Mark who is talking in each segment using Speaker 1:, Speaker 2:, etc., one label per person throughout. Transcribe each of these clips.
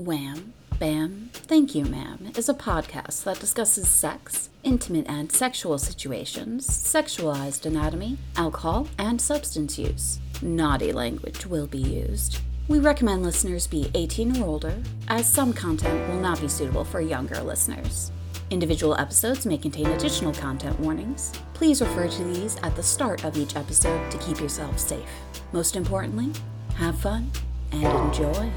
Speaker 1: Wham, Bam, Thank You, Ma'am is a podcast that discusses sex, intimate and sexual situations, sexualized anatomy, alcohol, and substance use. Naughty language will be used. We recommend listeners be 18 or older, as some content will not be suitable for younger listeners. Individual episodes may contain additional content warnings. Please refer to these at the start of each episode to keep yourself safe. Most importantly, have fun and enjoy.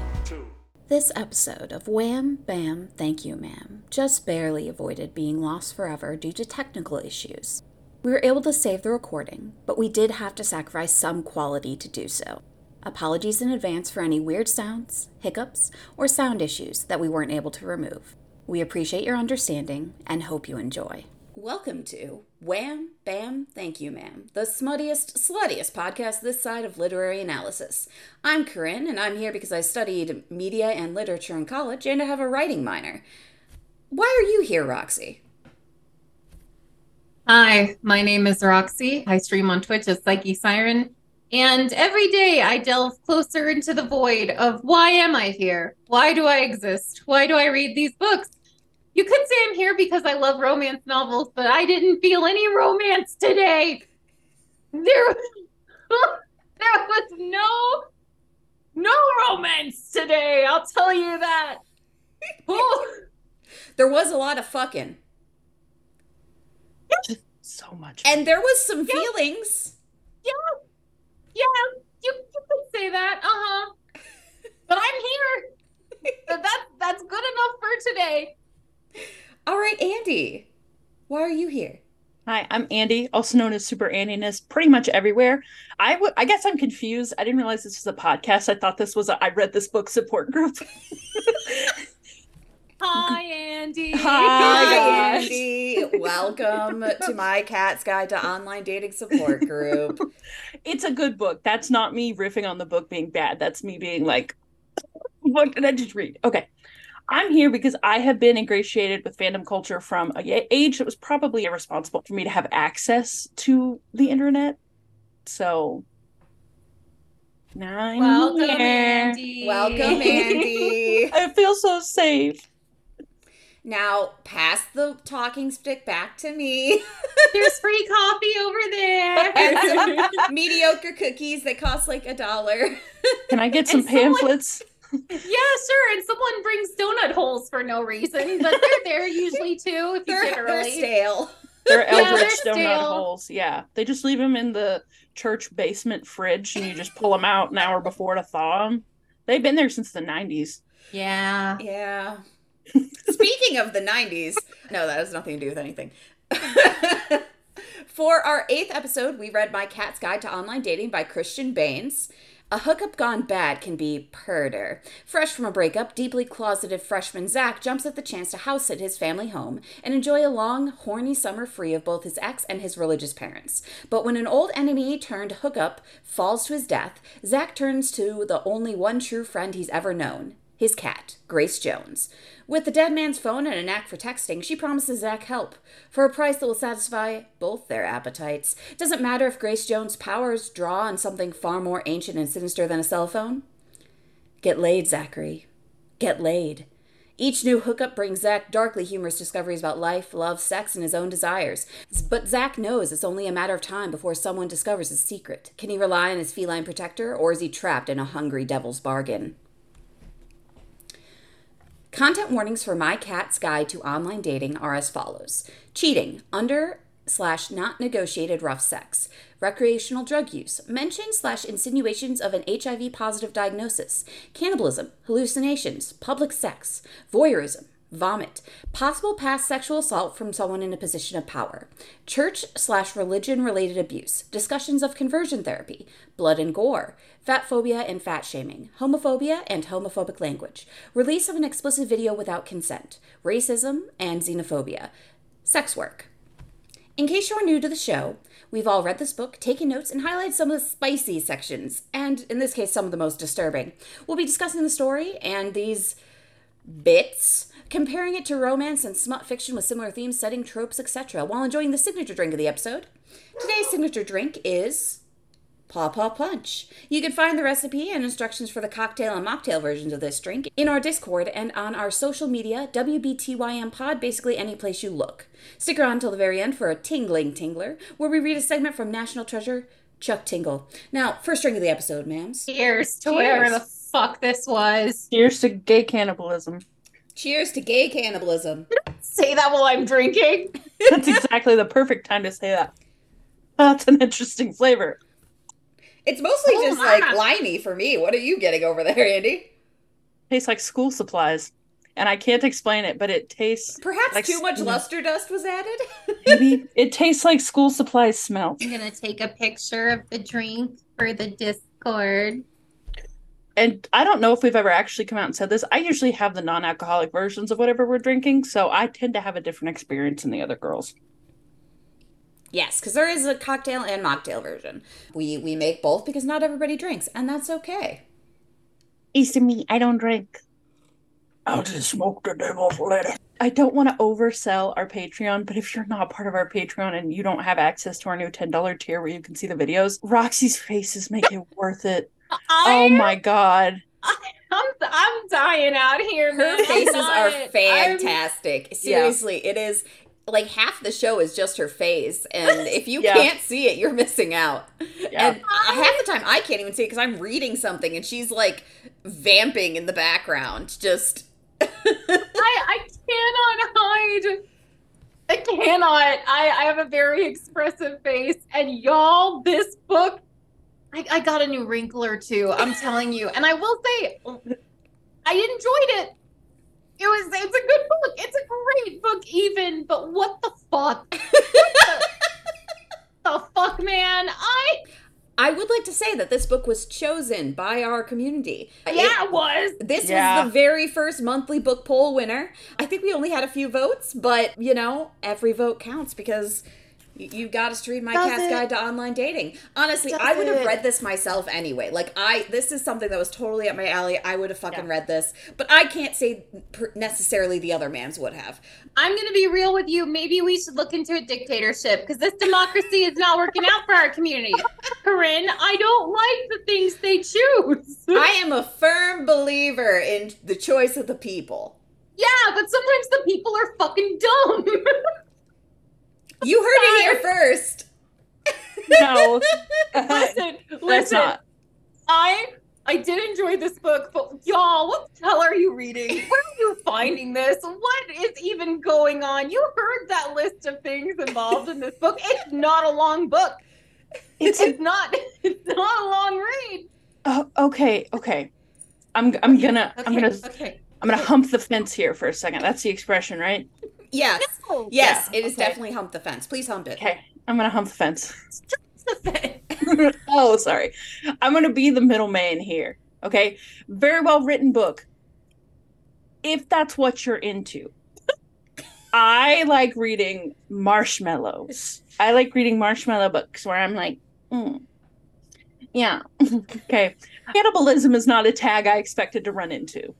Speaker 1: This episode of Wham Bam Thank You Ma'am just barely avoided being lost forever due to technical issues. We were able to save the recording, but we did have to sacrifice some quality to do so. Apologies in advance for any weird sounds, hiccups, or sound issues that we weren't able to remove. We appreciate your understanding and hope you enjoy. Welcome to Wham Bam Thank You Ma'am, the smuttiest, sluttiest podcast this side of literary analysis. I'm Corinne, and I'm here because I studied media and literature in college and I have a writing minor. Why are you here, Roxy?
Speaker 2: Hi, my name is Roxy. I stream on Twitch as Psyche Siren. And every day I delve closer into the void of why am I here? Why do I exist? Why do I read these books? You could say I'm here because I love romance novels, but I didn't feel any romance today. There, there was no, no romance today. I'll tell you that.
Speaker 1: There was a lot of fucking.
Speaker 3: so much.
Speaker 1: And there was some feelings.
Speaker 2: Yeah, yeah, you, you could say that. Uh huh. But I'm here. But that's that's good enough for today.
Speaker 1: All right, Andy. Why are you here?
Speaker 3: Hi, I'm Andy, also known as Super Andiness, pretty much everywhere. I would, I guess I'm confused. I didn't realize this was a podcast. I thought this was a I read this book support group.
Speaker 2: Hi, Andy.
Speaker 3: Hi,
Speaker 1: Hi. Andy. Welcome to my Cat's Guide to Online Dating Support Group.
Speaker 3: it's a good book. That's not me riffing on the book being bad. That's me being like, what did I just read? Okay. I'm here because I have been ingratiated with fandom culture from a y- age that was probably irresponsible for me to have access to the internet. So now I'm
Speaker 2: Welcome,
Speaker 3: here.
Speaker 2: Andy.
Speaker 1: Welcome, Andy.
Speaker 3: I feel so safe.
Speaker 1: Now, pass the talking stick back to me.
Speaker 2: There's free coffee over there.
Speaker 1: and some mediocre cookies that cost like a dollar.
Speaker 3: Can I get some
Speaker 2: And someone-
Speaker 3: pamphlets?
Speaker 2: Yeah, sure. And someone brings donut holes for no reason, but they're there usually too if you
Speaker 1: They're,
Speaker 2: get
Speaker 1: they're stale.
Speaker 3: They're
Speaker 2: Yeah, they're
Speaker 3: donut
Speaker 2: stale.
Speaker 3: holes. Yeah, they just leave them in the church basement fridge, and you just pull them out an hour before to thaw them. They've been there since the '90s.
Speaker 2: Yeah.
Speaker 1: Yeah. Speaking of the 90s, no, that has nothing to do with anything. For our eighth episode, we read My Cat's Guide to Online Dating by Christian Baines. A hookup gone bad can be purder. Fresh from a breakup, deeply closeted freshman Zach jumps at the chance to house sit his family home and enjoy a long, horny summer free of both his ex and his religious parents. But when an old enemy turned hookup falls to his death, Zach turns to the only one true friend he's ever known his cat, Grace Jones. With the dead man's phone and a knack for texting, she promises Zach help for a price that will satisfy both their appetites. Doesn't matter if Grace Jones' powers draw on something far more ancient and sinister than a cell phone. Get laid, Zachary. Get laid. Each new hookup brings Zach darkly humorous discoveries about life, love, sex, and his own desires. But Zach knows it's only a matter of time before someone discovers his secret. Can he rely on his feline protector, or is he trapped in a hungry devil's bargain? Content warnings for My Cat's Guide to Online Dating are as follows. Cheating, under slash not negotiated rough sex, recreational drug use, mention slash insinuations of an HIV positive diagnosis, cannibalism, hallucinations, public sex, voyeurism, vomit, possible past sexual assault from someone in a position of power, church slash religion related abuse, discussions of conversion therapy, blood and gore, fat phobia and fat shaming, homophobia and homophobic language, release of an explicit video without consent, racism and xenophobia, sex work. In case you're new to the show, we've all read this book, taken notes, and highlighted some of the spicy sections, and in this case, some of the most disturbing. We'll be discussing the story and these bits, comparing it to romance and smut fiction with similar themes, setting, tropes, etc., while enjoying the signature drink of the episode. Today's signature drink is Paw Paw Punch. You can find the recipe and instructions for the cocktail and mocktail versions of this drink in our Discord and on our social media, WBTYM Pod, basically any place you look. Stick around until the very end for a tingling tingler, where we read a segment from National Treasure Chuck Tingle. Now, first drink of the episode, ma'ams.
Speaker 2: Cheers to whatever the fuck this was.
Speaker 3: Cheers to gay cannibalism.
Speaker 1: Cheers to gay cannibalism.
Speaker 2: Say that while I'm drinking.
Speaker 3: That's exactly the perfect time to say that. That's an interesting flavor.
Speaker 1: It's mostly
Speaker 2: Oh
Speaker 1: just
Speaker 2: my.
Speaker 1: like limey for me. What are you getting over there, Andy?
Speaker 3: Tastes like school supplies. And I can't explain it, but it tastes
Speaker 1: Perhaps
Speaker 3: Like
Speaker 1: too much
Speaker 3: s-
Speaker 1: luster dust was added.
Speaker 3: maybe it tastes like school supplies smell.
Speaker 2: I'm gonna take a picture of the drink for the Discord.
Speaker 3: And I don't know if we've ever actually come out and said this. I usually have the non-alcoholic versions of whatever we're drinking, so I tend to have a different experience than the other girls.
Speaker 1: yes, because there is a cocktail and mocktail version. We we make both because not everybody drinks, and that's okay.
Speaker 3: East of me, I don't drink. I'll just smoke the devil's lettuce. I don't want to oversell our Patreon, but if you're not part of our Patreon and you don't have access to our new $10 tier where you can see the videos, Roxy's faces make it worth it. Oh my god.
Speaker 2: I'm I'm dying out here.
Speaker 1: Her
Speaker 2: man.
Speaker 1: Faces are
Speaker 2: not- I'm-
Speaker 1: fantastic. Seriously, it is like half the show is just her face, and if you
Speaker 3: Yeah.
Speaker 1: can't see it, you're missing out.
Speaker 3: Yeah.
Speaker 1: And half the time, I can't even see it because I'm reading something, and she's like vamping in the background, just.
Speaker 2: I I cannot hide. I cannot. I I have a very expressive face, and y'all, this book, I I got a new wrinkle or two. I'm telling you, and I will say, I enjoyed it. It was. It's a good book. It's a great book, even. But what the fuck? What the, the fuck, man? I
Speaker 1: I would like to say that this book was chosen by our community. It-
Speaker 2: yeah, it was.
Speaker 1: This
Speaker 3: Yeah.
Speaker 1: was the very first monthly book poll winner. I think we only had a few votes, but you know, every vote counts because y- you got us to read my
Speaker 2: Does
Speaker 1: cat's
Speaker 2: it?
Speaker 1: guide to online dating. Honestly,
Speaker 2: Does
Speaker 1: I would have
Speaker 2: it?
Speaker 1: read this myself anyway. Like I, this is something that was totally up my alley. I would have fucking
Speaker 3: Yeah.
Speaker 1: read this, but I can't say necessarily the other mams would have.
Speaker 2: I'm going to be real with you. Maybe we should look into a dictatorship because this democracy is not working out for our community. Corinne, I don't like the things they choose.
Speaker 1: I am a firm believer in the choice of the people.
Speaker 2: yeah, but sometimes the people are fucking dumb.
Speaker 1: You heard it here first.
Speaker 3: No.
Speaker 2: Uh,
Speaker 3: listen,
Speaker 2: listen.
Speaker 3: not.
Speaker 2: I I did enjoy this book, but y'all, what the hell are you reading? Where are you finding this? What is even going on? You heard that list of things involved in this book. It's not a long book.
Speaker 3: It's
Speaker 2: It's not. It's not a long read.
Speaker 3: Oh, okay, okay. I'm I'm gonna I'm gonna
Speaker 2: okay.
Speaker 3: I'm gonna hump the fence here for a second. That's the expression, right?
Speaker 1: Yes.
Speaker 2: No.
Speaker 1: Yes,
Speaker 3: Yeah,
Speaker 1: it is
Speaker 2: okay.
Speaker 1: definitely hump the fence. Please hump it.
Speaker 3: Okay, I'm gonna hump the fence.
Speaker 2: The
Speaker 3: oh, sorry. I'm gonna be the middleman here. Okay, very well written book. If that's what you're into, I like reading marshmallows. I like reading marshmallow books where I'm like, mm, yeah, okay. Cannibalism is not a tag I expected to run into.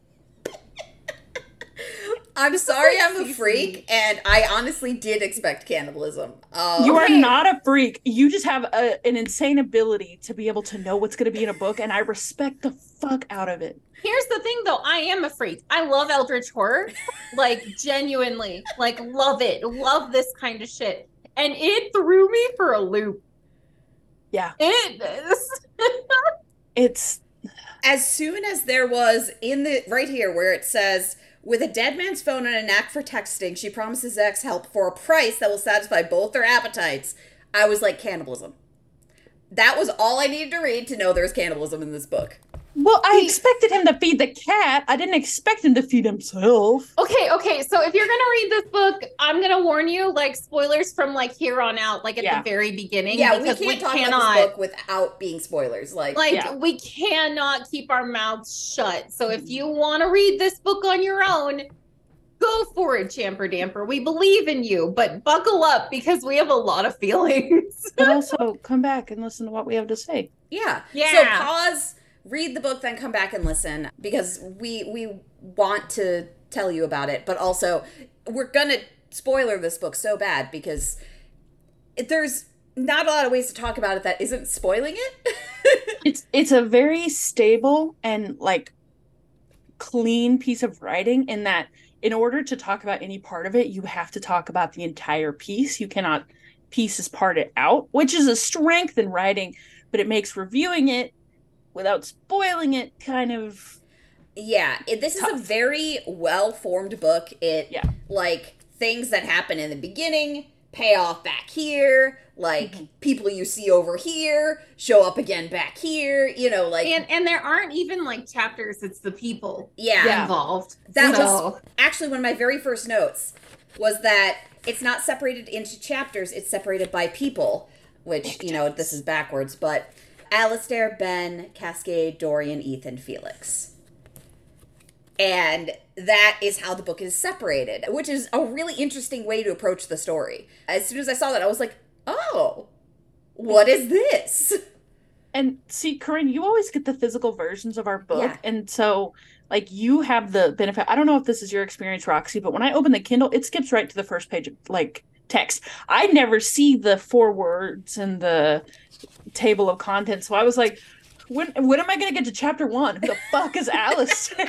Speaker 1: I'm sorry, I'm a freak, and I honestly did expect cannibalism. Um,
Speaker 3: You are not a freak. You just have a, an insane ability to be able to know what's going to be in a book, and I respect the fuck out of it.
Speaker 2: Here's the thing though, I am a freak. I love Eldritch horror. Like genuinely. Like love it. Love this kind of shit. And it threw me for a loop.
Speaker 3: Yeah.
Speaker 2: It is.
Speaker 3: It's
Speaker 1: as soon as there was in the right here where it says with a dead man's phone and a knack for texting, she promises Zach help for a price that will satisfy both their appetites. I was like cannibalism. That was all I needed to read to know there was cannibalism in this book.
Speaker 3: Well, I
Speaker 2: He-
Speaker 3: expected him to feed the cat. I didn't expect him to feed himself.
Speaker 2: Okay, okay. So if you're gonna read this book, I'm gonna warn you, like spoilers from like here on out, like at
Speaker 3: Yeah.
Speaker 2: the very beginning.
Speaker 1: Yeah, we
Speaker 2: because
Speaker 1: can't talk
Speaker 2: cannot
Speaker 1: about this book without being spoilers. Like,
Speaker 2: like
Speaker 3: Yeah.
Speaker 2: we cannot keep our mouths shut. So if you want to read this book on your own, go for it, Champer Damper. We believe in you, but buckle up because we have a lot of feelings.
Speaker 3: But also, come back and listen to what we have to say.
Speaker 1: yeah. Yeah. So
Speaker 2: Yeah.
Speaker 1: pause, read the book, then come back and listen because we we want to tell you about it, but also we're gonna spoiler this book so bad because there's not a lot of ways to talk about it that isn't spoiling it.
Speaker 3: it's it's a very stable and like clean piece of writing in that in order to talk about any part of it, you have to talk about the entire piece. You cannot pieces part it out, which is a strength in writing, but it makes reviewing it without spoiling it kind of
Speaker 1: yeah, it, this
Speaker 3: Tough.
Speaker 1: is a very well formed book. It
Speaker 3: Yeah.
Speaker 1: like things that happen in the beginning pay off back here. Like
Speaker 3: Mm-hmm.
Speaker 1: people you see over here show up again back here. You know, like
Speaker 2: And and there aren't even like chapters, it's the people
Speaker 1: yeah.
Speaker 3: Yeah.
Speaker 2: involved.
Speaker 1: That
Speaker 2: so,
Speaker 1: was actually one of my very first notes was that it's not separated into chapters, it's separated by people, which, you know, this is backwards, but Alistair, Ben, Cascade, Dorian, Ethan, Felix. And that is how the book is separated, which is a really interesting way to approach the story. As soon as I saw that, I was like, oh, what is this?
Speaker 3: and see corinne you always get the physical versions of our book
Speaker 1: Yeah.
Speaker 3: and so like you have the benefit i don't know if this is your experience roxy but when i open the kindle it skips right to the first page of like text i never see the four words and the table of contents so i was like when when am i going to get to chapter one who the fuck is alice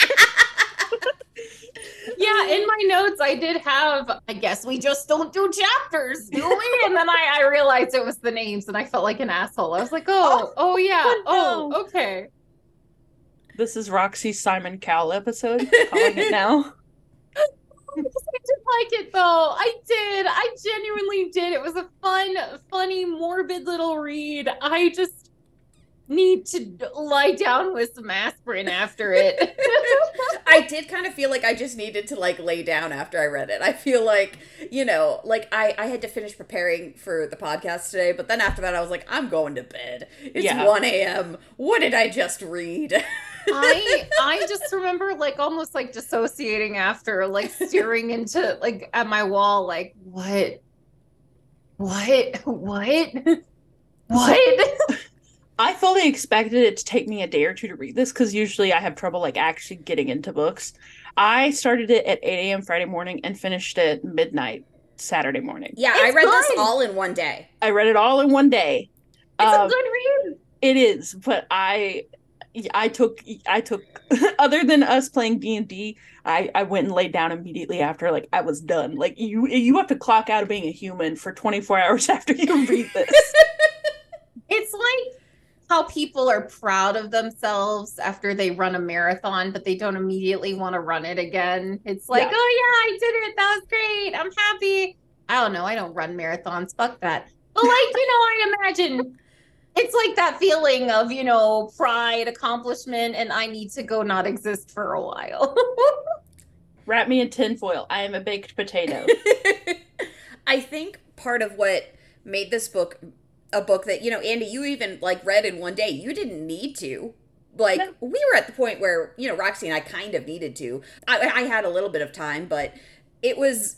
Speaker 2: Yeah, in my notes I did have I guess we just don't do chapters, do we? and then I, I realized it was the names and I felt like an asshole. I was like, oh, oh, oh yeah.
Speaker 3: oh,
Speaker 2: Oh,
Speaker 3: no.
Speaker 2: okay.
Speaker 3: this is Roxy simon cowell episode calling it now
Speaker 2: I did like it though. I did. I genuinely did. It was a fun, funny, morbid little read. I just need to lie down with some aspirin after it.
Speaker 1: I did kind of feel like I just needed to like lay down after I read it. I feel like, you know, like I I had to finish preparing for the podcast today, but then after that I was like, I'm going to bed. It's
Speaker 3: Yeah.
Speaker 1: 1 a.m. What did I just read?
Speaker 2: I I just remember like almost like dissociating after, like staring into like at my wall, like what, what, what, what?
Speaker 3: I fully expected it to take me a day or two to read this because usually I have trouble like actually getting into books. I started it at 8 a.m. Friday morning and finished it midnight Saturday morning.
Speaker 1: yeah, I
Speaker 2: It's
Speaker 1: read this all in one day.
Speaker 3: I read it all in one day.
Speaker 2: It's
Speaker 3: Um,
Speaker 2: a good read.
Speaker 3: It is, but I I took I took other than us playing D&D, I I went and laid down immediately after like I was done. Like you you have to clock out of being a human for 24 hours after you read this.
Speaker 2: It's like how people are proud of themselves after they run a marathon, but they don't immediately want to run it again. It's like,
Speaker 3: Yeah.
Speaker 2: oh yeah, I did it. That was great. I'm happy. I don't know. I don't run marathons. Fuck that. But like, you know, I imagine it's like that feeling of, you know, pride, accomplishment, and I need to go not exist for a while.
Speaker 3: Wrap me in tinfoil. I am a baked potato.
Speaker 1: I think part of what made this book a book that, you know, Andy, you even like read in one day. You didn't need to. Like
Speaker 3: No.
Speaker 1: we were at the point where, you know, Roxy and I kind of needed to. I, I had a little bit of time, but it was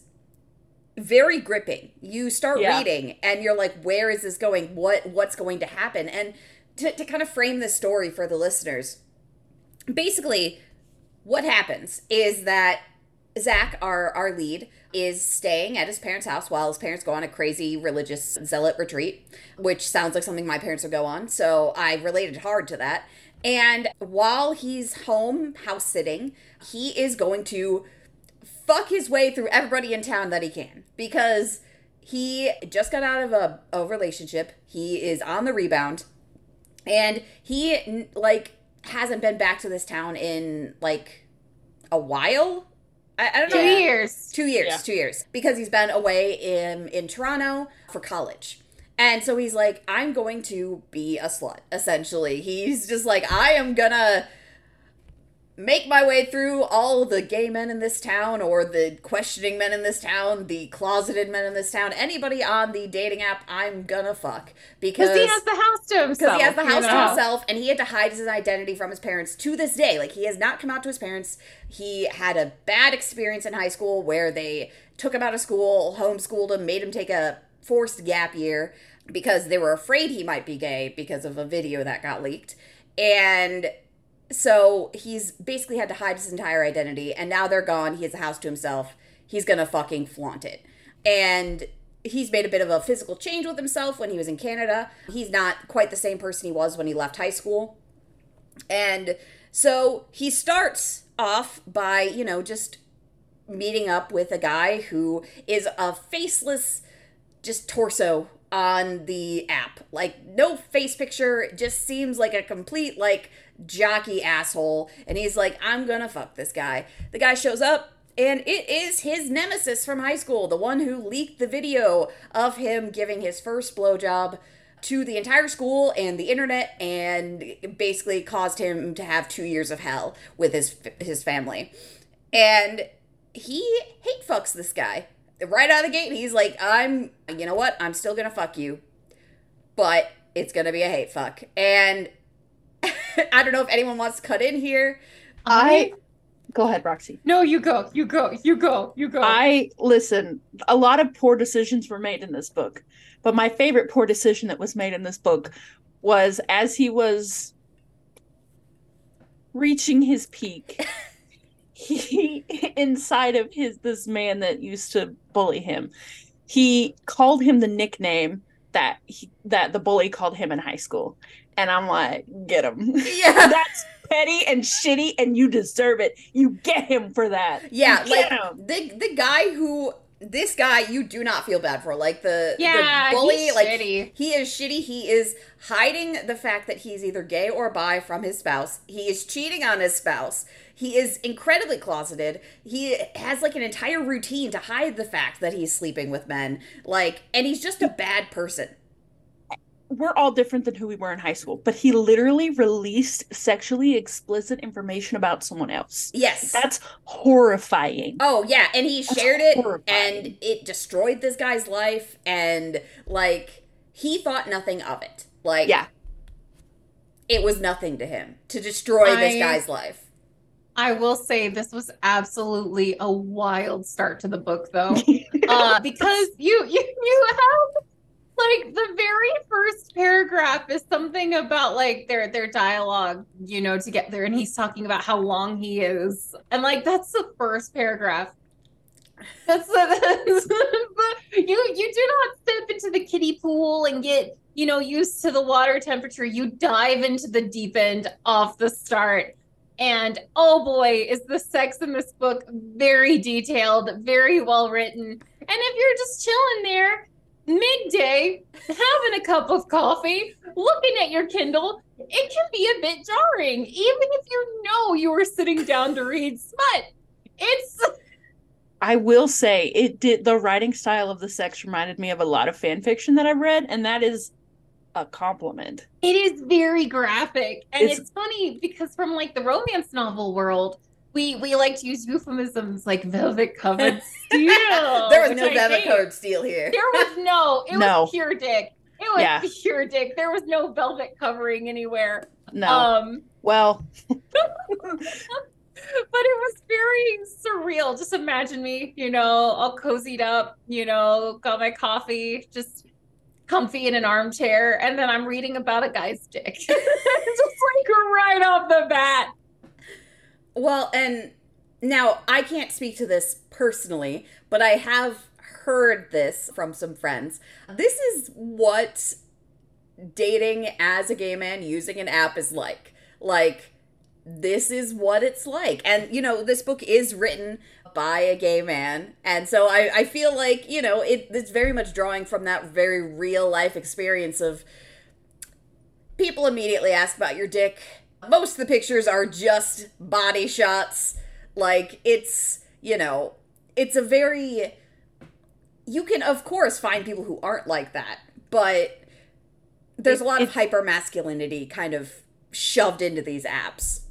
Speaker 1: very gripping. You start
Speaker 3: Yeah.
Speaker 1: reading and you're like, where is this going? What what's going to happen? And to, to kind of frame the story for the listeners, basically what happens is that Zach, our our lead, is staying at his parents' house while his parents go on a crazy religious zealot retreat, which sounds like something my parents would go on. So I related hard to that. And while he's home house sitting, he is going to fuck his way through everybody in town that he can because he just got out of a, a relationship. He is on the rebound and he like hasn't been back to this town in like a while. I, I don't know.
Speaker 2: Two years.
Speaker 1: Two years,
Speaker 3: Yeah.
Speaker 1: two years. Because he's been away in in Toronto for college. And so he's like, I'm going to be a slut, essentially. He's just like, I am gonna make my way through all the gay men in this town or the questioning men in this town, the closeted men in this town, anybody on the dating app, I'm gonna fuck. Because
Speaker 2: he has the house to himself.
Speaker 1: because he has the
Speaker 2: you
Speaker 1: house to
Speaker 2: know?
Speaker 1: himself and he had to hide his identity from his parents to this day like he has not come out to his parents he had a bad experience in high school where they took him out of school homeschooled him made him take a forced gap year because they were afraid he might be gay because of a video that got leaked and so he's basically had to hide his entire identity and now they're gone he has a house to himself he's gonna fucking flaunt it and he's made a bit of a physical change with himself when he was in Canada. He's not quite the same person he was when he left high school. And so he starts off by, you know, just meeting up with a guy who is a faceless, just torso on the app. Like, no face picture, just seems like a complete, like, jockey asshole. And he's like, I'm gonna fuck this guy. The guy shows up, and it is his nemesis from high school, the one who leaked the video of him giving his first blowjob to the entire school and the internet and basically caused him to have 2 years of hell with his his family. And he hate fucks this guy. Right out of the gate, he's like, "I'm, you know what? I'm still going to fuck you." But it's going to be a hate fuck. And I don't know if anyone wants to cut in here.
Speaker 3: I go ahead, Roxy.
Speaker 2: No, you go. You go. You go. You go.
Speaker 3: I listen. A lot of poor decisions were made in this book, but my favorite poor decision that was made in this book was as he was reaching his peak. he inside of his this man that used to bully him. He called him the nickname that he, that the bully called him in high school. And I'm like, get him.
Speaker 1: Yeah.
Speaker 3: That's petty and shitty and you deserve it. You get him for that.
Speaker 1: Yeah,
Speaker 3: You
Speaker 1: like the the guy who this guy you do not feel bad for. Like the
Speaker 2: yeah,
Speaker 1: the bully, like
Speaker 2: shitty.
Speaker 1: he is shitty. He is hiding the fact that he's either gay or bi from his spouse. He is cheating on his spouse. He is incredibly closeted. He has like an entire routine to hide the fact that he's sleeping with men. Like, and he's just a bad person.
Speaker 3: we're all different than who we were in high school, but he literally released sexually explicit information about someone else.
Speaker 1: Yes.
Speaker 3: That's horrifying.
Speaker 1: Oh yeah, and he
Speaker 3: That's
Speaker 1: shared it
Speaker 3: horrifying.
Speaker 1: and it destroyed this guy's life and like he thought nothing of it. Like
Speaker 3: Yeah.
Speaker 1: it was nothing to him to destroy this guy's life.
Speaker 2: I will say this was absolutely a wild start to the book, though, uh, because you you you have like the very first paragraph is something about like their their dialogue, you know, together, and he's talking about how long he is, and like that's the first paragraph. That's the but you you do not step into the kiddie pool and get you know used to the water temperature. You dive into the deep end off the start. And oh boy, is the sex in this book very detailed, very well written. And if you're just chilling there, midday, having a cup of coffee, looking at your Kindle, it can be a bit jarring, even if you know you were sitting down to read smut. It's
Speaker 3: I will say it did the writing style of the sex reminded me of a lot of fan fiction that I've read, and that is a compliment.
Speaker 2: it is very graphic. And
Speaker 3: It's-
Speaker 2: it's, funny because from like the romance novel world, we we like to use euphemisms like velvet covered steel.
Speaker 1: there was no
Speaker 2: I
Speaker 1: velvet covered steel here.
Speaker 2: There was no, it
Speaker 3: No.
Speaker 2: was pure dick. It was
Speaker 3: Yeah.
Speaker 2: pure dick. There was no velvet covering anywhere.
Speaker 3: No.
Speaker 2: Um,
Speaker 3: well,
Speaker 2: but it was very surreal. Just imagine me, you know, all cozied up, you know, got my coffee, just comfy in an armchair, and then I'm reading about a guy's dick. just like right off the bat.
Speaker 1: Well, and now I can't speak to this personally, but I have heard this from some friends. This is what dating as a gay man using an app is like. Like, this is what it's like. And, you know, this book is written by a gay man. And so I, I feel like, you know, it, it's very much drawing from that very real life experience of people immediately ask about your dick. Most of the pictures are just body shots. Like, it's, you know, it's a very. You can, of course, find people who aren't like that, but there's a lot of hyper masculinity kind of shoved into these apps.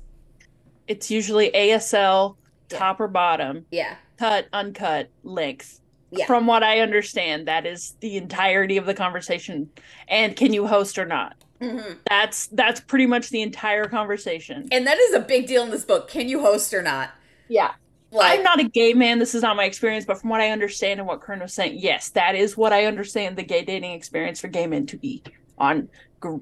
Speaker 3: it's usually ASL,
Speaker 1: Yeah.
Speaker 3: top or bottom,
Speaker 1: Yeah.
Speaker 3: cut, uncut, length.
Speaker 1: Yeah.
Speaker 3: From what I understand, that is the entirety of the conversation. And can you host or not?
Speaker 1: hmm
Speaker 3: That's that's pretty much the entire conversation.
Speaker 1: And that is a big deal in this book. Can you host or not?
Speaker 3: Yeah.
Speaker 1: Like,
Speaker 3: I'm not a gay man. This is not my experience, but from what I understand and what Corinne was saying, yes, that is what I understand the gay dating experience for gay men to be on. Gr-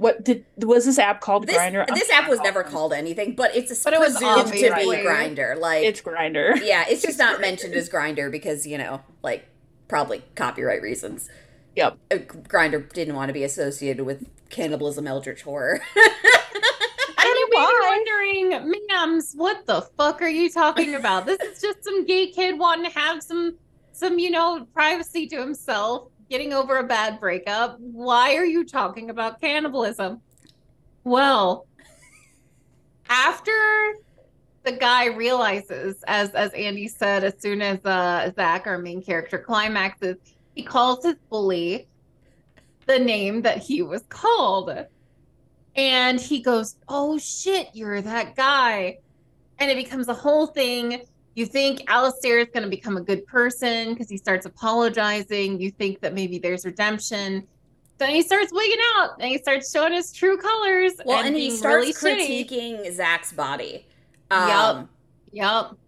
Speaker 3: What did was this app called?
Speaker 1: this,
Speaker 3: Grindr.
Speaker 1: this app was never called anything, but it's a
Speaker 2: But it was
Speaker 1: presumed to be Grindr. Like,
Speaker 3: It's Grindr.
Speaker 1: yeah, it's just not mentioned as Grindr because you know, like, probably copyright reasons.
Speaker 3: Yep.
Speaker 1: Uh, Grindr didn't want to be associated with cannibalism, eldritch horror.
Speaker 2: And you may wondering, ma'ams, what the fuck are you talking about? This is just some gay kid wanting to have some, some, you know, privacy to himself, getting over a bad breakup. Why are you talking about cannibalism? Well, after the guy realizes, as as Andy said, as soon as uh Zach, our main character, climaxes, he calls his bully the name that he was called. And he goes, Oh shit, you're that guy. And it becomes a whole thing. You think Alistair is going to become a good person because he starts apologizing. You think that maybe there's redemption. Then he starts wigging out and he starts showing his true colors.
Speaker 1: well, and, he starts
Speaker 2: really shitty.
Speaker 1: critiquing Zach's body.
Speaker 2: Yup.
Speaker 1: yep.
Speaker 2: Yup.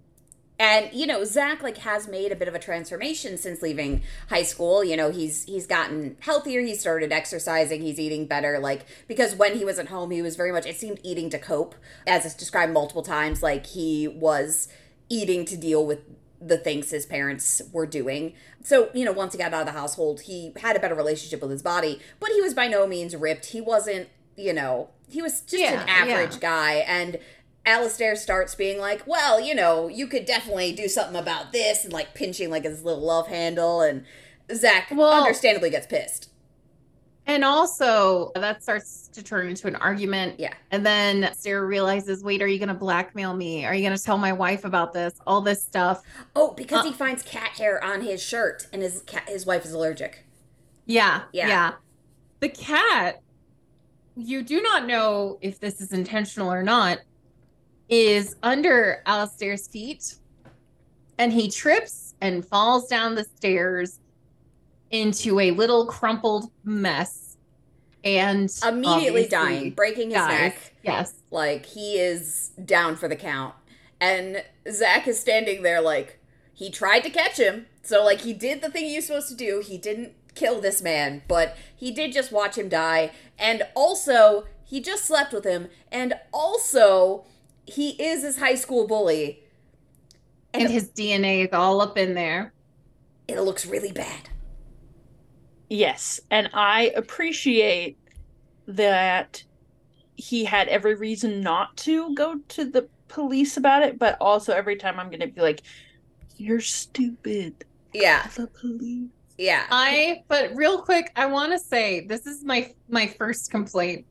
Speaker 1: and you know zach like has made a bit of a transformation since leaving high school you know he's he's gotten healthier he started exercising he's eating better like because when he was at home he was very much it seemed eating to cope as it's described multiple times like he was eating to deal with the things his parents were doing so you know once he got out of the household he had a better relationship with his body but he was by no means ripped he wasn't you know he was just
Speaker 2: Yeah,
Speaker 1: an average
Speaker 2: yeah.
Speaker 1: guy and Alistair starts being like, well, you know, you could definitely do something about this, and like pinching like his little love handle, and Zach
Speaker 2: Well-
Speaker 1: understandably gets pissed.
Speaker 2: And also, that starts to turn into an argument.
Speaker 1: Yeah.
Speaker 2: And then Sarah realizes, wait, are you going to blackmail me? Are you going to tell my wife about this? All this stuff.
Speaker 1: Oh, because
Speaker 2: Uh-
Speaker 1: he finds cat hair on his shirt, and his cat, his wife is allergic.
Speaker 2: Yeah.
Speaker 1: Yeah.
Speaker 2: Yeah. The cat, you do not know if this is intentional or not, is under Alistair's feet. And he trips and falls down the stairs into a little crumpled mess. And
Speaker 1: Immediately dying, breaking his
Speaker 2: dies.
Speaker 1: neck.
Speaker 2: Yes.
Speaker 1: Like he is down for the count, and Zach is standing there like he tried to catch him. So like he did the thing he was supposed to do. He didn't kill this man, but he did just watch him die. And also, he just slept with him. And also, he is his high school bully.
Speaker 2: And his DNA is all up in there.
Speaker 1: It looks really bad.
Speaker 3: Yes, and I appreciate that he had every reason not to go to the police about it, but also every time I'm going to be like, "You're stupid."
Speaker 1: Yeah,
Speaker 3: The police.
Speaker 1: yeah.
Speaker 2: I but real quick, I want to say this is my my first complaint.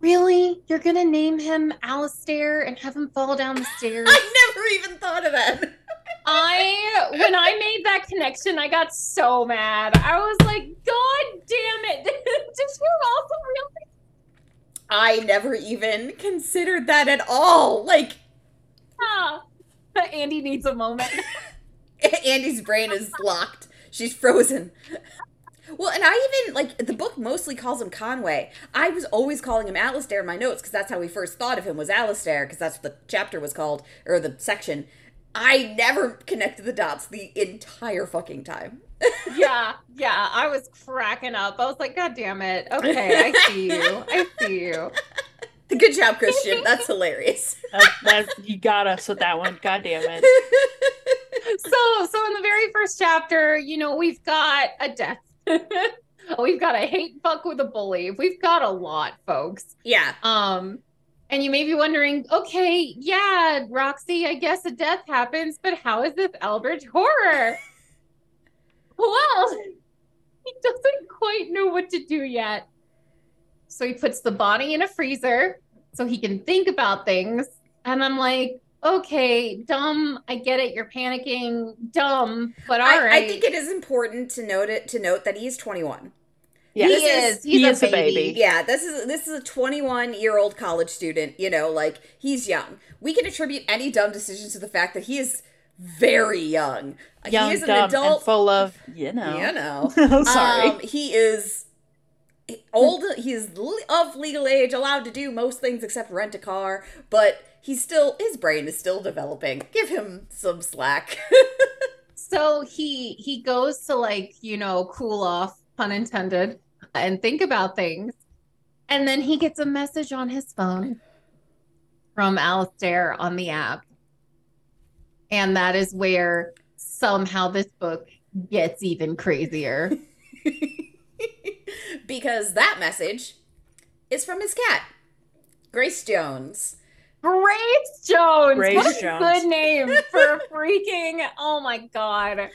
Speaker 2: Really? You're gonna name him Alistair and have him fall down the stairs?
Speaker 1: I never even thought of that.
Speaker 2: I when I made that connection, I got so mad. I was like, God damn it. Did you also realize
Speaker 1: I never even considered that at all. Like, ah,
Speaker 2: that Andy needs a moment?
Speaker 1: Andy's brain is locked. She's frozen. Well, and I even like the book mostly calls him Conway. I was always calling him Alistair in my notes because that's how we first thought of him was Alistair because that's what the chapter was called or the section. I never connected the dots the entire fucking time.
Speaker 2: yeah, yeah. I was cracking up. I was like, God damn it. Okay, I see you. I see you.
Speaker 1: Good job, Christian. That's hilarious.
Speaker 3: That, that you got us with that one. God damn it.
Speaker 2: so so in the very first chapter you know we've got a death we've got a hate fuck with a bully we've got a lot folks
Speaker 1: yeah.
Speaker 2: um and you may be wondering okay yeah roxy i guess a death happens but how is this eldritch horror well he doesn't quite know what to do yet so he puts the body in a freezer so he can think about things and i'm like okay, dumb. I get it. You're panicking. Dumb, but all
Speaker 1: I,
Speaker 2: right.
Speaker 1: I think it is important to note it to note that he's 21.
Speaker 3: Yeah.
Speaker 2: he
Speaker 1: this is-
Speaker 2: is. He's
Speaker 3: he
Speaker 2: a,
Speaker 3: is a
Speaker 2: baby.
Speaker 3: baby.
Speaker 1: Yeah, this is this is a 21 year old college student. You know, like he's young. We can attribute any dumb decisions to the fact that he is very young.
Speaker 3: Young,
Speaker 1: he is an
Speaker 3: dumb,
Speaker 1: adult.
Speaker 3: and full of, you know.
Speaker 1: You know.
Speaker 3: I'm sorry.
Speaker 1: Um, he is old. He's le- of legal age, allowed to do most things except rent a car. But he's still his brain is still developing. Give him some slack.
Speaker 2: So he he goes to like you know cool off, pun intended, and think about things, and then he gets a message on his phone from Alistair on the app, and that is where somehow this book gets even crazier.
Speaker 1: because that message is from his cat, Grace Jones.
Speaker 2: Grace Jones.
Speaker 3: Grace
Speaker 2: what a
Speaker 3: Jones.
Speaker 2: good name for freaking. Oh my god.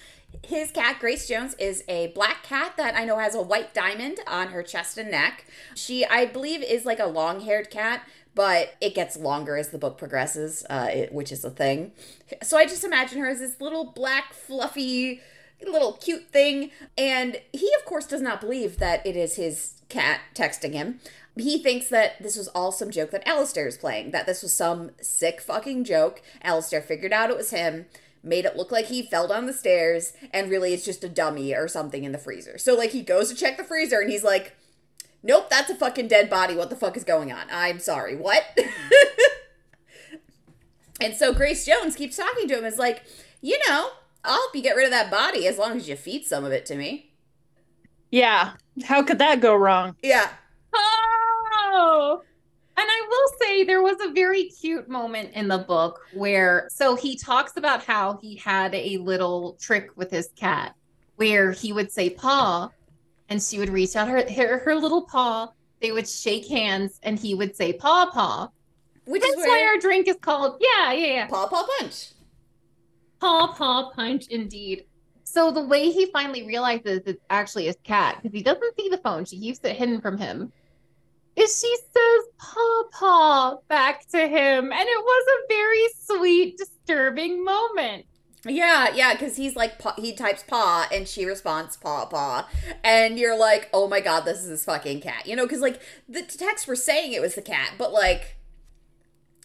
Speaker 1: His cat, Grace Jones, is a black cat that I know has a white diamond on her chest and neck. She, I believe, is like a long haired cat, but it gets longer as the book progresses, uh, it, which is a thing. So I just imagine her as this little black, fluffy, little cute thing. And he, of course, does not believe that it is his cat texting him. He thinks that this was all some joke that Alistair is playing, that this was some sick fucking joke. Alistair figured out it was him, made it look like he fell down the stairs, and really it's just a dummy or something in the freezer. So, like, he goes to check the freezer and he's like, Nope, that's a fucking dead body. What the fuck is going on? I'm sorry. What? and so Grace Jones keeps talking to him. Is like, you know, I'll help you get rid of that body as long as you feed some of it to me.
Speaker 3: Yeah. How could that go wrong?
Speaker 1: Yeah.
Speaker 2: And I will say there was a very cute moment in the book where so he talks about how he had a little trick with his cat where he would say paw and she would reach out her her, her little paw. They would shake hands and he would say paw paw
Speaker 1: Which
Speaker 2: that's
Speaker 1: is
Speaker 2: why our drink is called yeah yeah yeah.
Speaker 1: Paw Paw Punch.
Speaker 2: paw paw punch indeed. So the way he finally realizes it's actually his cat because he doesn't see the phone she keeps it hidden from him is she says paw back to him and it was a very sweet disturbing moment
Speaker 1: Yeah, yeah, because he's like, he types paw and she responds paw paw. And you're like, oh my god, this is his fucking cat. You know, because like the texts were saying it was the cat, but like,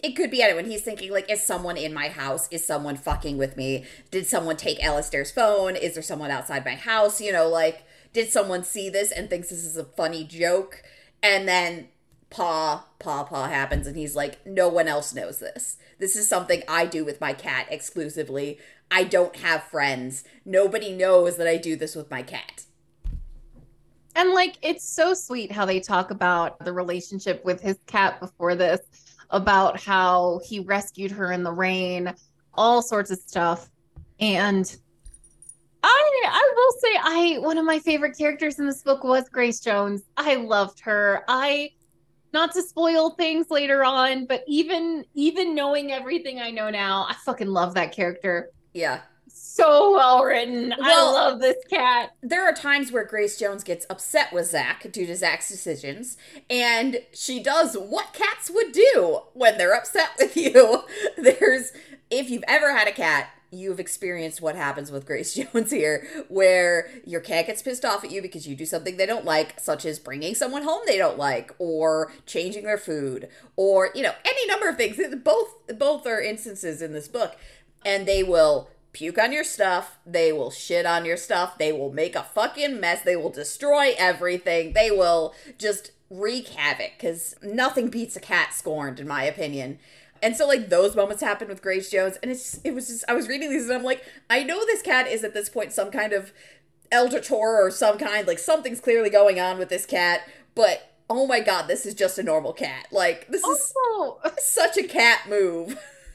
Speaker 1: it could be anyone. He's thinking, like, is someone in my house? Is someone fucking with me? Did someone take Alistair's phone? Is there someone outside my house? You know, like, did someone see this and thinks this is a funny joke? And then paw, paw, paw happens, and he's like, no one else knows this. This is something I do with my cat exclusively. I don't have friends. Nobody knows that I do this with my cat.
Speaker 2: and like it's so sweet how they talk about the relationship with his cat before this about how he rescued her in the rain all sorts of stuff and I I will say I one of my favorite characters in this book was Grace Jones. I loved her. I not to spoil things later on, but even even knowing everything I know now, I fucking love that character.
Speaker 1: Yeah.
Speaker 2: So well written. I love this cat.
Speaker 1: there are times where Grace Jones gets upset with Zach due to Zach's decisions, and she does what cats would do when they're upset with you. There's, if you've ever had a cat, you've experienced what happens with Grace Jones here, where your cat gets pissed off at you because you do something they don't like, such as bringing someone home they don't like, or changing their food, or you know any number of things. Both both are instances in this book, and they will puke on your stuff. They will shit on your stuff. They will make a fucking mess. They will destroy everything. They will just wreak havoc because nothing beats a cat scorned, in my opinion. And so, like, those moments happen with Grace Jones. And it's, it was just, I was reading these and I'm like, I know this cat is at this point some kind of elder tour or some kind, like, something's clearly going on with this cat, but oh my god, this is just a normal cat. Like, this is
Speaker 2: Also,
Speaker 1: such a cat move.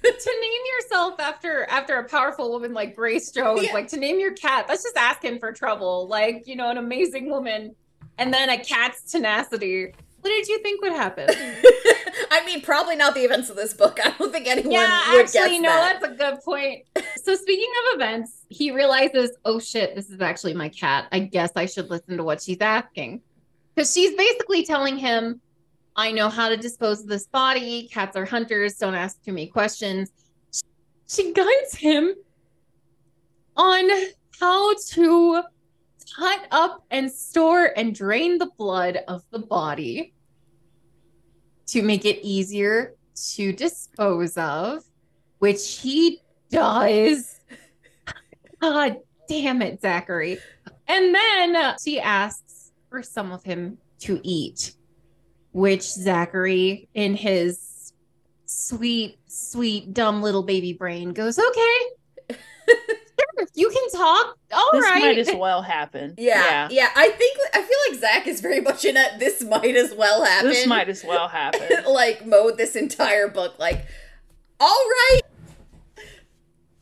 Speaker 2: to name yourself after after a powerful woman like Grace Jones,
Speaker 1: Yeah.
Speaker 2: like to name your cat, that's just asking for trouble. Like, you know, an amazing woman and then a cat's tenacity. What did you think would happen?
Speaker 1: I mean, probably not the events of this book. I don't think anyone
Speaker 2: yeah,
Speaker 1: would
Speaker 2: actually,
Speaker 1: guess
Speaker 2: no,
Speaker 1: that.
Speaker 2: that's a good point. So speaking of events, he realizes, oh shit, this is actually my cat. I guess I should listen to what she's asking. Because she's basically telling him, I know how to dispose of this body. Cats are hunters. Don't ask too many questions. She guides him on how to cut up and store and drain the blood of the body to make it easier to dispose of, which he does. God damn it, Zachary. And then she asks for some of him to eat, which Zachary, in his sweet, sweet, dumb little baby brain, goes, okay. Sure, you can talk. All
Speaker 3: this
Speaker 2: right.
Speaker 3: might as well happen.
Speaker 1: Yeah, yeah, I think I feel like Zach is very much in a this might as well happen.
Speaker 3: This might as well happen.
Speaker 1: like mode this entire book. Like, all right,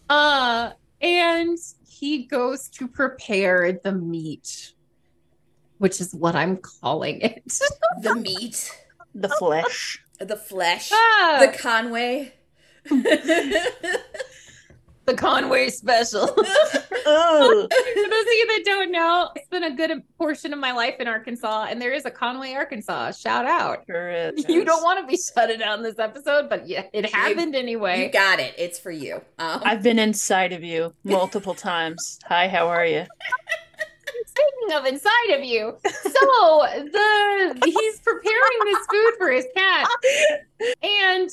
Speaker 2: Uh, and he goes to prepare the meat, which is what I'm calling it.
Speaker 1: The meat,
Speaker 3: The flesh.
Speaker 1: the flesh,
Speaker 2: Ah,
Speaker 1: the Conway.
Speaker 2: the Conway special.
Speaker 3: Oh,
Speaker 2: For those of you that don't know, it's been a good portion of my life in Arkansas, and there is a Conway, Arkansas. Shout out.
Speaker 3: sure is.
Speaker 2: You don't want to be shutting down this episode, but yeah, it happened anyway.
Speaker 1: You got it. It's for you. Um,
Speaker 3: I've been inside of you multiple times. Hi, how are you?
Speaker 2: Speaking of inside of you, so the he's preparing this food for his cat, and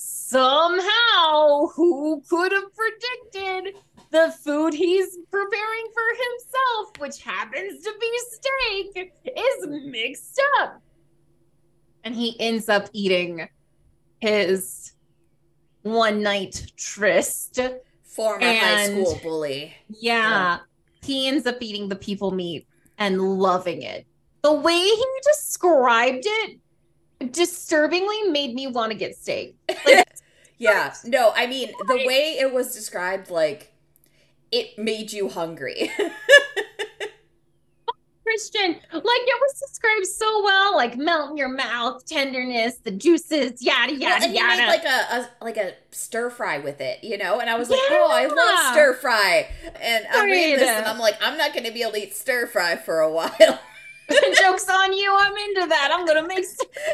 Speaker 2: somehow, who could have predicted the food he's preparing for himself, which happens to be steak, is mixed up, and he ends up eating his one night tryst.
Speaker 1: former high school bully.
Speaker 2: Yeah. He ends up eating the people meat and loving it. The way he described it disturbingly made me want to get steak.
Speaker 1: Yeah. No, I mean, the way it was described, like, it made you hungry.
Speaker 2: Christian, like it was described so well, like melt in your mouth, tenderness, the juices, yada
Speaker 1: Well,
Speaker 2: yada
Speaker 1: and he made like a, a like a stir fry with it, you know. And I was like, oh, I love stir fry. And I'm reading this, and I'm like, I'm not going to be able to eat stir fry for a while.
Speaker 2: Joke's on you, I'm into that. I'm gonna make.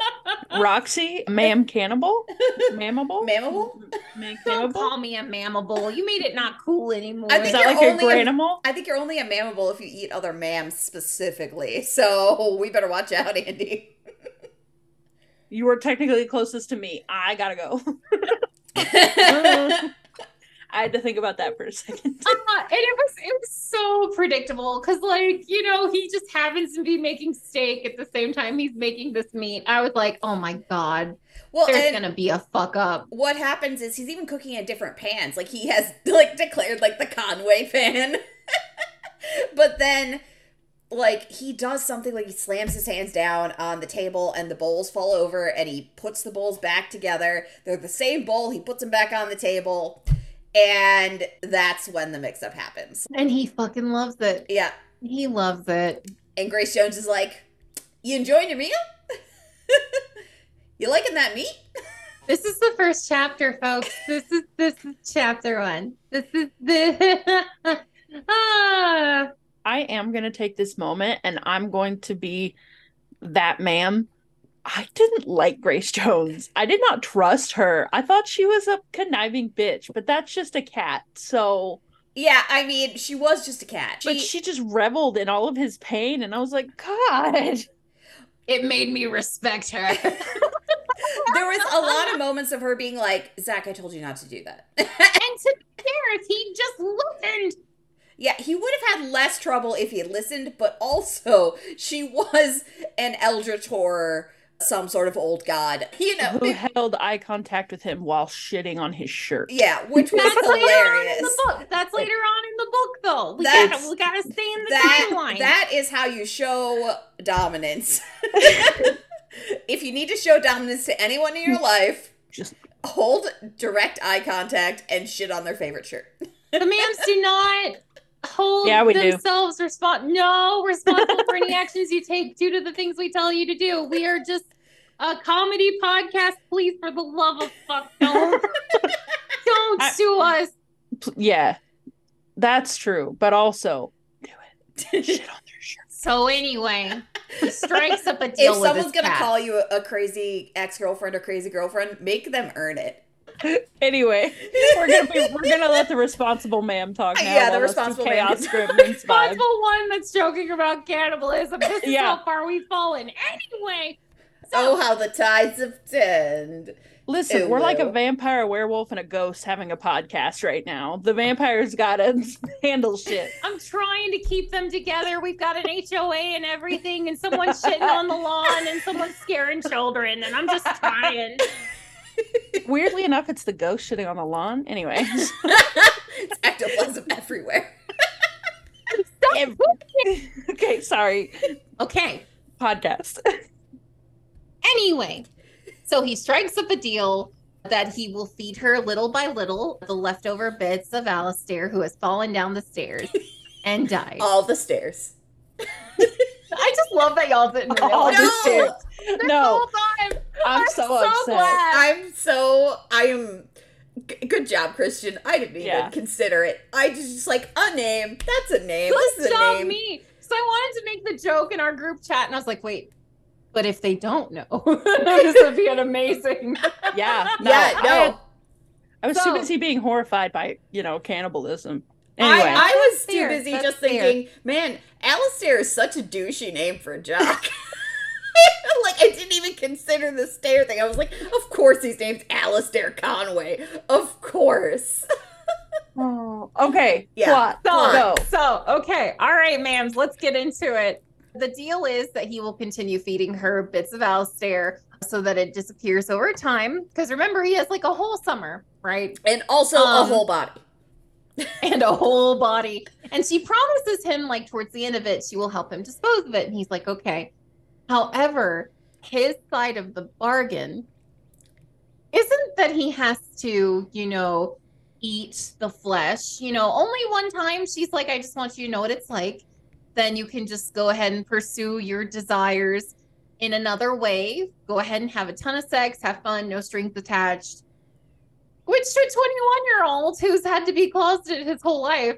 Speaker 3: Roxy, ma'am cannibal? Mammable?
Speaker 1: Mammable?
Speaker 3: Ma'am
Speaker 2: Don't
Speaker 3: cannibal?
Speaker 2: call me a mammable. You made it not cool anymore.
Speaker 1: I
Speaker 3: Is
Speaker 1: think
Speaker 3: that
Speaker 1: you're
Speaker 3: like
Speaker 1: only a-
Speaker 3: granimal?
Speaker 1: I think you're only a mammable if you eat other mams specifically. So we better watch out, Andy.
Speaker 3: You were technically closest to me. I gotta go. I had to think about that for a second.
Speaker 2: Uh, and it was it was so predictable because like you know he just happens to be making steak at the same time he's making this meat. I was like, oh my god,
Speaker 1: well,
Speaker 2: there's gonna be a fuck up.
Speaker 1: what happens is he's even cooking in different pans. Like he has like declared like the Conway pan. but then like he does something like he slams his hands down on the table and the bowls fall over and he puts the bowls back together. They're the same bowl, he puts them back on the table. And that's when the mix up happens.
Speaker 2: And he fucking loves it.
Speaker 1: Yeah.
Speaker 2: He loves it.
Speaker 1: And Grace Jones is like, You enjoying your meal? you liking that meat?
Speaker 2: This is the first chapter, folks. This is this is chapter one. This is the ah.
Speaker 3: I am going to take this moment and I'm going to be that ma'am. I didn't like Grace Jones. I did not trust her. I thought she was a conniving bitch, but that's just a cat. So,
Speaker 1: Yeah, I mean, she was just a cat.
Speaker 3: but she just reveled in all of his pain. And I was like, God.
Speaker 2: It made me respect her.
Speaker 1: there was a lot of moments of her being like, Zach, I told you not to do that.
Speaker 2: and to be fair, if he just listened,
Speaker 1: yeah, he would have had less trouble if he had listened, but also she was an Eldritch horror, some sort of old god. You know,
Speaker 3: Who held eye contact with him while shitting on his shirt.
Speaker 1: yeah, which was
Speaker 2: that's later on in
Speaker 1: hilarious.
Speaker 2: the book. That's later on in the book, though. We
Speaker 1: That's-
Speaker 2: gotta we gotta stay in the
Speaker 1: That
Speaker 2: timeline.
Speaker 1: that is how you show dominance. if you need to show dominance to anyone in your life,
Speaker 3: Just
Speaker 1: hold direct eye contact and shit on their favorite shirt.
Speaker 2: the mams do not hold
Speaker 3: Yeah, we do.
Speaker 2: themselves respon no responsible for any actions you take due to the things we tell you to do. We are just a comedy podcast. Please, for the love of fuck, don't don't
Speaker 3: I-
Speaker 2: sue us.
Speaker 3: Yeah, that's true. But also, do it. Shit on their shirt.
Speaker 2: So anyway, he strikes up a
Speaker 1: if
Speaker 2: deal with
Speaker 1: someone's
Speaker 2: his
Speaker 1: gonna
Speaker 2: cat.
Speaker 1: call you a, a crazy ex-girlfriend or crazy girlfriend, make them earn it.
Speaker 3: Anyway, we're gonna be we're gonna let the responsible ma'am talk now.
Speaker 1: Yeah, the
Speaker 3: while let's do
Speaker 1: responsible ma'am
Speaker 3: chaos
Speaker 1: gets-
Speaker 3: gremlins vibe.
Speaker 2: responsible one that's joking about cannibalism. This is
Speaker 3: Yeah.
Speaker 2: how far we've fallen. Anyway, so
Speaker 1: Oh, how the tides have turned.
Speaker 3: Listen,
Speaker 1: Ew,
Speaker 3: we're like a vampire, a werewolf, and a ghost having a podcast right now. The vampire's gotta handle shit.
Speaker 2: I'm trying to keep them together. We've got an HOA and everything, and someone's shitting on the lawn, and someone's scaring children, and I'm just trying.
Speaker 3: Weirdly enough, it's the ghost shitting on the lawn. Anyway,
Speaker 1: it's ectoplasm everywhere.
Speaker 3: okay, sorry.
Speaker 2: Okay.
Speaker 3: Podcast.
Speaker 2: Anyway, so he strikes up a deal that he will feed her little by little the leftover bits of Alistair, who has fallen down the stairs and died.
Speaker 1: All the stairs.
Speaker 2: I just love that y'all didn't
Speaker 3: All
Speaker 2: realize
Speaker 3: the
Speaker 1: No.
Speaker 3: stairs.
Speaker 2: this
Speaker 3: No,
Speaker 2: whole time.
Speaker 3: I'm,
Speaker 2: I'm
Speaker 3: so,
Speaker 2: so
Speaker 3: upset.
Speaker 2: glad.
Speaker 1: I'm so I am g- good job, Christian. I didn't even
Speaker 3: Yeah.
Speaker 1: consider it. I just, just like a name. That's a name. this
Speaker 2: Good
Speaker 1: is a
Speaker 2: job,
Speaker 1: name.
Speaker 2: me. So I wanted to make the joke in our group chat, and I was like, wait, but if they don't know, this would be an amazing.
Speaker 3: Yeah, no,
Speaker 1: yeah,
Speaker 3: I,
Speaker 1: no.
Speaker 3: I was
Speaker 2: So-
Speaker 3: too busy being horrified by you know cannibalism.
Speaker 1: I,
Speaker 3: Anyway,
Speaker 1: I was
Speaker 2: That's
Speaker 1: too
Speaker 2: fair.
Speaker 1: busy
Speaker 2: That's
Speaker 1: just
Speaker 2: fair.
Speaker 1: thinking, man, Alistair is such a douchey name for a jock. like I didn't even consider the stair thing. I was like, of course he's named Alistair Conway. Of course.
Speaker 3: Oh, okay,
Speaker 1: Yeah.
Speaker 3: plot,
Speaker 2: So,
Speaker 3: go.
Speaker 2: so okay, all right, ma'ams, let's get into it. The deal is that he will continue feeding her bits of Alistair so that it disappears over time. Because remember, he has like a whole summer, right?
Speaker 1: And also
Speaker 2: Um,
Speaker 1: a whole body.
Speaker 2: and a whole body. And she promises him, like, towards the end of it, she will help him dispose of it. And he's like, okay. However, his side of the bargain isn't that he has to, you know, eat the flesh. You know, only one time she's like, I just want you to know what it's like. Then you can just go ahead and pursue your desires in another way. Go ahead and have a ton of sex, have fun, no strings attached. Which to a 21 year old who's had to be closeted his whole life,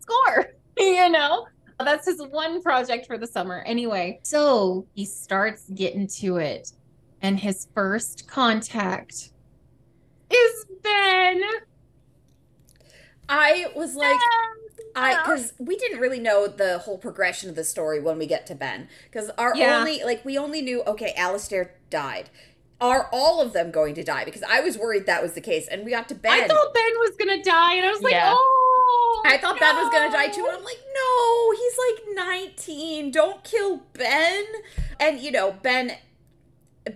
Speaker 2: score, you know? That's his one project for the summer. Anyway, so he starts getting to it. And his first contact is Ben.
Speaker 1: I was like, I because we didn't really know the whole progression of the story when we get to Ben because our
Speaker 2: Yeah.
Speaker 1: only like we only knew okay Alistair died. Are all of them going to die? Because I was worried that was the case, and we got to Ben.
Speaker 2: I thought Ben was gonna die, and I was like,
Speaker 3: Yeah.
Speaker 2: oh.
Speaker 1: Oh, I thought Ben was gonna die too. And I'm like, no, he's like 19. Don't kill Ben. And you know, Ben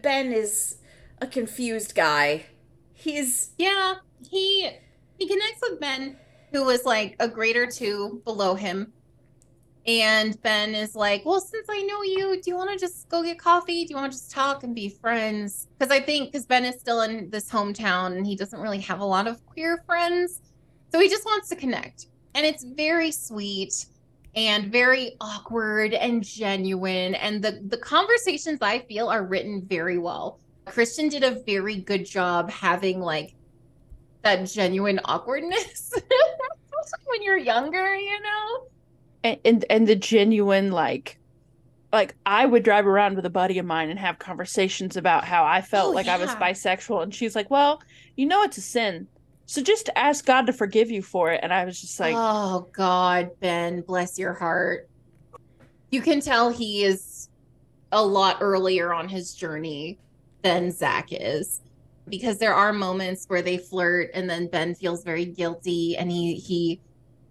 Speaker 1: Ben is a confused guy. He's
Speaker 2: Yeah, he he connects with Ben, who was like a grade or two below him. And Ben is like, Well, since I know you, do you want to just go get coffee? Do you want to just talk and be friends? Because I think because Ben is still in this hometown and he doesn't really have a lot of queer friends. So he just wants to connect. And it's very sweet and very awkward and genuine. And the, the conversations I feel are written very well. Christian did a very good job having like that genuine awkwardness when you're younger, you know?
Speaker 3: and, and and the genuine like like I would drive around with a buddy of mine and have conversations about how I felt
Speaker 2: Oh,
Speaker 3: like I was bisexual and she's like, "Well, you know it's a sin. So just ask God to forgive you for it." And I was just like,
Speaker 2: oh God, Ben, bless your heart. You can tell he is a lot earlier on his journey than Zach is. Because there are moments where they flirt and then Ben feels very guilty and he he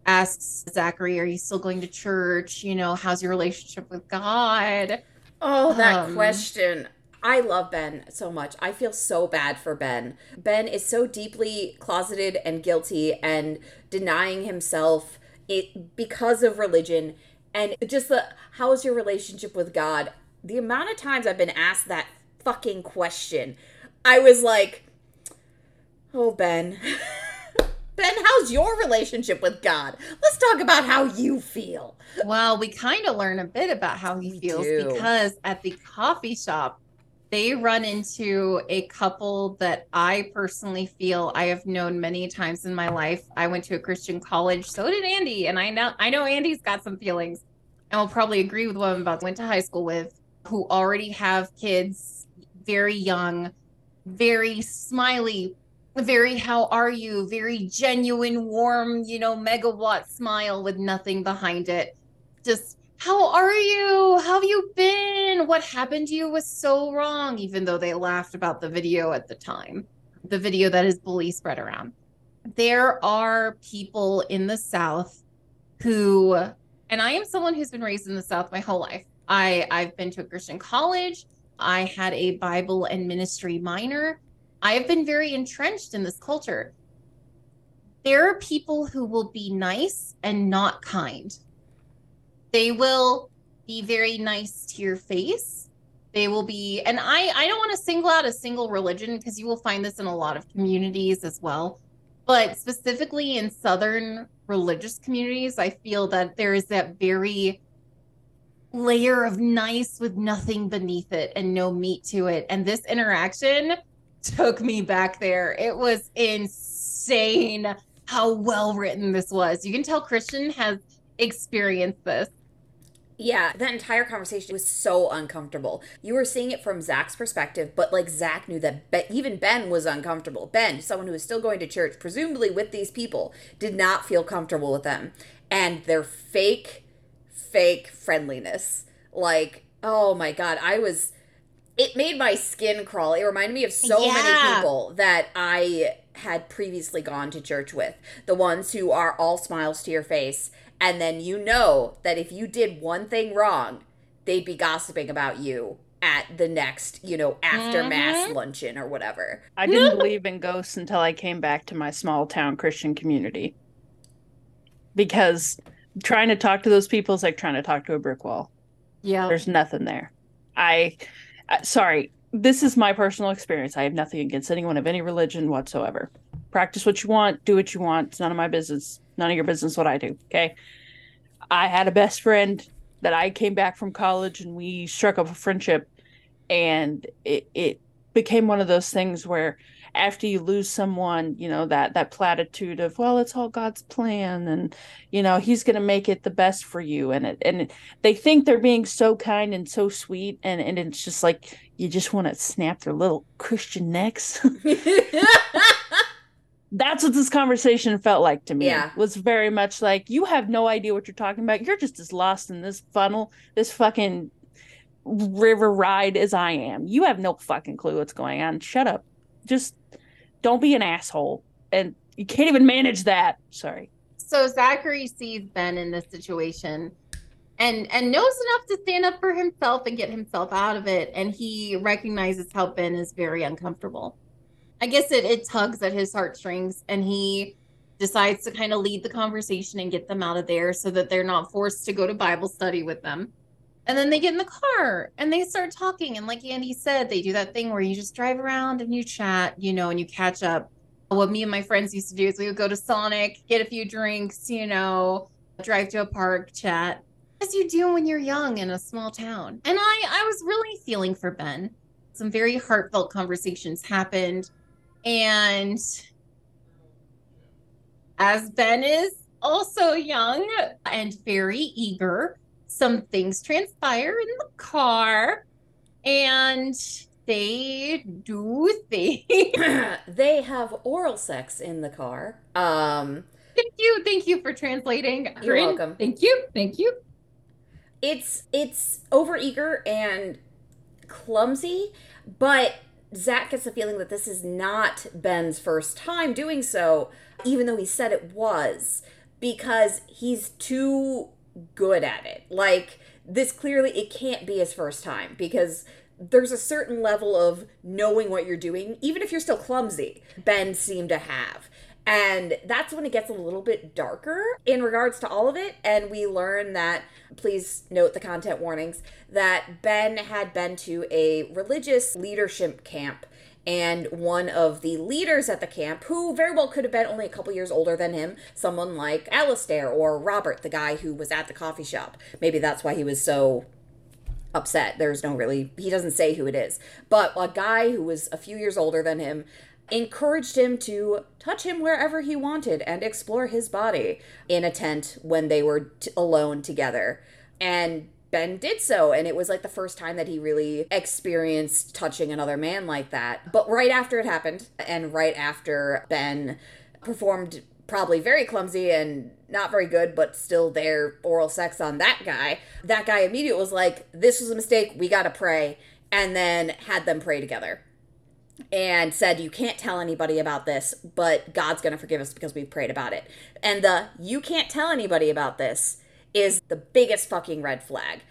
Speaker 2: asks Zachary, Are you still going to church? You know, how's your relationship with God?
Speaker 1: Oh, that
Speaker 2: Um,
Speaker 1: question. I love Ben so much. I feel so bad for Ben. Ben is so deeply closeted and guilty and denying himself it because of religion and just the how is your relationship with God? The amount of times I've been asked that fucking question, I was like, "Oh, Ben. Ben, how's your relationship with God? Let's talk about how you feel."
Speaker 2: Well, we kind of learn a bit about how he
Speaker 1: We
Speaker 2: feels
Speaker 1: do.
Speaker 2: because at the coffee shop, they run into a couple that I personally feel I have known many times in my life. I went to a Christian college, so did Andy, and I know I know Andy's got some feelings, and will probably agree with what I'm about. Went to high school with, who already have kids, very young, very smiley, very how are you, very genuine, warm, you know, megawatt smile with nothing behind it just how are you? How have you been? What happened to you was so wrong even though they laughed about the video at the time the video that is bully spread around. There are people in the south who and i am someone who's been raised in the south my whole life. I i've been to a christian college. I had a bible and ministry minor. I have been very entrenched in this culture. There are people who will be nice and not kind they will be very nice to your face. They will be, and I I don't want to single out a single religion because you will find this in a lot of communities as well. But specifically in Southern religious communities, I feel that there is that very layer of nice with nothing beneath it and no meat to it. And this interaction took me back there. It was insane how well written this was. You can tell Christian has experienced this.
Speaker 1: Yeah, that entire conversation was so uncomfortable. You were seeing it from Zach's perspective, but like Zach knew that be- even Ben was uncomfortable. Ben, someone who was still going to church, presumably with these people, did not feel comfortable with them. And their fake, fake friendliness. Like, oh my God, I was. It made my skin crawl. It reminded me of so
Speaker 2: Yeah.
Speaker 1: many people that I had previously gone to church with. The ones who are all smiles to your face. And then you know that if you did one thing wrong, they'd be gossiping about you at the next, you know, after mass luncheon or whatever.
Speaker 3: I didn't believe in ghosts until I came back to my small town Christian community. Because trying to talk to those people is like trying to talk to a brick wall.
Speaker 2: Yeah.
Speaker 3: There's nothing there. I, uh, sorry, this is my personal experience. I have nothing against anyone of any religion whatsoever. Practice what you want, do what you want. It's none of my business. None of your business what I do. Okay. I had a best friend that I came back from college and we struck up a friendship and it, it became one of those things where after you lose someone, you know, that that platitude of, well, it's all God's plan and you know, he's gonna make it the best for you. And it and it, they think they're being so kind and so sweet and, and it's just like you just want to snap their little Christian necks. That's what this conversation felt like to me.
Speaker 1: Yeah.
Speaker 3: Was very much like you have no idea what you're talking about. You're just as lost in this funnel, this fucking river ride as I am. You have no fucking clue what's going on. Shut up. Just don't be an asshole. And you can't even manage that. Sorry.
Speaker 2: So Zachary sees Ben in this situation and and knows enough to stand up for himself and get himself out of it. And he recognizes how Ben is very uncomfortable. I guess it, it tugs at his heartstrings and he decides to kind of lead the conversation and get them out of there so that they're not forced to go to Bible study with them. And then they get in the car and they start talking. And like Andy said, they do that thing where you just drive around and you chat, you know, and you catch up. What me and my friends used to do is we would go to Sonic, get a few drinks, you know, drive to a park, chat, as you do when you're young in a small town. And I, I was really feeling for Ben. Some very heartfelt conversations happened. And as Ben is also young and very eager, some things transpire in the car and they do things.
Speaker 1: they have oral sex in the car. Um,
Speaker 2: thank you. Thank you for translating.
Speaker 1: You're
Speaker 2: Corinne.
Speaker 1: welcome.
Speaker 2: Thank you. Thank you.
Speaker 1: it's it's overeager and clumsy, but Zach gets the feeling that this is not Ben's first time doing so, even though he said it was, because he's too good at it. Like this clearly it can't be his first time because there's a certain level of knowing what you're doing, even if you're still clumsy. Ben seemed to have. And that's when it gets a little bit darker in regards to all of it. And we learn that, please note the content warnings, that Ben had been to a religious leadership camp. And one of the leaders at the camp, who very well could have been only a couple years older than him, someone like Alistair or Robert, the guy who was at the coffee shop. Maybe that's why he was so upset. There's no really, he doesn't say who it is. But a guy who was a few years older than him encouraged him to touch him wherever he wanted and explore his body in a tent when they were t- alone together. And Ben did so, and it was like the first time that he really experienced touching another man like that. But right after it happened, and right after Ben performed probably very clumsy and not very good, but still there oral sex on that guy, that guy immediately was like, This was a mistake, we gotta pray, and then had them pray together and said, You can't tell anybody about this, but God's going to forgive us because we've prayed about it. And the you can't tell anybody about this is the biggest fucking red flag.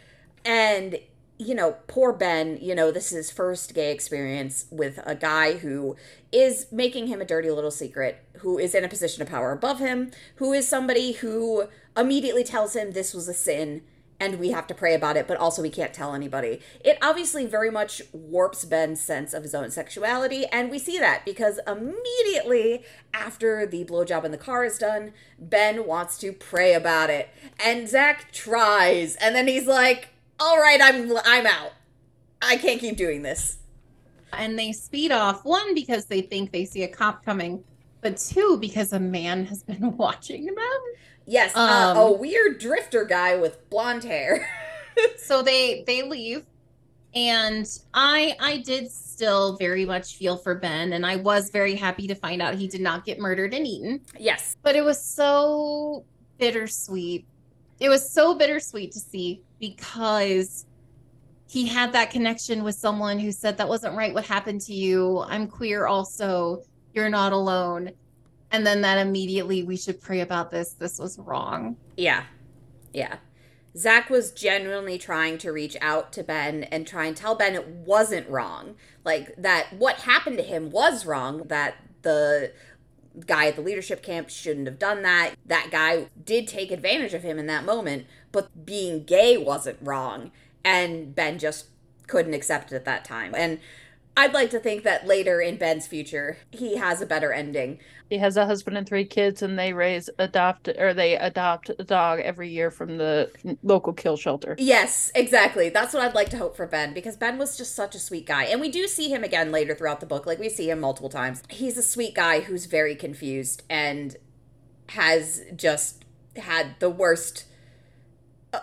Speaker 1: And, you know, poor Ben, you know, this is his first gay experience with a guy who is making him a dirty little secret, who is in a position of power above him, who is somebody who immediately tells him this was a sin and we have to pray about it, but also we can't tell anybody. It obviously very much warps Ben's sense of his own sexuality, and we see that because immediately after the blowjob in the car is done, Ben wants to pray about it. And Zach tries, and then he's like, All right, I'm I'm out. I can't keep doing this.
Speaker 2: And they speed off, one, because they think they see a cop coming, but two, because a man has been watching them.
Speaker 1: Yes, uh, a weird drifter guy with blonde hair.
Speaker 2: so they they leave. And i i did still very much feel for ben and i was very happy to find out he did not get murdered and eaten.
Speaker 1: Yes.
Speaker 2: But it was so bittersweet. It was so bittersweet to see because he had that connection with someone who said that wasn't right what happened to you. I'm queer also you're not alone. And then that immediately we should pray about this. This was wrong.
Speaker 1: Yeah. Yeah. Zach was genuinely trying to reach out to ben and try and tell ben it wasn't wrong. Like that what happened to him was wrong that the guy at the leadership camp shouldn't have done that. That guy did take advantage of him in that moment but being gay wasn't wrong. And ben just couldn't accept it at that time. And I'd like to think that later in Ben's future, he has a better ending.
Speaker 3: He has a husband and three kids, and they raise adopt or they adopt a dog every year from the local kill shelter.
Speaker 1: Yes, exactly. That's what I'd like to hope for Ben because Ben was just such a sweet guy, and we do see him again later throughout the book. Like we see him multiple times. He's a sweet guy who's very confused and has just had the worst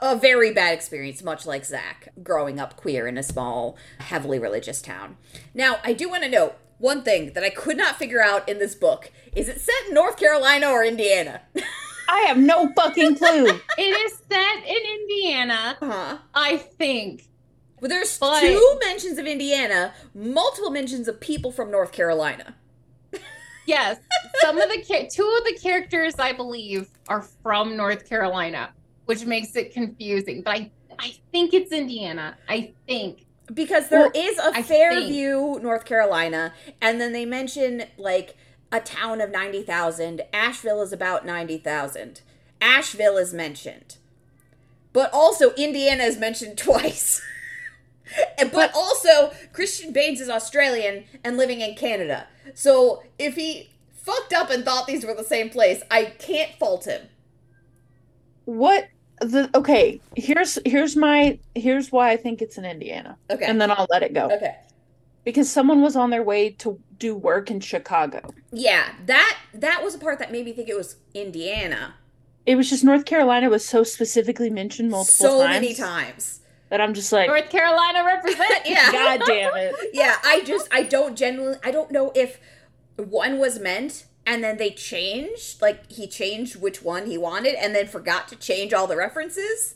Speaker 1: a very bad experience, much like Zach, growing up queer in a small, heavily religious town. Now, I do want to note one thing that I could not figure out in this book is it set in North Carolina or Indiana?
Speaker 3: I have no fucking clue.
Speaker 2: it is set in Indiana,
Speaker 1: uh-huh.
Speaker 2: I think.
Speaker 1: Well, there's but... two mentions of Indiana, multiple mentions of people from North Carolina.
Speaker 2: yes, some of the two of the characters I believe are from North Carolina which makes it confusing. But I, I think it's Indiana. I think
Speaker 1: because there well, is a I Fairview, think. North Carolina, and then they mention like a town of ninety thousand. Asheville is about ninety thousand. Asheville is mentioned, but also Indiana is mentioned twice. but also Christian Baines is Australian and living in Canada. So if he fucked up and thought these were the same place, I can't fault him.
Speaker 3: What the okay here's here's my here's why i think it's in indiana.
Speaker 1: Okay.
Speaker 3: And then i'll let it go.
Speaker 1: Okay.
Speaker 3: Because someone was on their way to do work in chicago.
Speaker 1: Yeah that that was a part that made me think it was indiana.
Speaker 3: It was just north carolina was so specifically mentioned multiple
Speaker 1: so
Speaker 3: times
Speaker 1: many times
Speaker 3: that i'm just like
Speaker 2: north carolina represent
Speaker 1: yeah.
Speaker 3: God damn it.
Speaker 1: Yeah i just i don't genuinely i don't know if one was meant and then they changed like he changed which one he wanted and then forgot to change all the references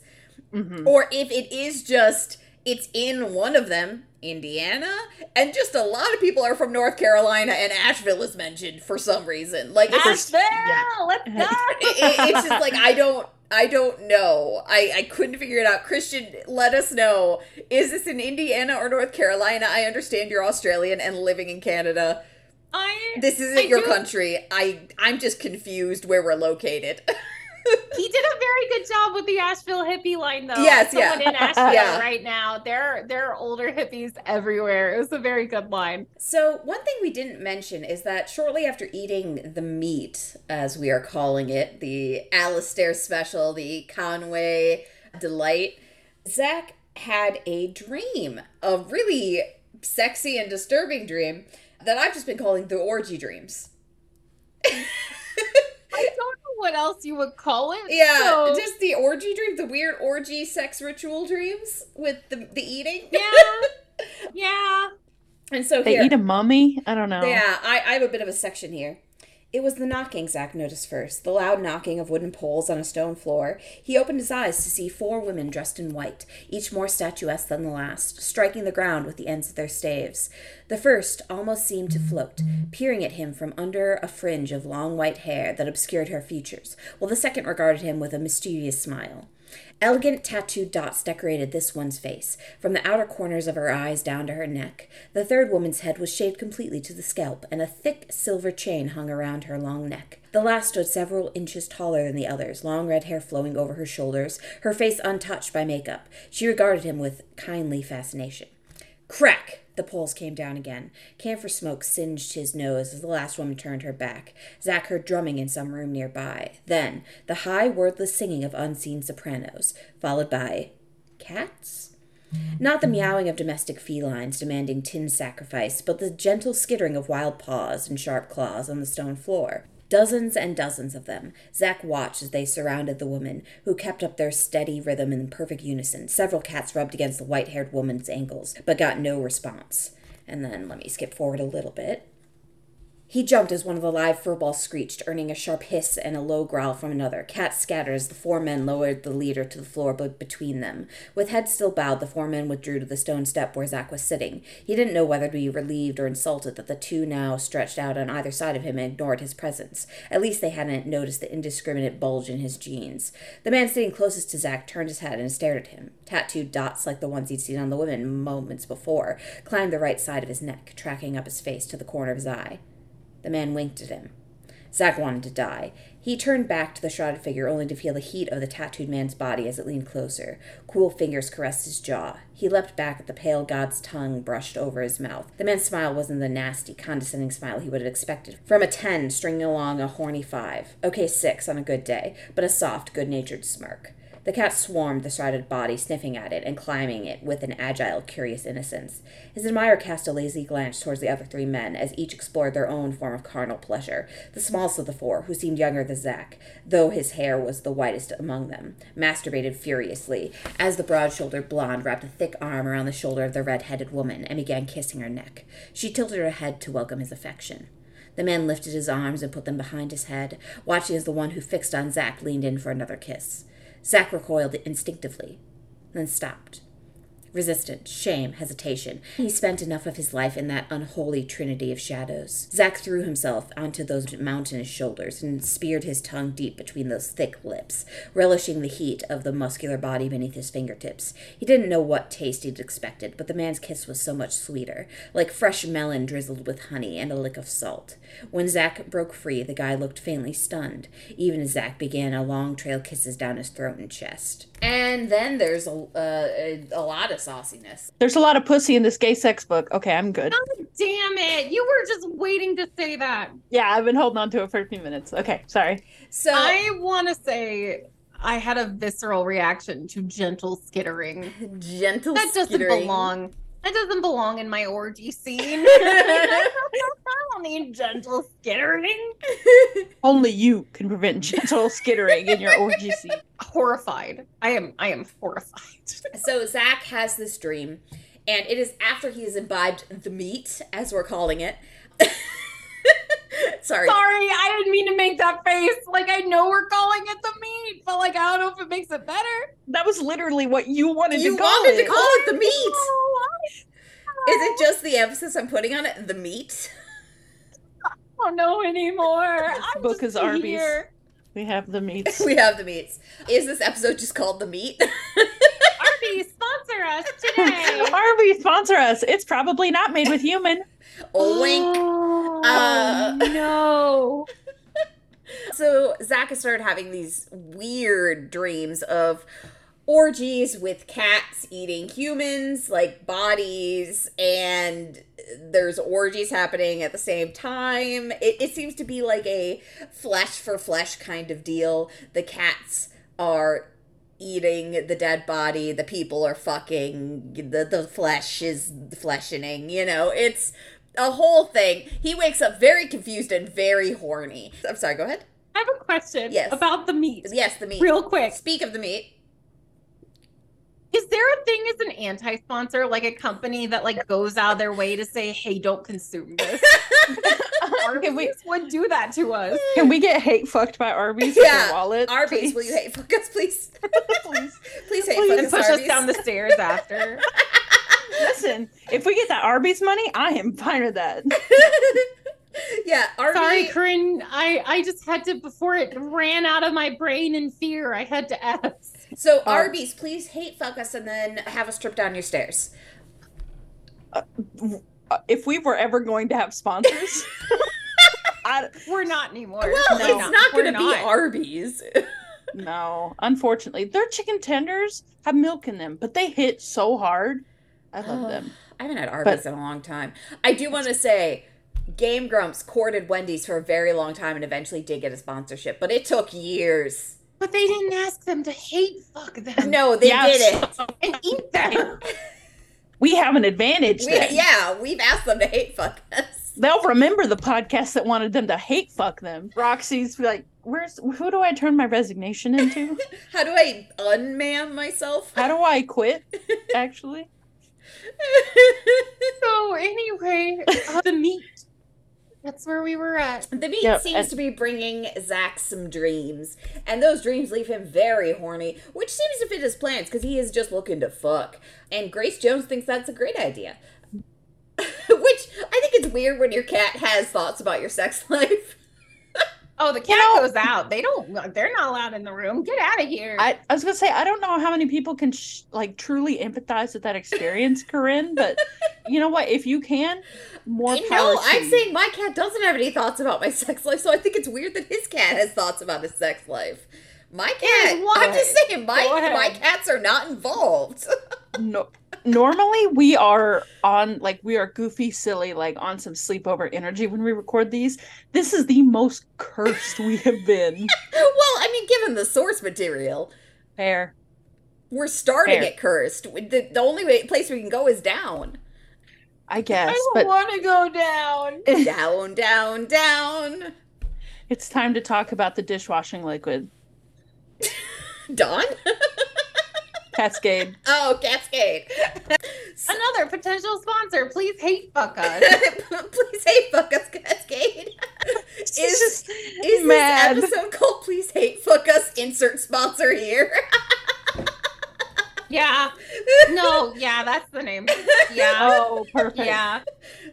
Speaker 1: mm-hmm. or if it is just it's in one of them indiana and just a lot of people are from north carolina and asheville is mentioned for some reason like
Speaker 2: asheville yeah. let's go
Speaker 1: it, it's just like i don't I don't know. I, I couldn't figure it out. Christian, let us know. Is this in Indiana or North Carolina? I understand you're Australian and living in Canada.
Speaker 2: I
Speaker 1: This isn't I your do, country. I I'm just confused where we're located.
Speaker 2: he did a very good job with the Asheville hippie line, though.
Speaker 1: Yes, Someone
Speaker 2: yeah. in Asheville yeah. right now. There, there are older hippies everywhere. It was a very good line.
Speaker 1: So one thing we didn't mention is that shortly after eating the meat, as we are calling it, the Alistair special, the Conway delight, Zach had a dream, a really sexy and disturbing dream that I've just been calling the orgy dreams.
Speaker 2: I don't know what else you would call it.
Speaker 1: Yeah, so. just the orgy dream, the weird orgy sex ritual dreams with the the eating.
Speaker 2: Yeah, yeah.
Speaker 1: And so
Speaker 3: they
Speaker 1: here,
Speaker 3: eat a mummy. I don't know.
Speaker 1: Yeah, I, I have a bit of a section here. It was the knocking Zach noticed first, the loud knocking of wooden poles on a stone floor. He opened his eyes to see four women dressed in white, each more statuesque than the last, striking the ground with the ends of their staves. The first almost seemed to float, peering at him from under a fringe of long white hair that obscured her features, while the second regarded him with a mischievous smile. Elegant tattooed dots decorated this one's face, from the outer corners of her eyes down to her neck. The third woman's head was shaved completely to the scalp, and a thick silver chain hung around her long neck. The last stood several inches taller than the others, long red hair flowing over her shoulders, her face untouched by makeup. She regarded him with kindly fascination. Crack! The poles came down again. Camphor smoke singed his nose as the last woman turned her back. Zach heard drumming in some room nearby. Then, the high, wordless singing of unseen sopranos, followed by cats? Not the meowing of domestic felines demanding tin sacrifice, but the gentle skittering of wild paws and sharp claws on the stone floor. Dozens and dozens of them. Zach watched as they surrounded the woman, who kept up their steady rhythm in perfect unison. Several cats rubbed against the white haired woman's ankles, but got no response. And then let me skip forward a little bit. He jumped as one of the live furballs screeched, earning a sharp hiss and a low growl from another. Cats scattered as the four men lowered the leader to the floor between them. With heads still bowed, the four men withdrew to the stone step where Zach was sitting. He didn't know whether to be relieved or insulted that the two now stretched out on either side of him and ignored his presence. At least they hadn't noticed the indiscriminate bulge in his jeans. The man sitting closest to Zach turned his head and stared at him. Tattooed dots like the ones he'd seen on the women moments before climbed the right side of his neck, tracking up his face to the corner of his eye. The man winked at him. Zach wanted to die. He turned back to the shrouded figure only to feel the heat of the tattooed man's body as it leaned closer. Cool fingers caressed his jaw. He leapt back at the pale god's tongue brushed over his mouth. The man's smile wasn't the nasty, condescending smile he would have expected from a ten stringing along a horny five. Okay, six on a good day, but a soft, good natured smirk. The cat swarmed the shrouded body, sniffing at it and climbing it with an agile, curious innocence. His admirer cast a lazy glance towards the other three men, as each explored their own form of carnal pleasure. The smallest of the four, who seemed younger than Zach, though his hair was the whitest among them, masturbated furiously, as the broad-shouldered blonde wrapped a thick arm around the shoulder of the red-headed woman and began kissing her neck. She tilted her head to welcome his affection. The man lifted his arms and put them behind his head, watching as the one who fixed on Zach leaned in for another kiss. Zach recoiled instinctively, then stopped. Resistance, shame, hesitation. He spent enough of his life in that unholy trinity of shadows. Zach threw himself onto those mountainous shoulders and speared his tongue deep between those thick lips, relishing the heat of the muscular body beneath his fingertips. He didn't know what taste he'd expected, but the man's kiss was so much sweeter, like fresh melon drizzled with honey and a lick of salt. When Zach broke free, the guy looked faintly stunned, even as Zach began a long trail of kisses down his throat and chest. And then there's a, uh, a, a lot of sauciness.
Speaker 3: There's a lot of pussy in this gay sex book. Okay, I'm good.
Speaker 2: God damn it. You were just waiting to say that.
Speaker 3: Yeah, I've been holding on to it for a few minutes. Okay, sorry.
Speaker 2: So I want to say I had a visceral reaction to gentle skittering.
Speaker 1: Gentle
Speaker 2: that doesn't
Speaker 1: skittering.
Speaker 2: belong. That doesn't belong in my orgy scene. I don't need gentle skittering.
Speaker 3: Only you can prevent gentle skittering in your orgy scene.
Speaker 2: Horrified. I am I am horrified.
Speaker 1: So Zach has this dream, and it is after he has imbibed the meat, as we're calling it. Sorry.
Speaker 2: Sorry, I didn't mean to make that face. Like I know we're calling it the meat, but like I don't know if it makes it better.
Speaker 3: That was literally what you wanted
Speaker 1: You
Speaker 3: to call
Speaker 1: wanted
Speaker 3: it.
Speaker 1: to call it the meat.
Speaker 2: Oh,
Speaker 1: Is it just the emphasis I'm putting on it? The meat?
Speaker 2: I don't know anymore. I'm
Speaker 3: book
Speaker 2: just
Speaker 3: is Arby's.
Speaker 2: here.
Speaker 3: we have the meats.
Speaker 1: We have the meats. Is this episode just called the meat?
Speaker 2: Arby's sponsor us today.
Speaker 3: Arby's sponsor us. It's probably not made with human.
Speaker 1: oh, wink.
Speaker 2: Oh,
Speaker 1: Uh,
Speaker 2: no.
Speaker 1: So Zach has started having these weird dreams of orgies with cats eating humans, like bodies, and there's orgies happening at the same time. It, it seems to be like a flesh for flesh kind of deal. The cats are eating the dead body, the people are fucking, the, the flesh is fleshing, you know, it's a whole thing. He wakes up very confused and very horny. I'm sorry, go ahead.
Speaker 2: I have a question
Speaker 1: Yes.
Speaker 2: about the meat.
Speaker 1: Yes, the meat.
Speaker 2: Real quick.
Speaker 1: Speak of the meat.
Speaker 2: Is there a thing as an anti-sponsor, like a company that like goes out of their way to say, "Hey, don't consume this"?
Speaker 3: Can we
Speaker 2: Arby's would do that to us.
Speaker 3: can we get hate fucked by Arby's
Speaker 1: Yeah,
Speaker 3: wallet?
Speaker 1: Arby's,
Speaker 3: please?
Speaker 1: will you hate fuck us, please?
Speaker 3: Please.
Speaker 1: please hate
Speaker 3: Please.
Speaker 1: fuck
Speaker 2: And
Speaker 1: us,
Speaker 2: push us down the stairs after.
Speaker 3: Listen, if we get that Arby's money, I am fine with that.
Speaker 1: yeah, Arby.
Speaker 2: Sorry, Corinne. I I just had to before it ran out of my brain in fear. I had to ask.
Speaker 1: So Arby's, please hate fuck us and then have us trip down your stairs.
Speaker 3: Uh, if we were ever going to have sponsors, I,
Speaker 2: We're not anymore.
Speaker 1: Well,
Speaker 3: No,
Speaker 1: it's not
Speaker 2: We're
Speaker 1: going to be
Speaker 2: not.
Speaker 1: Arby's.
Speaker 3: no, unfortunately, their chicken tenders have milk in them, but they hit so hard. I love them.
Speaker 1: I haven't had Arby's
Speaker 3: But-
Speaker 1: in a long time. I do want to say, Game Grumps courted Wendy's for a very long time and eventually did get a sponsorship, but it took years.
Speaker 2: But they didn't ask them to hate fuck them
Speaker 1: No, they
Speaker 3: Yes.
Speaker 1: didn't.
Speaker 2: and eat them.
Speaker 3: We have an advantage.
Speaker 1: We,
Speaker 3: then.
Speaker 1: yeah, we've asked them to hate fuck us.
Speaker 3: They'll remember the podcast that wanted them to hate fuck them. Roxy's like, "Where's who do I turn my resignation into?
Speaker 1: How do I unman myself?
Speaker 3: How do I quit?" Actually,
Speaker 2: so anyway, uh, the meat. That's where we were at.
Speaker 1: The meat
Speaker 3: Yep,
Speaker 1: seems
Speaker 3: and-
Speaker 1: to be bringing Zach some dreams, and those dreams leave him very horny, which seems to fit his plans because he is just looking to fuck. And Grace Jones thinks that's a great idea. which I think it's weird when your cat has thoughts about your sex life.
Speaker 2: Oh, the cat
Speaker 3: know-
Speaker 2: goes out. They don't. They're not allowed in the room. Get out of here.
Speaker 3: I, I was gonna say I don't know how many people can sh- like truly empathize with that experience, Corinne. But you know what? If you can, more
Speaker 1: I
Speaker 3: power.
Speaker 1: know, I'm
Speaker 3: you.
Speaker 1: saying my cat doesn't have any thoughts about my sex life, so I think it's weird that his cat has thoughts about his sex life. My cat. I'm just saying, my my cats are not involved.
Speaker 3: no normally we are on like we are goofy silly like on some sleepover energy when we record these this is the most cursed we have been
Speaker 1: well, I mean, given the source material,
Speaker 3: fair
Speaker 1: we're starting
Speaker 3: Fair.
Speaker 1: it cursed. The, the only way, place we can go is down.
Speaker 3: i guess
Speaker 2: I don't
Speaker 3: but
Speaker 2: want to go down.
Speaker 1: down, down, down.
Speaker 3: it's time to talk about the dishwashing liquid
Speaker 1: Dawn?
Speaker 3: Cascade
Speaker 1: oh, Cascade.
Speaker 2: Another potential sponsor. Please hate fuck us.
Speaker 1: Please hate fuck us, Cascade. is
Speaker 3: just
Speaker 1: is
Speaker 3: mad.
Speaker 1: this episode called Please Hate Fuck Us? Insert sponsor here.
Speaker 2: yeah. No. Yeah, that's the name. Yeah.
Speaker 3: oh perfect
Speaker 2: Yeah.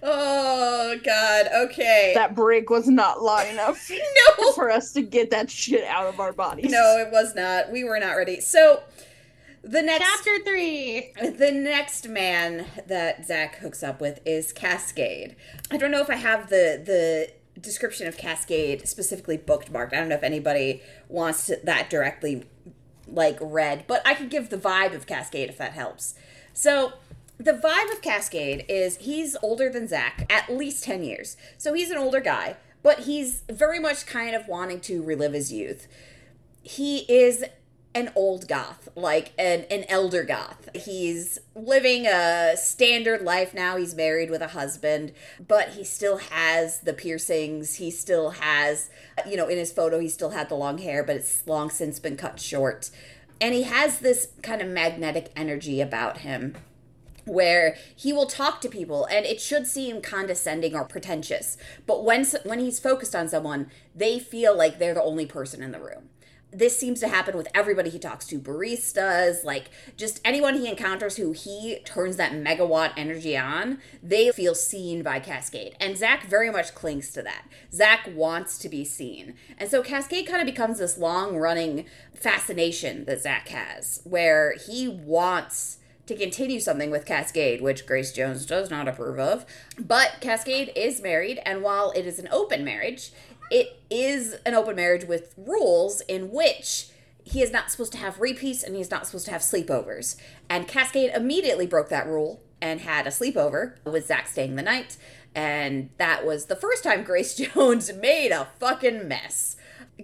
Speaker 1: oh, God. Okay.
Speaker 3: that break was not long enough
Speaker 1: no.
Speaker 3: for us to get that shit out of our bodies
Speaker 1: No, it was not. We were not ready. So, the next
Speaker 2: Chapter three.
Speaker 1: The next man that Zach hooks up with is Cascade. I don't know if I have the the description of Cascade specifically bookmarked. I don't know if anybody wants to, that directly like read, but I could give the vibe of Cascade if that helps. So the vibe of Cascade is he's older than Zach, at least 10 years. So he's an older guy, but he's very much kind of wanting to relive his youth. He is an old goth, like an, an elder goth. He's living a standard life now. He's married with a husband, but he still has the piercings. He still has, you know, in his photo, he still had the long hair, but it's long since been cut short. And he has this kind of magnetic energy about him where he will talk to people and it should seem condescending or pretentious but when when he's focused on someone they feel like they're the only person in the room this seems to happen with everybody he talks to baristas like just anyone he encounters who he turns that megawatt energy on they feel seen by cascade. And zach very much clings to that. Zach wants to be seen. And so cascade kind of becomes this long running fascination that zach has where he wants to continue something with Cascade, which Grace Jones does not approve of. But Cascade is married, and while it is an open marriage, it is an open marriage with rules in which he is not supposed to have repeats and he's not supposed to have sleepovers. And Cascade immediately broke that rule and had a sleepover with Zach staying the night. And that was the first time Grace Jones made a fucking mess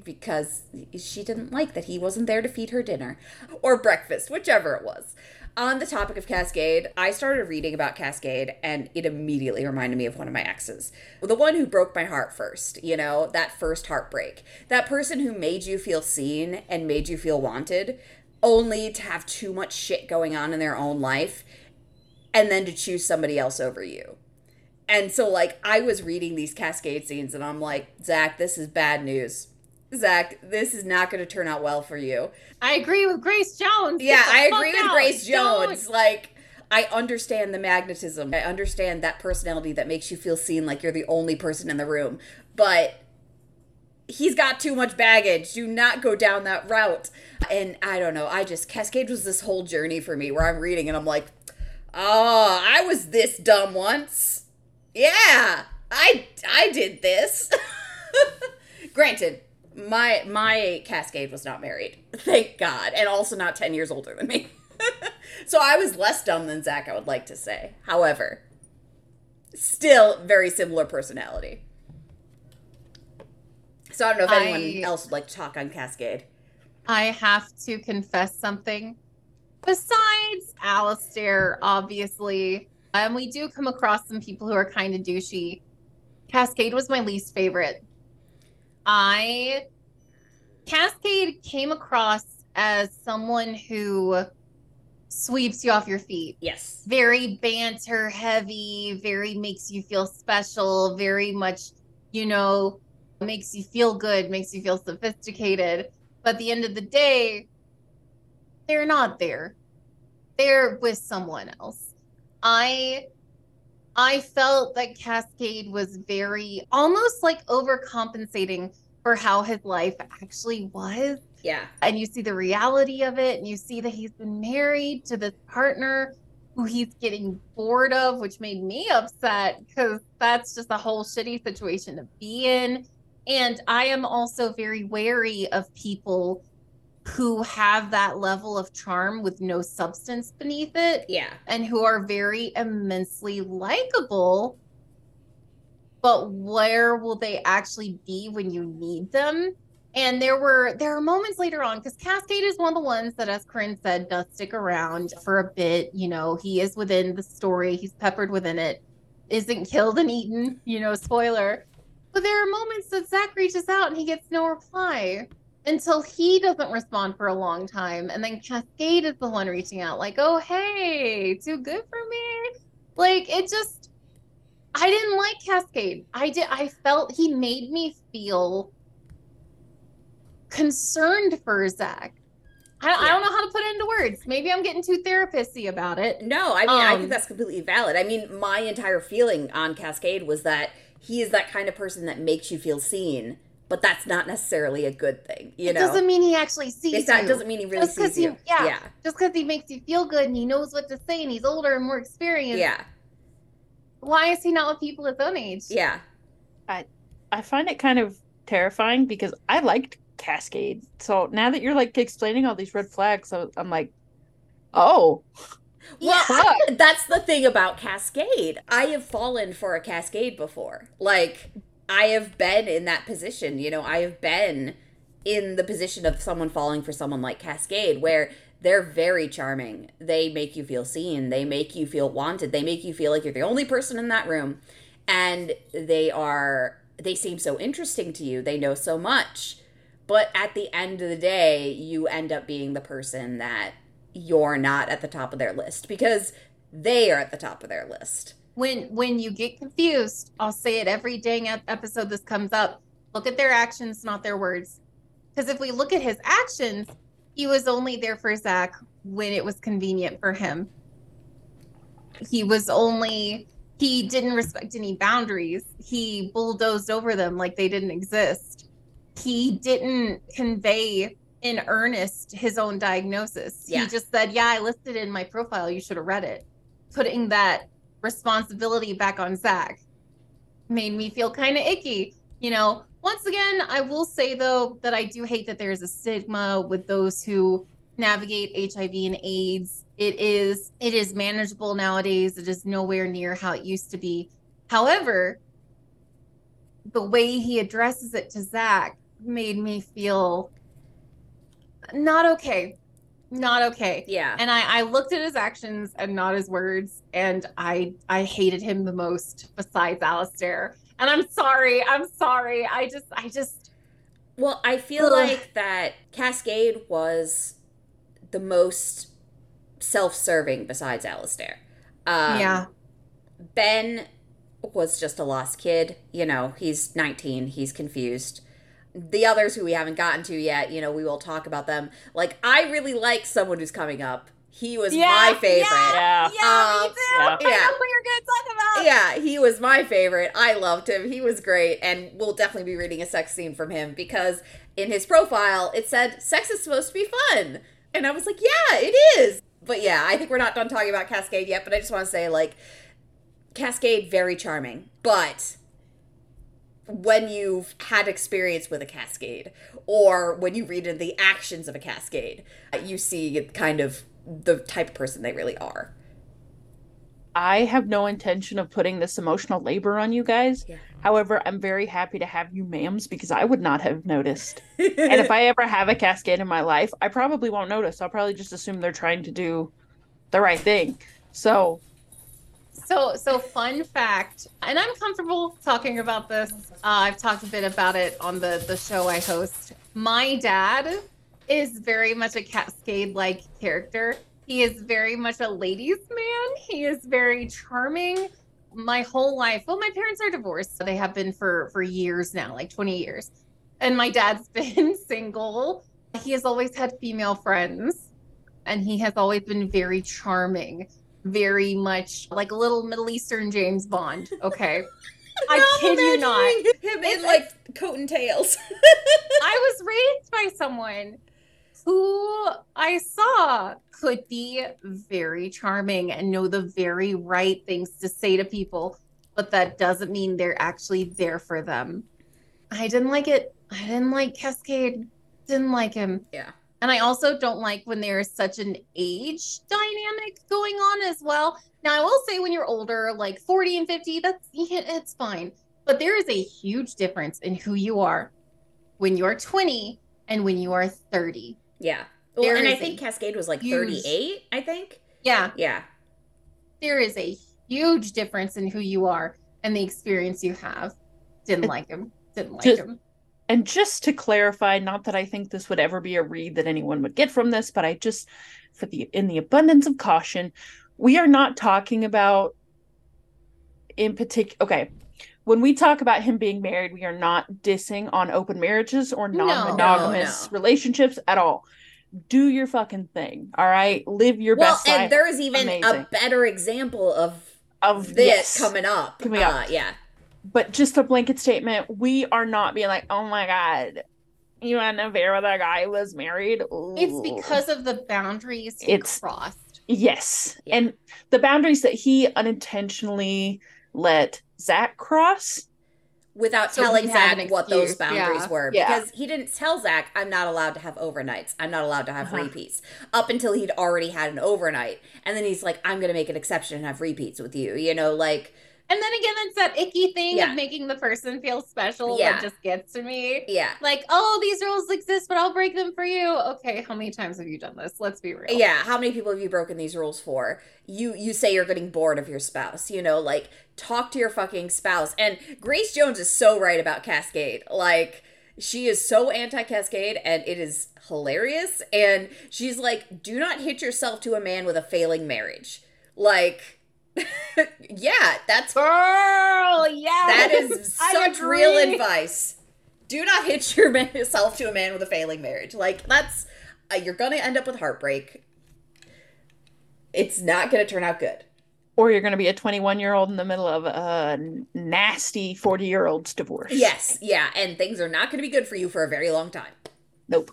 Speaker 1: because she didn't like that he wasn't there to feed her dinner or breakfast, whichever it was. On the topic of Cascade, I started reading about Cascade and it immediately reminded me of one of my exes. The one who broke my heart first, you know, that first heartbreak. That person who made you feel seen and made you feel wanted, only to have too much shit going on in their own life and then to choose somebody else over you. And so, like, I was reading these Cascade scenes and I'm like, Zach, this is bad news. Zach, this is not going to turn out well for you.
Speaker 2: I agree with Grace Jones.
Speaker 1: Yeah, I agree with
Speaker 2: out.
Speaker 1: Grace
Speaker 2: Don't.
Speaker 1: Jones. Like, I understand the magnetism. I understand that personality that makes you feel seen like you're the only person in the room. But he's got too much baggage. Do not go down that route. And I don't know. I just, Cascade was this whole journey for me where I'm reading and I'm like, oh, I was this dumb once. Yeah, I, I did this. Granted, my my Cascade was not married, thank God, and also not ten years older than me. so I was less dumb than Zach. I would like to say. However, still very similar personality. So I don't know if anyone
Speaker 2: I-
Speaker 1: else would like to talk on Cascade.
Speaker 2: I have to confess something. Besides Alistair, obviously, and we do come across some people who are kind of douchey. Cascade was my least favorite. I Cascade came across as someone who sweeps you off your feet.
Speaker 1: Yes.
Speaker 2: Very banter heavy, very makes you feel special, very much, you know, makes you feel good, makes you feel sophisticated. But at the end of the day, they're not there. They're with someone else. I I felt that Cascade was very almost like overcompensating for how his life actually was.
Speaker 1: Yeah.
Speaker 2: And you see the reality of it, and you see that he's been married to this partner who he's getting bored of, which made me upset because that's just a whole shitty situation to be in. And I am also very wary of people who have that level of charm with no substance beneath it
Speaker 1: Yeah.
Speaker 2: and who are very immensely likable. But where will they actually be when you need them? And there were there are moments later on because Cascade is one of the ones that, as Corinne said, does stick around for a bit. You know, he is within the story, he's peppered within it, isn't killed and eaten. You know, spoiler. But there are moments that Zach reaches out and he gets no reply until he doesn't respond for a long time. And then Cascade is the one reaching out, like, oh, hey, too good for me. Like, it just, I didn't like Cascade. I did, I felt he made me feel concerned for Zach. I, I don't know how to put it into words. Maybe I'm getting too therapisty about it.
Speaker 1: No, I mean, I
Speaker 2: Um,
Speaker 1: think that's completely valid. I mean, my entire feeling on Cascade was that he is that kind of person that makes you feel seen, but that's not necessarily a good thing. You
Speaker 2: it
Speaker 1: know,
Speaker 2: doesn't mean he actually sees
Speaker 1: it's not,
Speaker 2: you.
Speaker 1: doesn't mean he really
Speaker 2: Just 'cause
Speaker 1: sees
Speaker 2: he-
Speaker 1: you.
Speaker 2: yeah.
Speaker 1: yeah,
Speaker 2: Just because he makes you feel good and he knows what to say and he's older and more experienced.
Speaker 1: yeah,
Speaker 2: Why is he not with people his own age?
Speaker 1: yeah.
Speaker 3: I I find it kind of terrifying because I liked Cascade. So now that you're like explaining all these red flags, so I'm like, oh,
Speaker 1: Well,
Speaker 3: Fuck.
Speaker 1: that's the thing about Cascade. I have fallen for a Cascade before. Like, I have been in that position. You know, I have been in the position of someone falling for someone like Cascade, where they're very charming. They make you feel seen. They make you feel wanted. They make you feel like you're the only person in that room. And they are, they seem so interesting to you. They know so much. But at the end of the day, you end up being the person that you're not at the top of their list because they are at the top of their list.
Speaker 2: When when you get confused i'll say it every dang episode this comes up. Look at their actions not their words. Because if we look at his actions he was only there for zach when it was convenient for him. He was only he didn't respect any boundaries. He bulldozed over them like they didn't exist. He didn't convey in earnest his own diagnosis.
Speaker 1: Yeah.
Speaker 2: he just said yeah i listed it in my profile. You should have read it. Putting that responsibility back on Zach made me feel kind of icky. You know, once again, I will say though that I do hate that there's a stigma with those who navigate HIV and AIDS. It is it is manageable nowadays. It is nowhere near how it used to be. However, the way he addresses it to Zach made me feel not okay. Not okay
Speaker 1: Yeah.
Speaker 2: and I, I looked at his actions and not his words and i i hated him the most besides Alistair. and i'm sorry i'm sorry i just i just
Speaker 1: Well, I feel
Speaker 2: Ugh.
Speaker 1: like that Cascade was the most self-serving besides Alistair. Um,
Speaker 2: yeah
Speaker 1: Ben was just a lost kid. You know, he's 19, he's confused. The others who we haven't gotten to yet, you know, we will talk about them. Like, I really like someone who's coming up. He was
Speaker 2: Yeah,
Speaker 1: my favorite.
Speaker 3: yeah.
Speaker 2: yeah
Speaker 1: Um,
Speaker 2: me too
Speaker 3: yeah.
Speaker 2: i
Speaker 1: Yeah.
Speaker 2: know what you're gonna talk about
Speaker 1: Yeah, he was my favorite. I loved him. He was great. And we'll definitely be reading a sex scene from him because in his profile it said sex is supposed to be fun. And I was like, yeah, it is. But yeah, I think we're not done talking about Cascade yet, but I just want to say, like, Cascade, very charming. But when you've had experience with a cascade or when you read in the actions of a cascade, you see kind of the type of person they really are.
Speaker 3: I have no intention of putting this emotional labor on you guys.
Speaker 1: Yeah.
Speaker 3: However, I'm very happy to have you ma'ams because I would not have noticed. and if I ever have a cascade in my life, I probably won't notice. I'll probably just assume they're trying to do the right thing. So,
Speaker 2: So, so fun fact, and I'm comfortable talking about this. Uh, I've talked a bit about it on the the show I host. My dad is very much a Cascade-like character. He is very much a ladies' man. He is very charming. My whole life, well, my parents are divorced. So They have been for for years now, like 20 years. And my dad's been single. He has always had female friends, and he has always been very charming very much like a little Middle Eastern James Bond. Okay. I
Speaker 1: I'm
Speaker 2: kid you not.
Speaker 1: Him in like coat and tails.
Speaker 2: I was raised by someone who I saw could be very charming and know the very right things to say to people, but that doesn't mean they're actually there for them. I didn't like it. I didn't like Cascade. Didn't like him.
Speaker 1: Yeah.
Speaker 2: And I also don't like when there's such an age dynamic going on as well. Now, I will say when you're older, like 40 and 50, that's it's fine. But there is a huge difference in who you are when you're 20 and when you are 30.
Speaker 1: yeah. Well,
Speaker 2: There
Speaker 1: and I think Cascade was like
Speaker 2: huge-
Speaker 1: 38, I think.
Speaker 2: Yeah,
Speaker 1: Yeah.
Speaker 2: there is a huge difference in who you are and the experience you have. Didn't like him. Didn't like
Speaker 3: Just-
Speaker 2: him.
Speaker 3: And just to clarify, not that I think this would ever be a read that anyone would get from this, but I just, for the in the abundance of caution, we are not talking about in particular. Okay, when we talk about him being married, we are not dissing on open marriages or non-monogamous
Speaker 1: No, no.
Speaker 3: relationships at all. Do your fucking thing, all right? Live your best.
Speaker 1: Well,
Speaker 3: best
Speaker 1: and
Speaker 3: life
Speaker 1: there is even a better example of
Speaker 3: of
Speaker 1: this
Speaker 3: yes.
Speaker 1: coming up.
Speaker 3: Coming
Speaker 1: Uh,
Speaker 3: up.
Speaker 1: yeah.
Speaker 3: But just a blanket statement we are not being like oh my god you had an affair with a guy who was married
Speaker 2: It's because of the boundaries he
Speaker 3: It's-
Speaker 2: crossed.
Speaker 3: yes
Speaker 1: Yeah.
Speaker 3: and the boundaries that he unintentionally let zach cross
Speaker 1: Without
Speaker 2: So
Speaker 1: telling Zach
Speaker 2: an
Speaker 1: what those boundaries
Speaker 2: yeah.
Speaker 1: were.
Speaker 3: Yeah.
Speaker 1: Because he didn't tell Zach, I'm not allowed to have overnights. I'm not allowed to have
Speaker 3: Uh-huh.
Speaker 1: repeats. Up until he'd already had an overnight. And then he's like, I'm going to make an exception and have repeats with you. You know, like,
Speaker 2: And then again, it's that icky thing
Speaker 1: Yeah.
Speaker 2: of making the person feel special
Speaker 1: Yeah.
Speaker 2: that just gets to me.
Speaker 1: yeah.
Speaker 2: Like, oh, these rules exist, but I'll break them for you. Okay, how many times have you done this? Let's be real.
Speaker 1: Yeah, how many people have you broken these rules for? You you say you're getting bored of your spouse, you know, like talk to your fucking spouse. And Grace Jones is so right about Cascade. Like she is so anti-Cascade and it is hilarious and she's like do not hitch yourself to a man with a failing marriage. Like yeah, that's
Speaker 2: Girl, yeah.
Speaker 1: that is such real advice. Do not hitch your man- yourself to a man with a failing marriage. Like that's uh, you're gonna end up with heartbreak. It's not gonna turn out good.
Speaker 3: or you're going to be a 21 year old in the middle of a nasty 40 year old's divorce
Speaker 1: Yes, yeah, and things are not gonna be good for you for a very long time.
Speaker 3: nope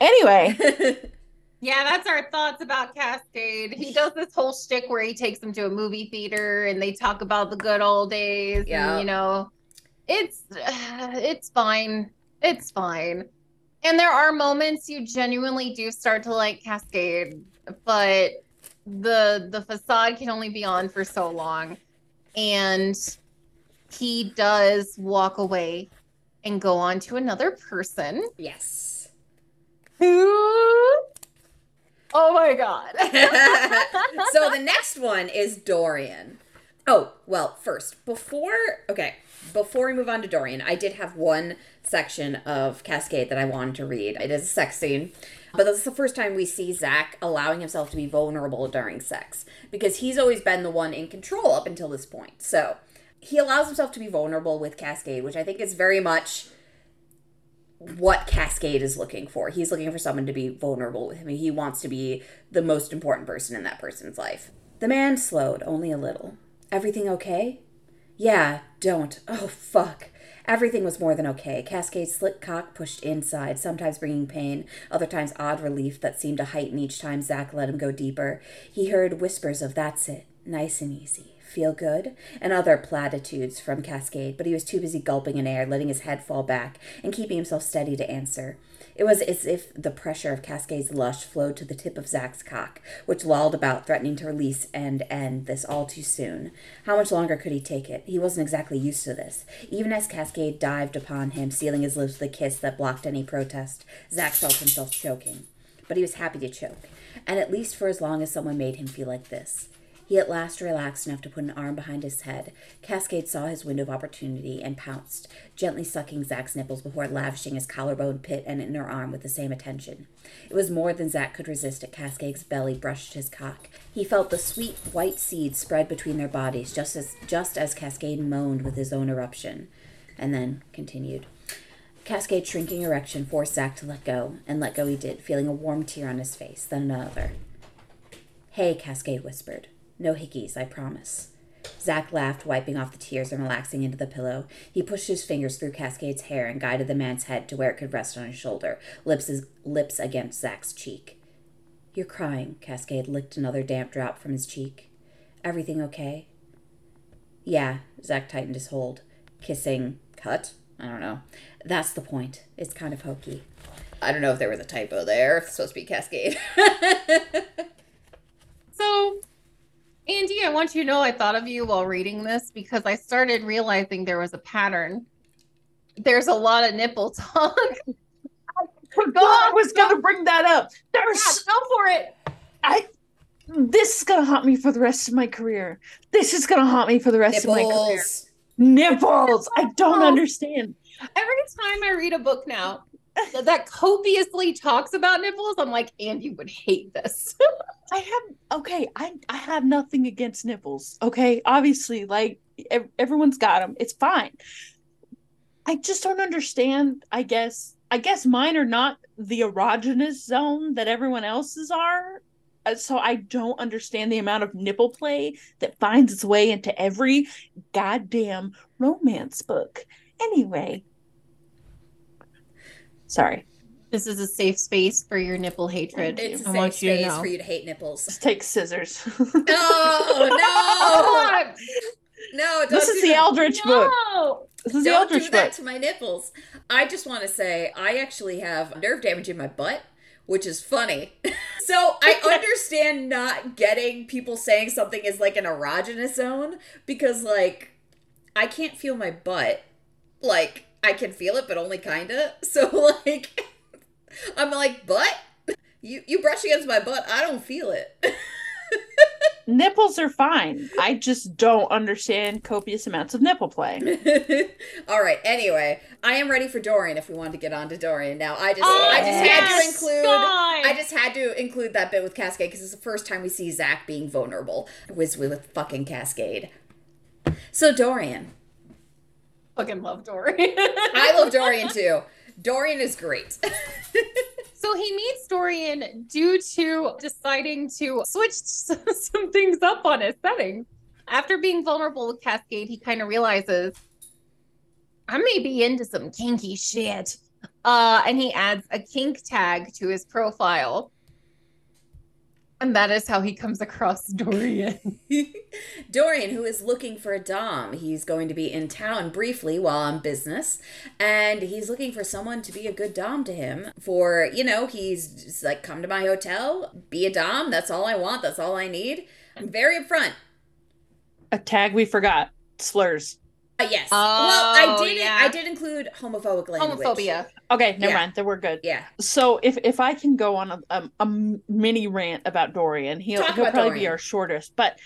Speaker 3: anyway
Speaker 2: Yeah, that's our thoughts about Cascade. He does this whole shtick where he takes them to a movie theater and they talk about the good old days.
Speaker 1: Yeah.
Speaker 2: And, you know, it's it's fine. It's fine. And there are moments you genuinely do start to like Cascade, but the the facade can only be on for so long. And he does walk away and go on to another person
Speaker 1: yes.
Speaker 2: who Oh my god.
Speaker 1: so the next one is Dorian. Oh, well, first, before okay, before we move on to Dorian, I did have one section of Cascade that I wanted to read. It is a sex scene. But this is the first time we see Zach allowing himself to be vulnerable during sex. Because he's always been the one in control up until this point. So he allows himself to be vulnerable with Cascade, which I think is very much what Cascade is looking for. He's looking for someone to be vulnerable with him. He wants to be the most important person in that person's life. The man slowed only a little. Everything okay? Yeah, don't. Oh, fuck. Everything was more than okay. Cascade's slick cock pushed inside, sometimes bringing pain, other times odd relief that seemed to heighten each time Zach let him go deeper. He heard whispers of, That's it. Nice and easy. Feel good, and other platitudes from Cascade, but he was too busy gulping in air, letting his head fall back, and keeping himself steady to answer. It was as if the pressure of Cascade's lush flowed to the tip of Zach's cock, which lolled about, threatening to release and end this all too soon. How much longer could he take it? He wasn't exactly used to this. Even as Cascade dived upon him, sealing his lips with a kiss that blocked any protest, Zach felt himself choking. But he was happy to choke, and at least for as long as someone made him feel like this. He at last relaxed enough to put an arm behind his head. Cascade saw his window of opportunity and pounced, gently sucking Zach's nipples before lavishing his collarbone pit and inner arm with the same attention. It was more than Zach could resist as Cascade's belly brushed his cock. He felt the sweet white seed spread between their bodies just as just as Cascade moaned with his own eruption, and then continued. Cascade's shrinking erection forced Zach to let go, and let go he did, feeling a warm tear on his face, then another. Hey, Cascade whispered. No hickeys, I promise. Zach laughed, wiping off the tears and relaxing into the pillow. He pushed his fingers through Cascade's hair and guided the man's head to where it could rest on his shoulder, lips, lips against Zach's cheek. You're crying, Cascade licked another damp drop from his cheek. Everything okay? Yeah, Zach tightened his hold. Kissing cut? I don't know. That's the point. It's kind of hokey. I don't know if there was a typo there. It's supposed to be Cascade.
Speaker 2: so Andy, I want you to know I thought of you while reading this because I started realizing there was a pattern. There's a lot of nipple talk.
Speaker 3: I forgot I was going to bring that up. There's
Speaker 2: yeah, go for it.
Speaker 3: I this is gonna haunt me for the rest of my career. This is gonna haunt me for the rest Nipples. of my career. Nipples. I don't understand.
Speaker 2: Every time I read a book now, that copiously talks about nipples, I'm like, Andy would hate this.
Speaker 3: I have okay. I I have nothing against nipples. Okay, obviously, like ev- everyone's got them. It's fine. I just don't understand. I guess I guess mine are not the erogenous zone that everyone else's are. Uh, so I don't understand the amount of nipple play that finds its way into every goddamn romance book. Anyway, Sorry.
Speaker 2: This is a safe space for your nipple hatred.
Speaker 1: It's a safe space for you to hate nipples.
Speaker 3: Just take scissors.
Speaker 1: no, no! No,
Speaker 3: this is the that. Eldritch no! book. This is
Speaker 1: don't
Speaker 3: the Eldritch
Speaker 1: do that book. to my nipples. I just want to say I actually have nerve damage in my butt, which is funny. so I understand not getting people saying something is like an erogenous zone because like I can't feel my butt. Like I can feel it, but only kinda. So like, I'm like, butt. You you brush against my butt. I don't feel it.
Speaker 3: Nipples are fine. I just don't understand copious amounts of nipple play.
Speaker 1: All right. Anyway, I am ready for Dorian. If we want to get on to Dorian now, I just oh, I just yes, had to include God. I just had to include that bit with Cascade because it's the first time we see Zach being vulnerable with with fucking Cascade. So Dorian,
Speaker 2: fucking love Dorian.
Speaker 1: I love Dorian too. Dorian is great.
Speaker 2: so he meets Dorian due to deciding to switch some things up on his setting. After being vulnerable with Cascade, he kind of realizes I may be into some kinky shit. Uh, and he adds a kink tag to his profile. And that is how he comes across Dorian.
Speaker 1: Dorian, who is looking for a Dom. He's going to be in town briefly while on business. And he's looking for someone to be a good Dom to him. For, you know, he's like, come to my hotel, be a Dom. That's all I want. That's all I need. I'm very upfront.
Speaker 3: A tag we forgot slurs.
Speaker 1: Uh, yes. Oh, well, I did. Yeah. I did include homophobic language.
Speaker 2: Homophobia.
Speaker 3: Okay, never yeah. mind. Then we're good.
Speaker 1: Yeah.
Speaker 3: So if if I can go on a, a, a mini rant about Dorian, he'll he'll probably Dorian. be our shortest. But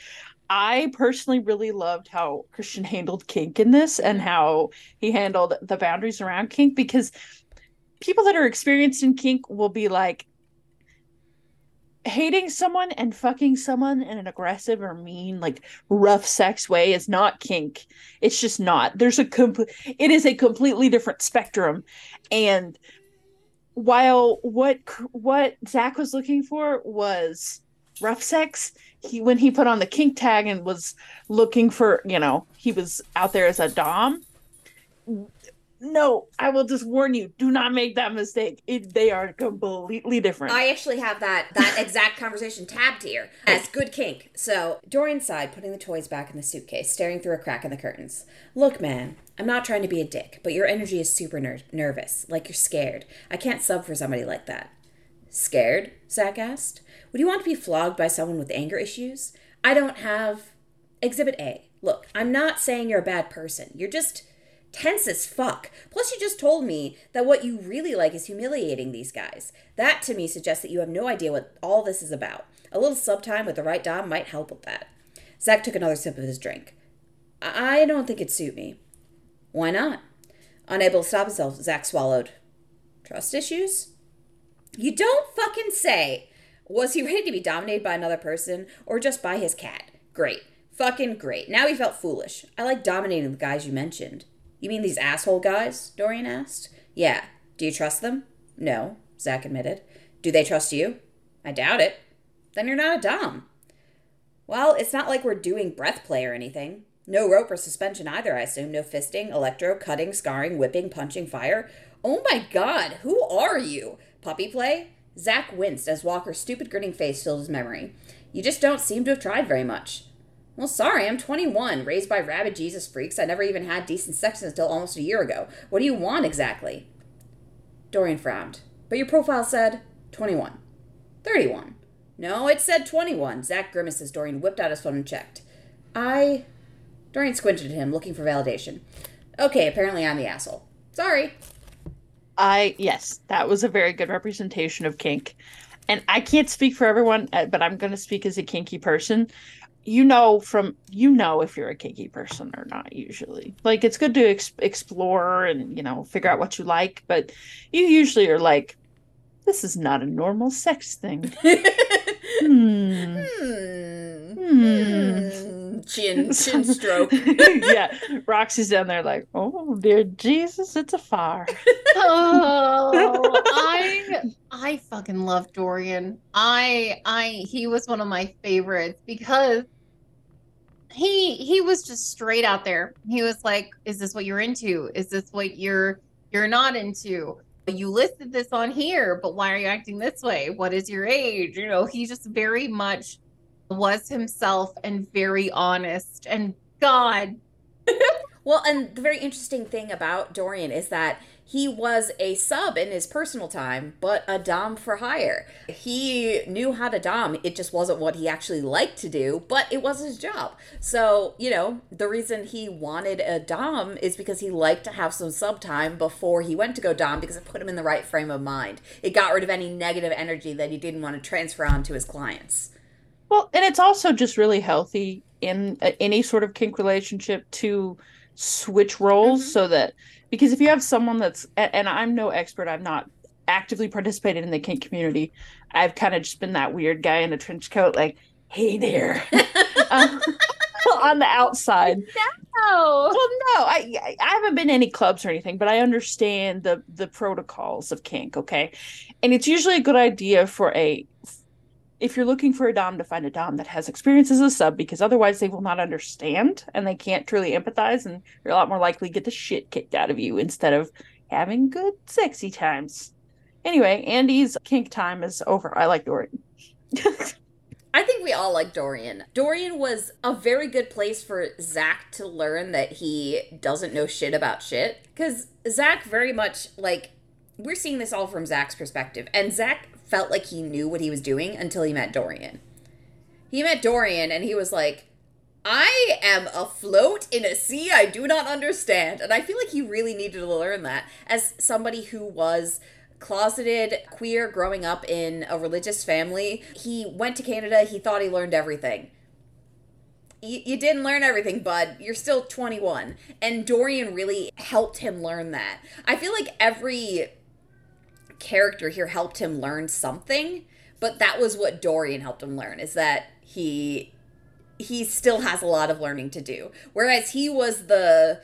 Speaker 3: I personally really loved how Christian handled kink in this, and how he handled the boundaries around kink because people that are experienced in kink will be like, hating someone and fucking someone in an aggressive or mean like rough sex way is not kink. It's just not. There's a comp- it is a completely different spectrum. And while what what zach was looking for was rough sex he when he put on the kink tag and was looking for you know he was out there as a dom no, I will just warn you, do not make that mistake. It, they are completely different.
Speaker 1: I actually have that that exact conversation tabbed here as good kink. So Dorian sighed, putting the toys back in the suitcase, staring through a crack in the curtains. Look, man, I'm not trying to be a dick, but your energy is super ner- nervous, like you're scared. I can't sub for somebody like that. Scared? Zach asked. Would you want to be flogged by someone with anger issues? I don't have. Exhibit A. Look, I'm not saying you're a bad person. You're just tense as fuck. Plus, you just told me that what you really like is humiliating these guys. That to me suggests that you have no idea what all this is about. A little sub time with the right Dom might help with that. Zach took another sip of his drink. I don't think it'd suit me. Why not? Unable to stop himself, Zach swallowed. Trust issues? You don't fucking say. Was he ready to be dominated by another person or just by his cat? Great. Fucking great. Now he felt foolish. I like dominating the guys you mentioned. You mean these asshole guys? Dorian asked. Yeah. Do you trust them? No, Zach admitted. Do they trust you? I doubt it. Then you're not a Dom. Well, it's not like we're doing breath play or anything. No rope or suspension either, I assume. No fisting, electro, cutting, scarring, whipping, punching, fire. Oh my god, who are you? Puppy play? Zach winced as Walker's stupid grinning face filled his memory. You just don't seem to have tried very much. Well, sorry, I'm 21, raised by rabid Jesus freaks. I never even had decent sex until almost a year ago. What do you want exactly? Dorian frowned. But your profile said 21. 31. No, it said 21. Zach grimaced as Dorian whipped out his phone and checked. I. Dorian squinted at him, looking for validation. Okay, apparently I'm the asshole. Sorry.
Speaker 3: I yes, that was a very good representation of kink. And I can't speak for everyone, uh, but I'm going to speak as a kinky person. You know from you know if you're a kinky person or not usually. Like it's good to ex- explore and, you know, figure out what you like, but you usually are like this is not a normal sex thing. hmm.
Speaker 1: Hmm.
Speaker 3: Hmm.
Speaker 1: Chin, chin stroke.
Speaker 3: yeah, Roxy's down there like, oh dear Jesus, it's a fire.
Speaker 2: oh, I I fucking love Dorian. I I he was one of my favorites because he he was just straight out there. He was like, "Is this what you're into? Is this what you're you're not into?" You listed this on here, but why are you acting this way? What is your age? You know, he just very much was himself and very honest. And God,
Speaker 1: Well, and the very interesting thing about Dorian is that he was a sub in his personal time, but a Dom for hire. He knew how to Dom. It just wasn't what he actually liked to do, but it was his job. So, you know, the reason he wanted a Dom is because he liked to have some sub time before he went to go Dom because it put him in the right frame of mind. It got rid of any negative energy that he didn't want to transfer on to his clients.
Speaker 3: Well, and it's also just really healthy in uh, any sort of kink relationship to switch roles
Speaker 1: Mhm.
Speaker 3: so that because if you have someone that's and I'm no expert, I've not actively participated in the kink community. I've kind of just been that weird guy in a trench coat, like, hey there, um, on the outside.
Speaker 2: oh,
Speaker 3: Well, no, I I- haven't been any clubs or anything, but I understand the the protocols of kink. Okay, and it's usually a good idea for a if you're looking for a dom to find a dom that has experience as a sub, because otherwise they will not understand and they can't truly empathize, and you're a lot more likely to get the shit kicked out of you instead of having good sexy times. Anyway, Andy's kink time is over. I like Dorian.
Speaker 1: I think we all like Dorian. Dorian was a very good place for Zach to learn that he doesn't know shit about shit. Because Zach very much, like, we're seeing this all from Zach's perspective. And Zach felt like he knew what he was doing until he met Dorian. He met Dorian and he was like, I am afloat in a sea I do not understand. And I feel like he really needed to learn that as somebody who was closeted queer growing up in a religious family. He went to Canada, he thought he learned everything. You, didn't learn everything, bud. You're still 21. And Dorian really helped him learn that. I feel like every character here helped him learn something, but that was what Dorian helped him learn is that he he still has a lot of learning to do. Whereas he was the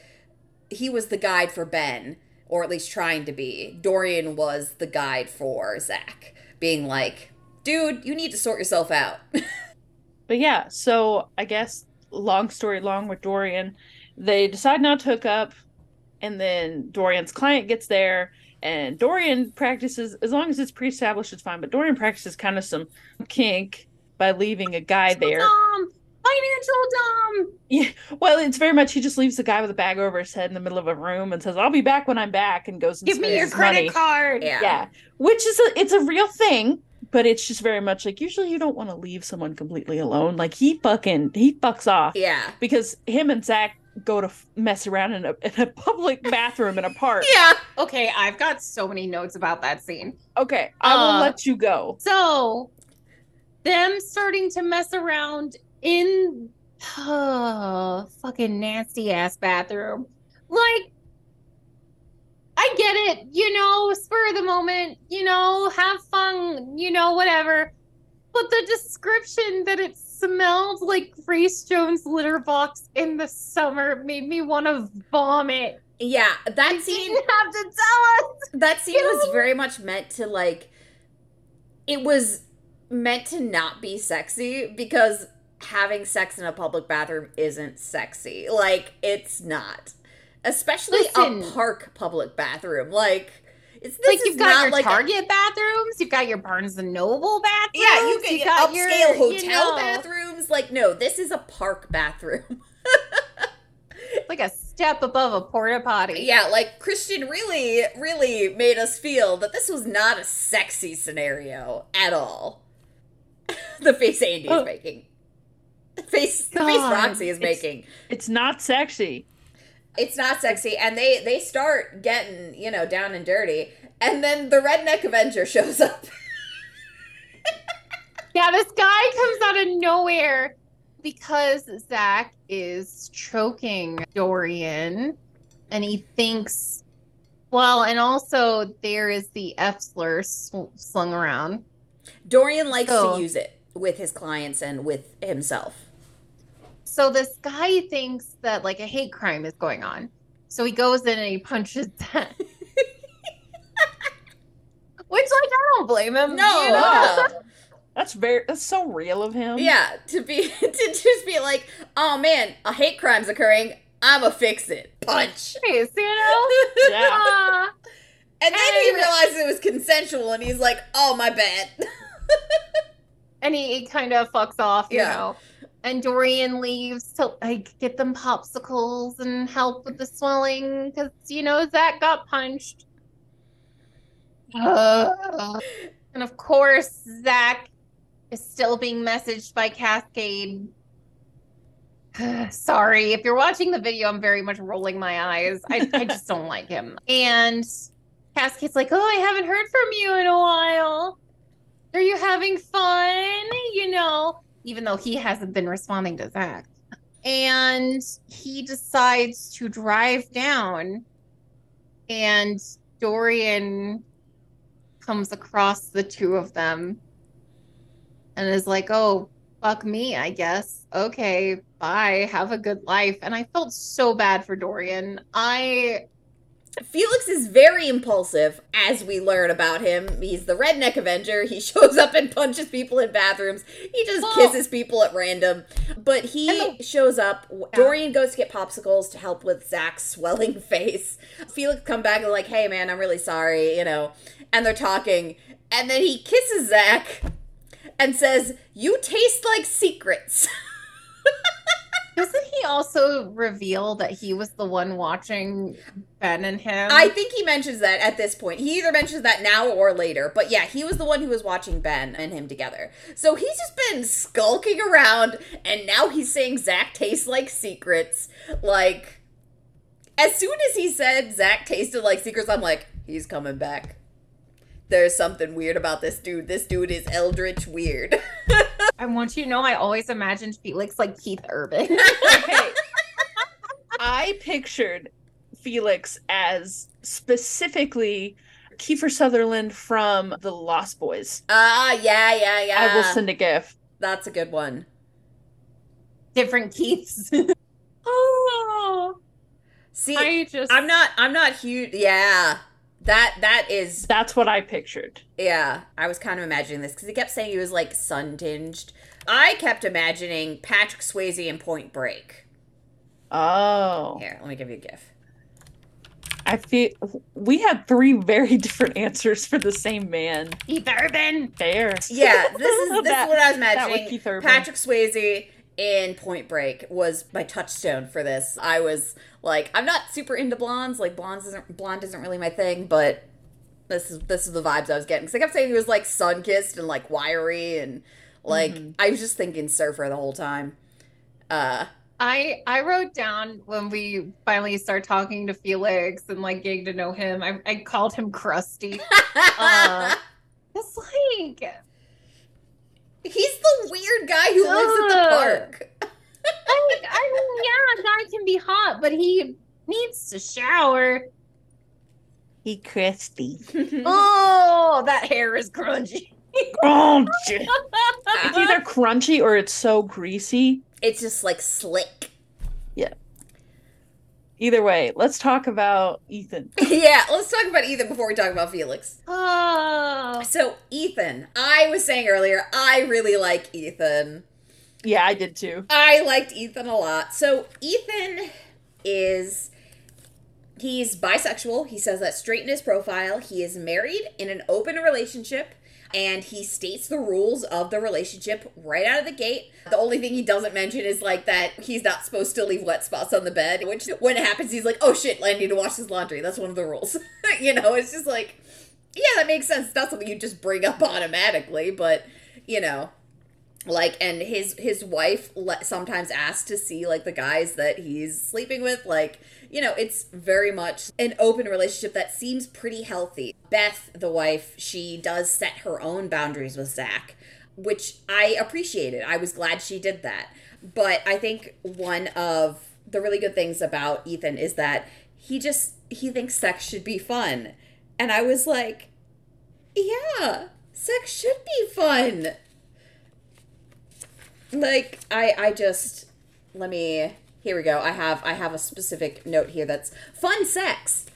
Speaker 1: he was the guide for Ben, or at least trying to be. Dorian was the guide for Zach, being like, dude, you need to sort yourself out.
Speaker 3: But yeah, so I guess long story long with Dorian, they decide not to hook up, and then Dorian's client gets there, and Dorian practices as long as it's pre-established, it's fine. But Dorian practices kind of some kink by leaving a guy there.
Speaker 2: Dom. Financial dom.
Speaker 3: Yeah, well, it's very much he just leaves the guy with a bag over his head in the middle of a room and says, "I'll be back when I'm back," and goes and
Speaker 2: Give me your credit
Speaker 3: money.
Speaker 2: card.
Speaker 1: Yeah.
Speaker 3: Yeah, which is a it's a real thing, but it's just very much like usually you don't want to leave someone completely alone. Like he fucking he fucks off
Speaker 1: Yeah.
Speaker 3: because him and Zach go to f- mess around in a in a public bathroom in a park.
Speaker 1: Yeah.
Speaker 2: Okay, I've got so many notes about that scene.
Speaker 3: Okay, I will
Speaker 2: Uh,
Speaker 3: let you go.
Speaker 2: So, them starting to mess around in uh, fucking nasty ass bathroom. Like, I get it, you know, spur of the moment, you know, have fun, you know, whatever. But the description that it smelled like Grace Jones litter box in the summer made me want to vomit.
Speaker 1: Yeah. That
Speaker 2: You
Speaker 1: scene
Speaker 2: didn't have to tell us.
Speaker 1: that scene was very much meant to like it was meant to not be sexy because having sex in a public bathroom isn't sexy. Like it's not. Especially a park public bathroom. Like it's this
Speaker 2: like you've got your
Speaker 1: like a-
Speaker 2: Target bathrooms, you've got your Barnes and Noble bathrooms.
Speaker 1: yeah, you can
Speaker 2: you've
Speaker 1: get
Speaker 2: got
Speaker 1: upscale
Speaker 2: your,
Speaker 1: hotel
Speaker 2: you know,
Speaker 1: bathrooms. Like, no, this is a park bathroom.
Speaker 2: like a step above a porta potty.
Speaker 1: Yeah, like Christian really, really made us feel that this was not a sexy scenario at all. the face Andy is
Speaker 3: Oh.
Speaker 1: making. The face the face Roxy is
Speaker 3: it's-
Speaker 1: making.
Speaker 3: It's not sexy.
Speaker 1: It's not sexy. And they they start getting, you know, down and dirty. And then the redneck Avenger shows up.
Speaker 2: Yeah, this guy comes out of nowhere because Zach is choking Dorian and he thinks, well, and also there is the F slur sl- slung around.
Speaker 1: Dorian likes
Speaker 2: Oh.
Speaker 1: to use it with his clients and with himself.
Speaker 2: So this guy thinks that like a hate crime is going on. So he goes in and he punches Zach. Which, like, I don't blame him.
Speaker 1: No,
Speaker 2: you know?
Speaker 1: no.
Speaker 3: That's very that's so real of him.
Speaker 1: Yeah, to be to just be like, oh man, a hate crime's occurring. I'ma fix it. Punch.
Speaker 2: Nice, you know?
Speaker 3: Yeah.
Speaker 2: Ah.
Speaker 1: And then he
Speaker 2: And-
Speaker 1: realizes it was consensual, and he's like, "Oh my bad."
Speaker 2: and he, he kind of fucks off, you
Speaker 1: Yeah.
Speaker 2: know. And Dorian leaves to like get them popsicles and help with the swelling because you know Zach got punched. Uh, and of course, Zach is still being messaged by Cascade. Sorry, if you're watching the video, I'm very much rolling my eyes. I, I just don't like him. And Cascade's like, Oh, I haven't heard from you in a while. Are you having fun? You know, even though he hasn't been responding to Zach. And he decides to drive down, and Dorian comes across the two of them and is like, Oh, fuck me, I guess. Okay, bye. Have a good life. And I felt so bad for Dorian. I
Speaker 1: Felix is very impulsive, as we learn about him. He's the redneck Avenger. He shows up and punches people in bathrooms. He just kisses people at random. But he
Speaker 2: the-
Speaker 1: shows up. Dorian goes to get popsicles to help with Zach's swelling face. Felix come back and like, "Hey man, I'm really sorry," you know. And they're talking, and then he kisses Zach and says, "You taste like secrets."
Speaker 2: Doesn't he also reveal that he was the one watching Ben and him?
Speaker 1: I think he mentions that at this point. He either mentions that now or later. But yeah, he was the one who was watching Ben and him together. So he's just been skulking around, and now he's saying Zach tastes like secrets. Like, as soon as he said Zach tasted like secrets, I'm like, he's coming back. There's something weird about this dude. This dude is eldritch weird.
Speaker 2: I want you to know I always imagined Felix like Keith Urban.
Speaker 3: Okay. I pictured Felix as specifically Kiefer Sutherland from The Lost Boys.
Speaker 1: Ah, yeah, yeah, yeah.
Speaker 3: I will send a gif.
Speaker 1: That's a good one.
Speaker 2: Different Keiths. oh,
Speaker 1: See,
Speaker 2: I just
Speaker 1: I'm not. I'm not huge. Yeah, that that is.
Speaker 3: That's what I pictured.
Speaker 1: Yeah, I was kind of imagining this because he kept saying he was like sun tinged. I kept imagining Patrick Swayze in Point Break.
Speaker 3: Oh.
Speaker 1: Here, let me give you a gif.
Speaker 3: I feel we had three very different answers for the same man.
Speaker 2: Keith Urban.
Speaker 3: Fair.
Speaker 1: Yeah, this is this
Speaker 3: That-
Speaker 1: is what I was
Speaker 3: that
Speaker 1: imagining.
Speaker 3: Keith Urban.
Speaker 1: Patrick Swayze in Point Break was my touchstone for this. I was like, I'm not super into blondes. Like blondes isn't blonde isn't really my thing, but this is this is the vibes I was getting. Because I kept saying he was like sun kissed and like wiry and like
Speaker 3: Mm-hmm.
Speaker 1: I was just thinking surfer the whole time. Uh,
Speaker 2: I I wrote down when we finally start talking to Felix and like getting to know him. I, I called him crusty. Uh, It's like
Speaker 1: he's the weird guy who lives at the park.
Speaker 2: I, I mean, yeah, a guy can be hot, but he needs to shower.
Speaker 3: He crispy.
Speaker 2: Oh, that hair is crunchy.
Speaker 3: Crunchy. It's either crunchy or it's so greasy.
Speaker 1: it's just like slick. Yeah.
Speaker 3: Either way, let's talk about Ethan.
Speaker 1: yeah, let's talk about Ethan before we talk about Felix.
Speaker 2: Oh,
Speaker 1: So, Ethan, I was saying earlier, I really like Ethan.
Speaker 3: Yeah, I did too.
Speaker 1: I liked Ethan a lot. So, Ethan is he's bisexual. He says that straight in his profile. He is married in an open relationship and he states the rules of the relationship right out of the gate. The only thing he doesn't mention is like that he's not supposed to leave wet spots on the bed, which when it happens he's like, "Oh shit, I need to wash his laundry." That's one of the rules. you know, it's just like yeah, that makes sense. It's not something you just bring up automatically, but you know, like and his his wife le- sometimes asks to see like the guys that he's sleeping with like you know it's very much an open relationship that seems pretty healthy. Beth the wife she does set her own boundaries with zach which i appreciated. I was glad she did that. But i think one of the really good things about ethan is that he just he thinks sex should be fun. And i was like yeah sex should be fun like i i just let me here we go i have i have a specific note here that's fun sex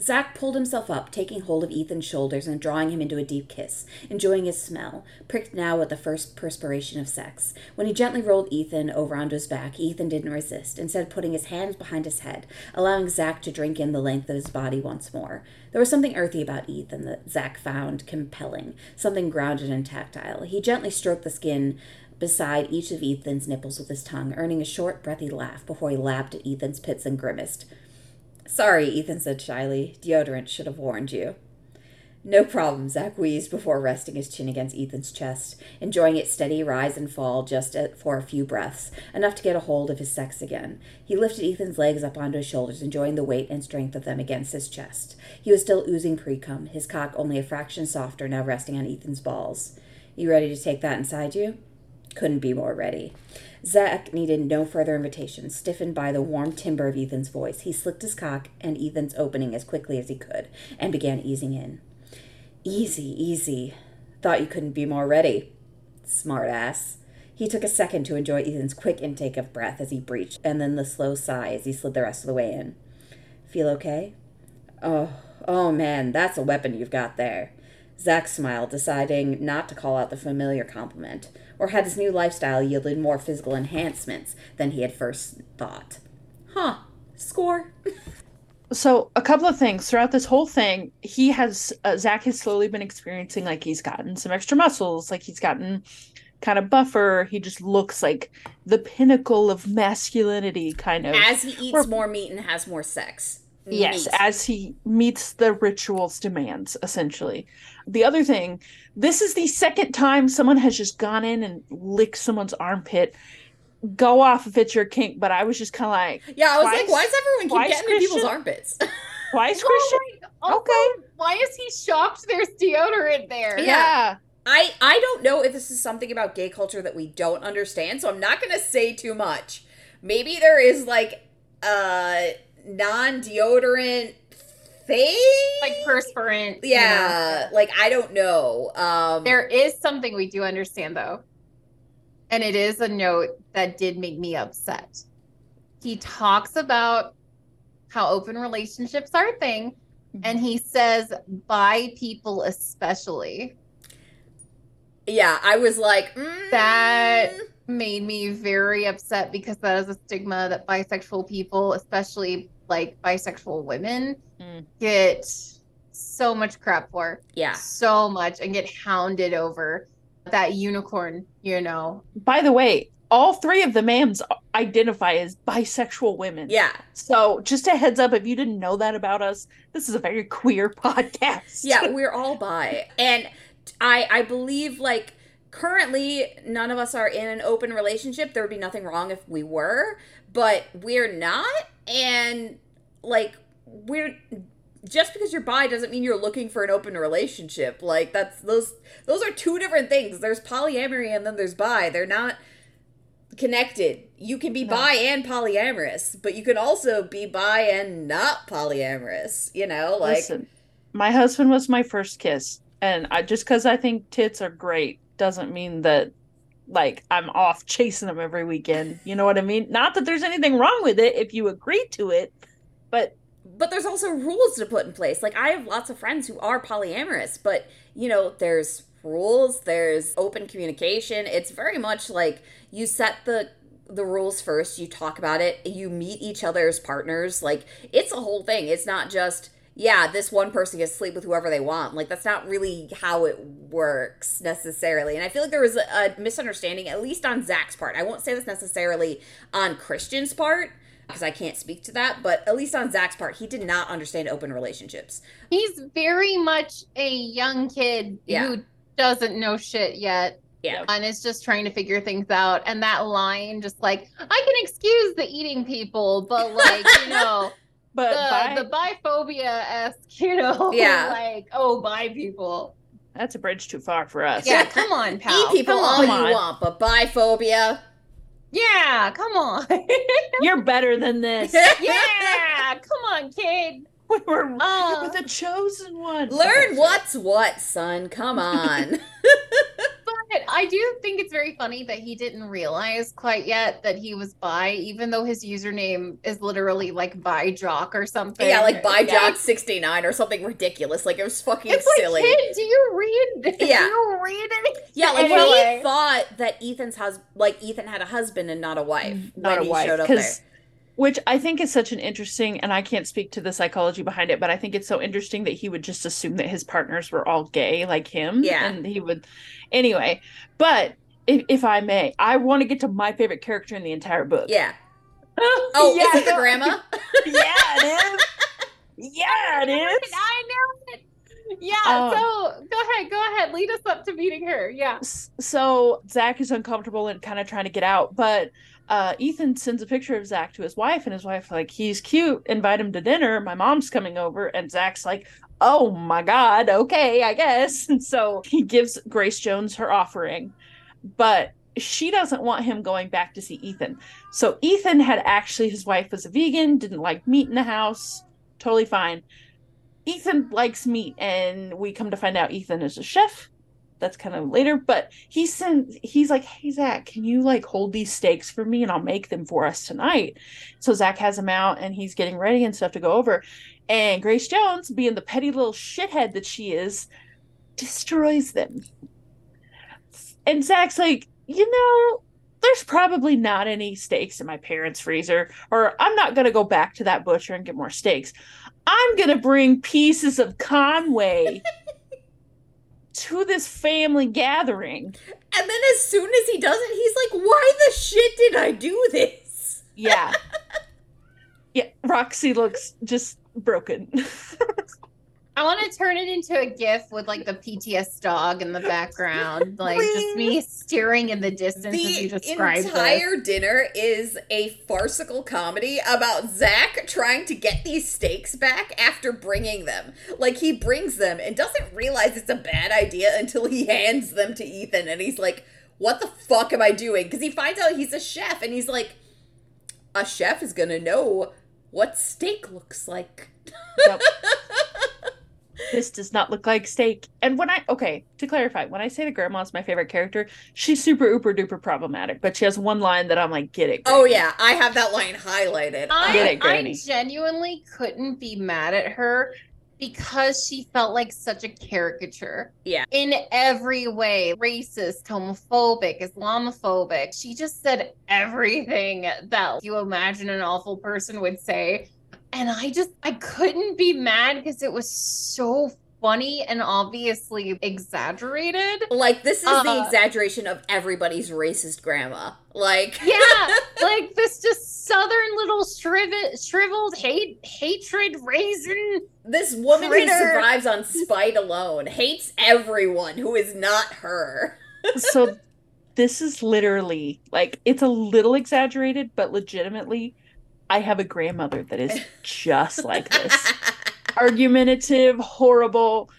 Speaker 1: Zach pulled himself up, taking hold of Ethan's shoulders and drawing him into a deep kiss, enjoying his smell, pricked now with the first perspiration of sex. When he gently rolled Ethan over onto his back, Ethan didn't resist, instead putting his hands behind his head, allowing Zach to drink in the length of his body once more. There was something earthy about Ethan that Zach found compelling, something grounded and tactile. He gently stroked the skin beside each of Ethan's nipples with his tongue, earning a short, breathy laugh before he lapped at Ethan's pits and grimaced. Sorry, Ethan said shyly. Deodorant should have warned you. No problem, Zach wheezed before resting his chin against Ethan's chest, enjoying its steady rise and fall just for a few breaths, enough to get a hold of his sex again. He lifted Ethan's legs up onto his shoulders, enjoying the weight and strength of them against his chest. He was still oozing pre-cum, his cock only a fraction softer, now resting on Ethan's balls. You ready to take that inside you? Couldn't be more ready. Zach needed no further invitation. Stiffened by the warm timbre of Ethan's voice, he slicked his cock and Ethan's opening as quickly as he could and began easing in. Easy, easy. Thought you couldn't be more ready. Smart ass. He took a second to enjoy Ethan's quick intake of breath as he breached, and then the slow sigh as he slid the rest of the way in. Feel okay? Oh, oh man, that's a weapon you've got there. Zach smiled, deciding not to call out the familiar compliment, or had his new lifestyle yielded more physical enhancements than he had first thought. Huh. Score.
Speaker 3: So, a couple of things throughout this whole thing, he has uh, Zach has slowly been experiencing like he's gotten some extra muscles, like he's gotten kind of buffer. He just looks like the pinnacle of masculinity, kind of.
Speaker 1: As he eats
Speaker 3: Or-
Speaker 1: more meat and has more sex.
Speaker 3: Yes,
Speaker 1: Meat.
Speaker 3: as he meets the ritual's demands, essentially. The other thing, this is the second time someone has just gone in and licked someone's armpit. Go off if it's your kink, but I was just kind of like,
Speaker 1: yeah, I was like, why does everyone keep getting in people's
Speaker 3: Christian?
Speaker 1: armpits?
Speaker 3: twice, Christian?
Speaker 2: Also,
Speaker 3: Okay.
Speaker 2: Why is he shocked there's deodorant there?
Speaker 1: Yeah. I I don't know if this is something about gay culture that we don't understand, so I'm not gonna say too much. Maybe there is like uh, a non-deodorant thing.
Speaker 2: Like perspirant. you know.
Speaker 1: yeah, like I don't know. Um
Speaker 2: There is something we do understand though. And it is a note that did make me upset. He talks about how open relationships are a thing. And he says, bi people especially.
Speaker 1: yeah, I was like mm,
Speaker 2: That- Made me very upset because that is a stigma that bisexual people, especially like bisexual women
Speaker 3: Mm.
Speaker 2: get so much crap for.
Speaker 1: Yeah.
Speaker 2: So much and get hounded over that unicorn, you know.
Speaker 3: By the way, all three of the ma'ams identify as bisexual women.
Speaker 1: Yeah.
Speaker 3: So just a heads up, if you didn't know that about us, this is a very queer podcast.
Speaker 1: Yeah, we're all bi. And I I believe like currently none of us are in an open relationship. There would be nothing wrong if we were, but we're not and like we're just because you're bi doesn't mean you're looking for an open relationship. Like that's those those are two different things. There's polyamory and then there's bi. They're not connected. You can be
Speaker 2: No.
Speaker 1: bi and polyamorous, but you can also be bi and not polyamorous, you know? Like
Speaker 3: Listen, my husband was my first kiss, and I just because I think tits are great doesn't mean that like I'm off chasing them every weekend. You know what I mean? Not that there's anything wrong with it if you agree to it, but
Speaker 1: but there's also rules to put in place. Like I have lots of friends who are polyamorous, but you know, there's rules, there's open communication. It's very much like you set the the rules first, you talk about it, you meet each other's partners. Like it's a whole thing. It's not just yeah, this one person gets to sleep with whoever they want. Like that's not really how it works necessarily. And I feel like there was a, a misunderstanding, at least on Zach's part. I won't say this necessarily on Christian's part because I can't speak to that, but at least on Zach's part, he did not understand open relationships.
Speaker 2: He's very much a young kid
Speaker 1: Yeah.
Speaker 2: who doesn't know shit yet.
Speaker 1: Yeah.
Speaker 2: And is just trying to figure things out. And that line, just like, I can excuse the eating people, but like, you know,
Speaker 3: but bi-
Speaker 2: the, the biphobia esque, you know,
Speaker 1: Yeah.
Speaker 2: like, oh, bi people.
Speaker 3: that's a bridge too far for us.
Speaker 2: Yeah, come on, pal.
Speaker 1: Eat people
Speaker 2: come
Speaker 1: all
Speaker 2: on.
Speaker 1: you want, but biphobia.
Speaker 2: Yeah, come on.
Speaker 3: You're better than this.
Speaker 2: yeah, come on, kid.
Speaker 3: we were
Speaker 2: Uh.
Speaker 3: with the chosen one.
Speaker 1: Learn
Speaker 3: Okay,
Speaker 1: what's what, son. Come on.
Speaker 2: I do think it's very funny that he didn't realize quite yet that he was bi, even though his username is literally like bi jock or something.
Speaker 1: yeah, like
Speaker 2: Yeah.
Speaker 1: bijock69 or something ridiculous. Like it was fucking
Speaker 2: It's
Speaker 1: silly.
Speaker 2: like, kid, do you read?
Speaker 1: Yeah.
Speaker 2: Do you read anything?
Speaker 1: yeah, like
Speaker 2: Anyway.
Speaker 1: he thought that Ethan's husband, like Ethan had a husband and not a wife mm,
Speaker 3: not
Speaker 1: when
Speaker 3: a
Speaker 1: he
Speaker 3: wife
Speaker 1: showed up there.
Speaker 3: Which i think is such an interesting and i can't speak to the psychology behind it but i think it's so interesting that he would just assume that his partners were all gay like him
Speaker 1: Yeah.
Speaker 3: and he would anyway but if, if i may i want to get to my favorite character in the entire book
Speaker 1: Yeah. Oh,
Speaker 3: yeah,
Speaker 1: is it the grandma?
Speaker 3: yeah it is yeah it is
Speaker 2: I know it. Yeah,
Speaker 3: Um,
Speaker 2: so go ahead, go ahead. Lead us up to meeting her. Yeah.
Speaker 3: So Zach is uncomfortable and kind of trying to get out, but uh, Ethan sends a picture of Zach to his wife, and his wife like, "He's cute. Invite him to dinner. My mom's coming over." And Zach's like, "Oh my god, okay, I guess." And so he gives Grace Jones her offering, but she doesn't want him going back to see Ethan. So Ethan had actually his wife was a vegan, didn't like meat in the house, totally fine. Ethan likes meat, and we come to find out Ethan is a chef that's kind of later but he sends he's like hey zach can you like hold these steaks for me and i'll make them for us tonight? So zach has them out and he's getting ready and stuff to go over. And grace jones being the petty little shithead that she is destroys them. And zach's like you know there's probably not any steaks in my parents freezer or i'm not going to go back to that butcher and get more steaks. I'm going to bring pieces of conway to this family gathering.
Speaker 1: And then as soon as he does it, he's like, why the shit did I do this?
Speaker 3: Yeah. yeah, Roxy looks just broken.
Speaker 2: I want to turn it into a GIF with like the PTS dog in the background, like just me staring in the distance as you
Speaker 1: The
Speaker 2: described this.
Speaker 1: entire dinner is a farcical comedy about Zach trying to get these steaks back after bringing them. Like he brings them and doesn't realize it's a bad idea until he hands them to Ethan and he's like, "What the fuck am I doing?" Because he finds out he's a chef and he's like, "A chef is gonna know what steak looks like."
Speaker 3: Yep. this does not look like steak. And when I okay, to clarify, when I say the grandma's my favorite character, she's super uber duper problematic, but she has one line that I'm like, get it.
Speaker 1: Oh yeah, I have that line highlighted.
Speaker 2: I,
Speaker 3: Get it, Granny.
Speaker 2: I genuinely couldn't be mad at her because she felt like such a caricature.
Speaker 1: Yeah.
Speaker 2: In every way racist, homophobic, Islamophobic. She just said everything that you imagine an awful person would say. And I just I couldn't be mad because it was so funny and obviously exaggerated.
Speaker 1: Like this is the
Speaker 2: Uh,
Speaker 1: exaggeration of everybody's racist grandma. Like
Speaker 2: Yeah, like this just southern little shriv- shriveled hate hatred raisin.
Speaker 1: this woman who survives on spite alone hates everyone who is not her.
Speaker 3: so this is literally like it's a little exaggerated, but legitimately, I have a grandmother that is just like this. Argumentative, horrible,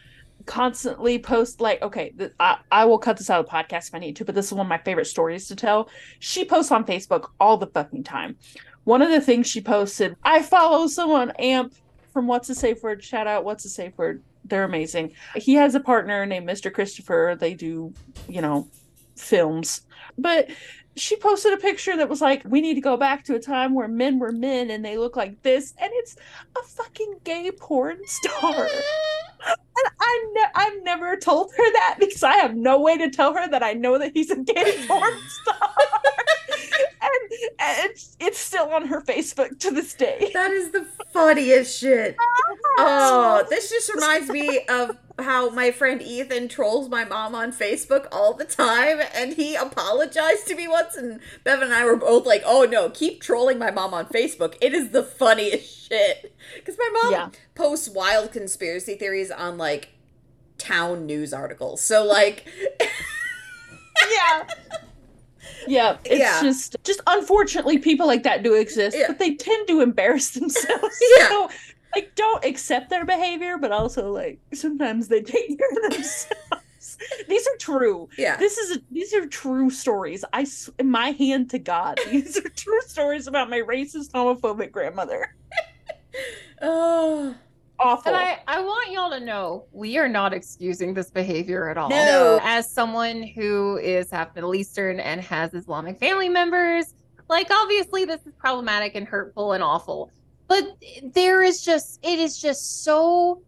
Speaker 3: constantly post like okay, th- I, I will cut this out of the podcast if I need to, but this is one of my favorite stories to tell. She posts on Facebook all the fucking time. One of the things she posted, I follow someone, Amp from What's a Safe Word. Shout out What's a Safe Word. They're amazing. He has a partner named Mr. Christopher. They do, you know, films. But she posted a picture that was like, we need to go back to a time where men were men and they look like this. And it's a fucking gay porn star. And I ne- I've never told her that because I have no way to tell her that I know that he's a gay porn star. and, and it's, it's still on her Facebook to this day.
Speaker 1: That is the funniest shit. Oh, this just reminds me of how my friend Ethan trolls my mom on Facebook all the time, and he apologized to me once, and Bevan and I were both like, "Oh no, keep trolling my mom on Facebook. It is the funniest shit." Because my mom
Speaker 3: Yeah.
Speaker 1: posts wild conspiracy theories on like town news articles. So like,
Speaker 3: yeah yeah it's
Speaker 1: Yeah.
Speaker 3: just just unfortunately people like that do exist
Speaker 1: Yeah.
Speaker 3: but they tend to embarrass themselves.
Speaker 1: Yeah.
Speaker 3: so like don't accept their behavior but also like sometimes they take care of themselves. These are true.
Speaker 1: Yeah,
Speaker 3: this is a, these are true stories. I in my hand to god these are true stories about my racist homophobic grandmother.
Speaker 1: Oh
Speaker 3: awful
Speaker 2: And I, I want y'all to know we are not excusing this behavior at all.
Speaker 1: No.
Speaker 2: As someone who is half Middle Eastern and has Islamic family members, like obviously this is problematic and hurtful and awful. But there is just it is just so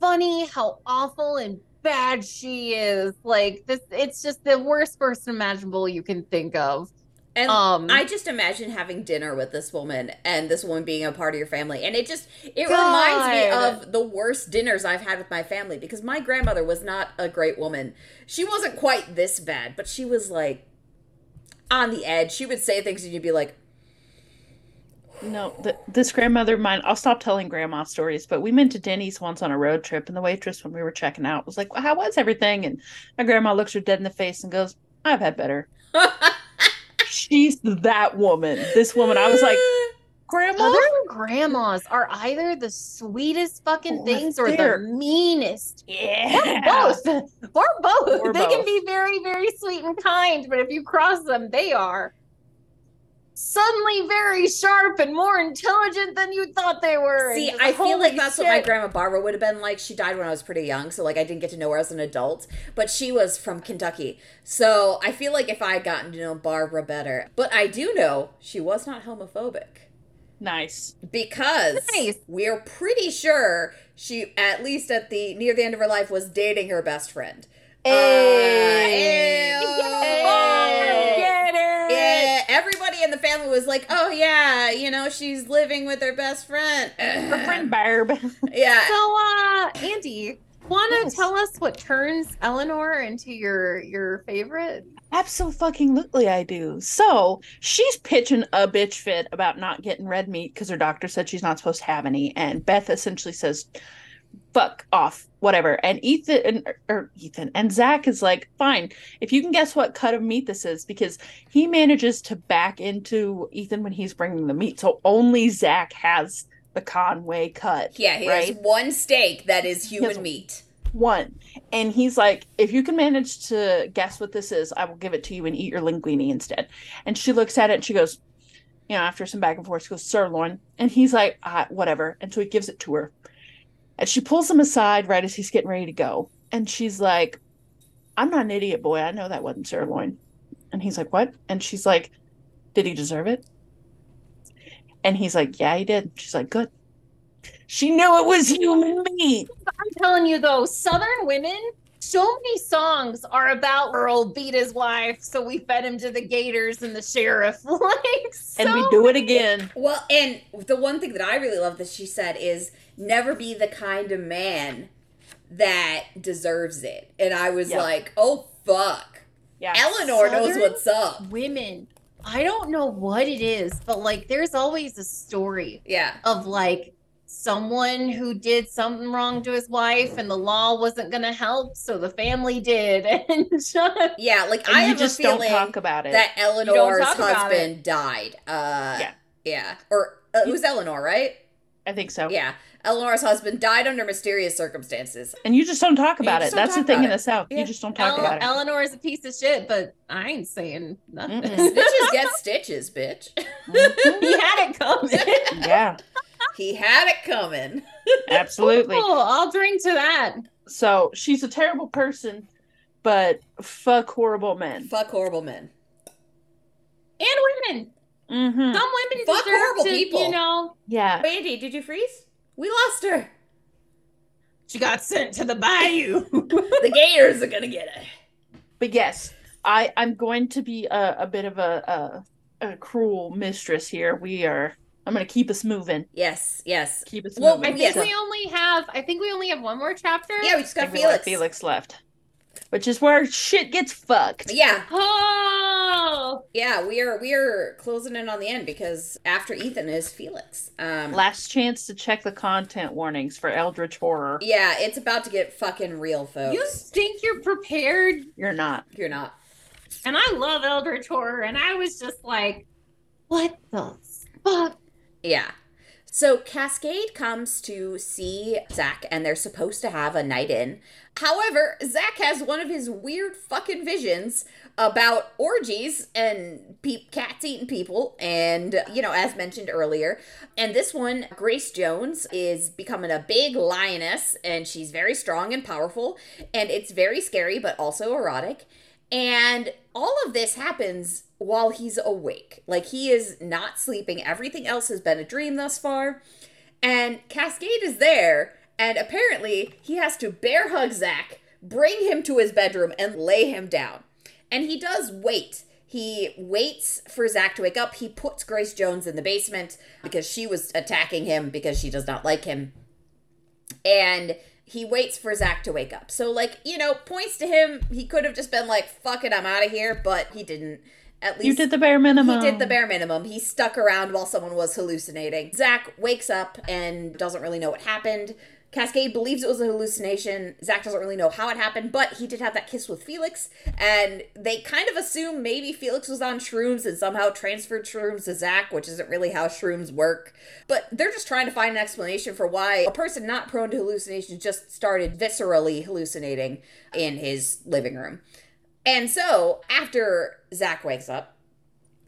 Speaker 2: funny how awful and bad she is. Like this it's just the worst person imaginable you can think of.
Speaker 1: And
Speaker 2: Um
Speaker 1: I just imagine having dinner with this woman and this woman being a part of your family. And it just it reminds me of the worst dinners I've had with my family because my grandmother was not a great woman. She wasn't quite this bad, but she was like on the edge. She would say things and you'd be like,
Speaker 3: No, th- this grandmother of mine, I'll stop telling grandma stories, but we went to Denny's once on a road trip, and the waitress, when we were checking out, was like, well, How was everything? And my grandma looks her dead in the face and goes, I've had better. She's that woman. This woman, I was like, Grandma?
Speaker 2: Southern grandmas are either the sweetest fucking
Speaker 3: Or
Speaker 2: things or
Speaker 3: they're-
Speaker 2: the meanest.
Speaker 3: Yeah.
Speaker 2: Both. Or both.
Speaker 3: Or
Speaker 2: they can be very, very sweet and kind, but if you cross them, they are suddenly very sharp and more intelligent than you thought they were.
Speaker 1: See,
Speaker 2: And
Speaker 1: I feel like
Speaker 2: holy
Speaker 1: that's what my grandma Barbara would have been like. She died when I was pretty young, so like I didn't get to know her as an adult. But she was from Kentucky, so I feel like if I had gotten to know Barbara better, but I do know she was not homophobic
Speaker 3: Nice.
Speaker 1: because
Speaker 2: Nice.
Speaker 1: we're pretty sure she, at least at the near the end of her life, was dating her best friend.
Speaker 2: Hey.
Speaker 1: Uh, ew.
Speaker 2: Hey. Get it.
Speaker 1: Yeah, everybody in the family was like, "Oh yeah, you know, she's living with her best friend."
Speaker 3: Her friend Barb.
Speaker 1: yeah,
Speaker 2: So, uh, Andy, want to
Speaker 3: Yes.
Speaker 2: tell us what turns Eleanor into your your favorite?
Speaker 3: Absolutely, I do. So she's pitching a bitch fit about not getting red meat because her doctor said she's not supposed to have any, and Beth essentially says, "Fuck off, whatever." And Ethan, and, or Ethan, and Zach is like, "Fine, if you can guess what cut of meat this is," because he manages to back into Ethan when he's bringing the meat, so only Zach has the Conway cut.
Speaker 1: yeah. He
Speaker 3: right?
Speaker 1: has one steak that is human meat.
Speaker 3: one. And he's like, if you can manage to guess what this is, I will give it to you and eat your linguine instead. And she looks at it and she goes, you know, after some back and forth, she goes, sirloin. And he's like, ah, whatever. And so he gives it to her. And she pulls him aside right as he's getting ready to go. And she's like, I'm not an idiot, boy. I know that wasn't sirloin. And he's like, what? And she's like, did he deserve it? And he's like, yeah, he did. She's like, good. She knew it was human meat.
Speaker 2: I'm telling you though, Southern women so many songs are about Earl beat his wife, so we fed him to the gators and the sheriff. like,
Speaker 3: and we
Speaker 2: so
Speaker 3: do it again.
Speaker 1: Well, and the one thing that I really love that she said is never be the kind of man that deserves it. And I was
Speaker 3: Yeah.
Speaker 1: like, oh fuck.
Speaker 3: Yeah.
Speaker 1: Eleanor knows what's up.
Speaker 2: women. I don't know what it is, but like there's always a story
Speaker 1: Yeah.
Speaker 2: of like someone who did something wrong to his wife and the law wasn't going to help, so the family did. And just
Speaker 1: Yeah, like
Speaker 3: And
Speaker 1: I
Speaker 3: you
Speaker 1: have
Speaker 3: just
Speaker 1: a
Speaker 3: don't
Speaker 1: feeling
Speaker 3: talk about it.
Speaker 1: that Eleanor's husband died. Uh
Speaker 3: Yeah.
Speaker 1: Yeah. Or uh, it was Eleanor, right?
Speaker 3: I think so.
Speaker 1: Yeah. Eleanor's husband died under mysterious circumstances.
Speaker 3: And you just don't talk about it.
Speaker 1: don't
Speaker 3: That's the thing in
Speaker 1: it.
Speaker 3: the South.
Speaker 1: Yeah.
Speaker 3: You just don't talk
Speaker 2: El-
Speaker 3: about it.
Speaker 2: Eleanor is a piece of shit, but I ain't saying nothing.
Speaker 3: Mm-mm.
Speaker 1: Bitches get stitches, bitch.
Speaker 3: Mhm.
Speaker 2: he had it coming.
Speaker 3: yeah,
Speaker 1: he had it coming.
Speaker 3: absolutely.
Speaker 2: Cool, I'll drink to that.
Speaker 3: So she's a terrible person, but fuck horrible men.
Speaker 1: Fuck horrible men.
Speaker 2: And women.
Speaker 3: Mm-hmm.
Speaker 2: Some women
Speaker 1: Fuck
Speaker 2: deserve
Speaker 1: horrible
Speaker 2: to,
Speaker 1: people.
Speaker 2: you know.
Speaker 3: Yeah.
Speaker 1: Randy, did you freeze? We lost her.
Speaker 2: She got sent to the bayou.
Speaker 1: The Gators are gonna get her.
Speaker 3: But yes, I I'm going to be a, a bit of a, a a cruel mistress here. We are. I'm going to keep us moving.
Speaker 1: Yes, yes.
Speaker 3: Keep us
Speaker 1: Well,
Speaker 2: I think
Speaker 1: Yes.
Speaker 2: we only have. I think we only have one more chapter.
Speaker 1: Yeah, we just got
Speaker 3: think we let
Speaker 1: Felix.
Speaker 3: Felix left, which is where shit gets fucked.
Speaker 1: Yeah,
Speaker 2: Oh.
Speaker 1: yeah. We are we are closing in on the end because after Ethan is Felix. Um,
Speaker 3: Last chance to check the content warnings for Eldritch Horror.
Speaker 1: yeah, it's about to get fucking real, folks.
Speaker 2: You think you're prepared?
Speaker 3: You're not.
Speaker 1: You're not.
Speaker 2: And I love Eldritch horror, and I was just like, "What the fuck?"
Speaker 1: Yeah. So Cascade comes to see Zach, and they're supposed to have a night in. However, Zach has one of his weird fucking visions about orgies and pe- cats eating people, and you know, as mentioned earlier. And this one, Grace Jones is becoming a big lioness, and she's very strong and powerful, and it's very scary but also erotic. And all of this happens while he's awake. Like he is not sleeping. Everything else has been a dream thus far. And Cascade is there, and apparently he has to bear hug Zach, bring him to his bedroom, and lay him down. And he does wait. He waits for Zach to wake up. He puts Grace Jones in the basement because she was attacking him because she does not like him. And he waits for Zach to wake up. So, like, you know, points to him. He could have just been like, fuck it, I'm out of here, but he didn't. At least
Speaker 3: You did the bare minimum.
Speaker 1: he did the bare minimum. He stuck around while someone was hallucinating. Zach wakes up and doesn't really know what happened. Cascade believes it was a hallucination. Zach doesn't really know how it happened, but he did have that kiss with Felix, and they kind of assume maybe Felix was on shrooms and somehow transferred shrooms to Zach, which isn't really how shrooms work. But they're just trying to find an explanation for why a person not prone to hallucinations just started viscerally hallucinating in his living room. And so, after Zach wakes up,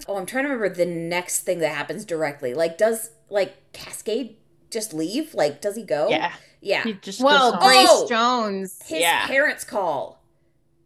Speaker 1: oh, I'm trying to remember the next thing that happens directly. Like, does, like, Cascade just leave? Like, does he go?
Speaker 3: Yeah.
Speaker 1: Yeah.
Speaker 3: He just
Speaker 2: Well. Grace
Speaker 1: Oh!
Speaker 2: Jones.
Speaker 1: His
Speaker 3: Yeah.
Speaker 1: parents call.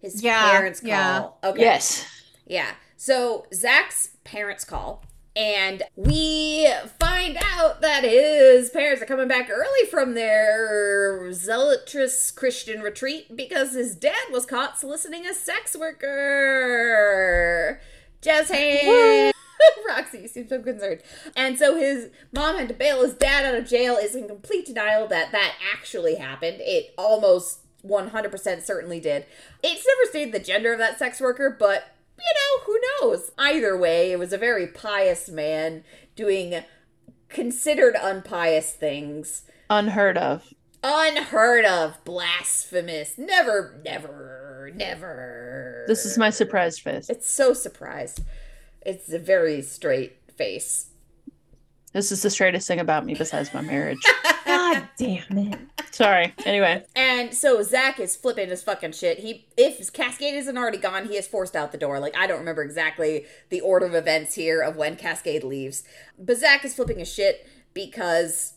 Speaker 1: His
Speaker 2: Yeah,
Speaker 1: parents call.
Speaker 2: yeah.
Speaker 1: Okay.
Speaker 3: Yes.
Speaker 1: Yeah. So Zach's parents call, and we find out that his parents are coming back early from their zealotrous Christian retreat because his dad was caught soliciting a sex worker. Just hands. Roxy, you seem so concerned. And so his mom had to bail his dad out of jail, is in complete denial that that actually happened. It almost 100% certainly did. It's never stated the gender of that sex worker, but you know, who knows? Either way, it was a very pious man doing considered unpious things.
Speaker 3: Unheard of.
Speaker 1: Unheard of, blasphemous. Never, never, never.
Speaker 3: This is my surprise face.
Speaker 1: It's so surprised. It's a very straight face.
Speaker 3: This is the straightest thing about me besides my marriage.
Speaker 2: God damn it.
Speaker 3: Sorry. Anyway.
Speaker 1: And so Zach is flipping his fucking shit. He, if Cascade isn't already gone, he is forced out the door. Like I don't remember exactly the order of events here of when Cascade leaves, but Zach is flipping his shit because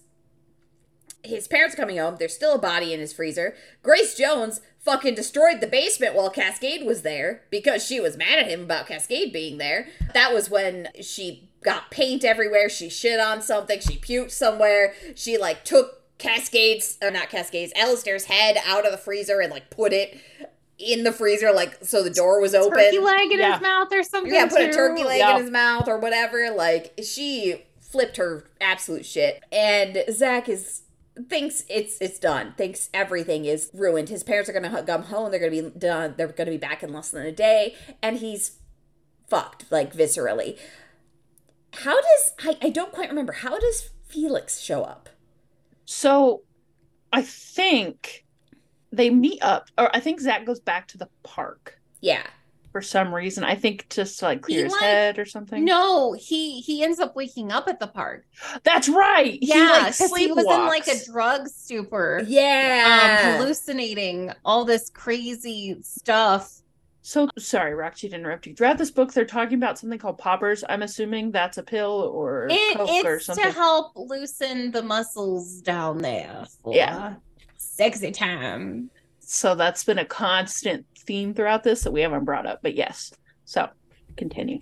Speaker 1: his parents are coming home. There's still a body in his freezer. Grace Jones fucking destroyed the basement while Cascade was there because she was mad at him about Cascade being there. That was when she got paint everywhere. She shit on something. She puked somewhere. She like took Cascade's, or not Cascade's, Alistair's head out of the freezer and like put it in the freezer, like so the door was open.
Speaker 2: Turkey leg in
Speaker 3: Yeah.
Speaker 2: his mouth or something.
Speaker 1: Yeah, put a turkey leg
Speaker 3: Yeah.
Speaker 1: in his mouth or whatever. Like she flipped her absolute shit, and Zach is thinks it's it's done. Thinks everything is ruined. His parents are gonna come home. They're gonna be done. They're gonna be back in less than a day, and he's fucked like viscerally. How does I? I don't quite remember. How does Felix show up?
Speaker 3: So I think they meet up, or I think Zach goes back to the park
Speaker 1: Yeah,
Speaker 3: for some reason. I think just to like clear
Speaker 2: He,
Speaker 3: his
Speaker 2: like-
Speaker 3: head or something.
Speaker 2: No, he he ends up waking up at the park.
Speaker 3: That's right.
Speaker 2: Yeah,
Speaker 3: he like
Speaker 2: he was in like a drug stupor.
Speaker 1: yeah.
Speaker 2: um, hallucinating all this crazy stuff.
Speaker 3: So sorry, Roxy, to interrupt you. Throughout this book, they're talking about something called poppers. I'm assuming that's a pill or
Speaker 2: It,
Speaker 3: coke or something.
Speaker 2: to help loosen the muscles down there. For
Speaker 3: Yeah.
Speaker 2: sexy time.
Speaker 3: So that's been a constant theme throughout this that we haven't brought up. But yes. So continue.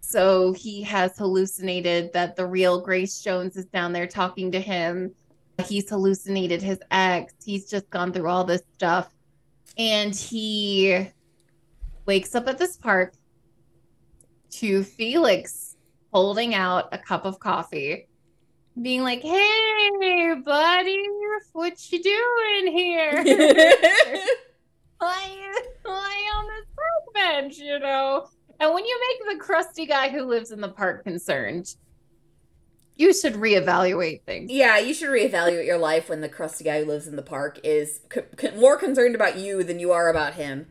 Speaker 2: So he has hallucinated that the real Grace Jones is down there talking to him. He's hallucinated his ex. He's just gone through all this stuff. And he wakes up at this park to Felix holding out a cup of coffee, being like, Hey, buddy, what you doing here? why, why on this park bench, you know? And when you make the crusty guy who lives in the park concerned, you should reevaluate things.
Speaker 1: Yeah, you should reevaluate your life when the crusty guy who lives in the park is more concerned about you than you are about him.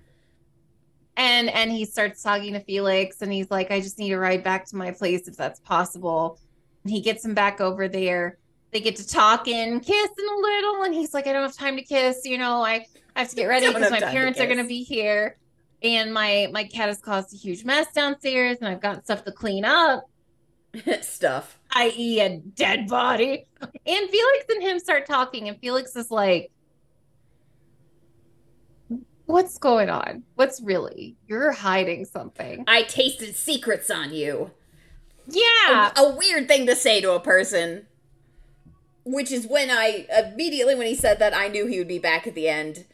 Speaker 2: And and he starts talking to Felix and he's like, I just need to ride back to my place if that's possible. And he gets him back over there. They get to talking, kissing a little, and he's like, I don't have time to kiss, you know, I, I have to get ready because my parents are gonna be here. And my my cat has caused a huge mess downstairs, and I've got stuff to clean up.
Speaker 1: Stuff.
Speaker 2: i.e., a dead body. And Felix and him start talking, and Felix is like, What's going on? What's really? You're hiding something.
Speaker 1: I tasted secrets on you.
Speaker 2: Yeah.
Speaker 1: A, a weird thing to say to a person. Which is when I immediately when he said that I knew he would be back at the end,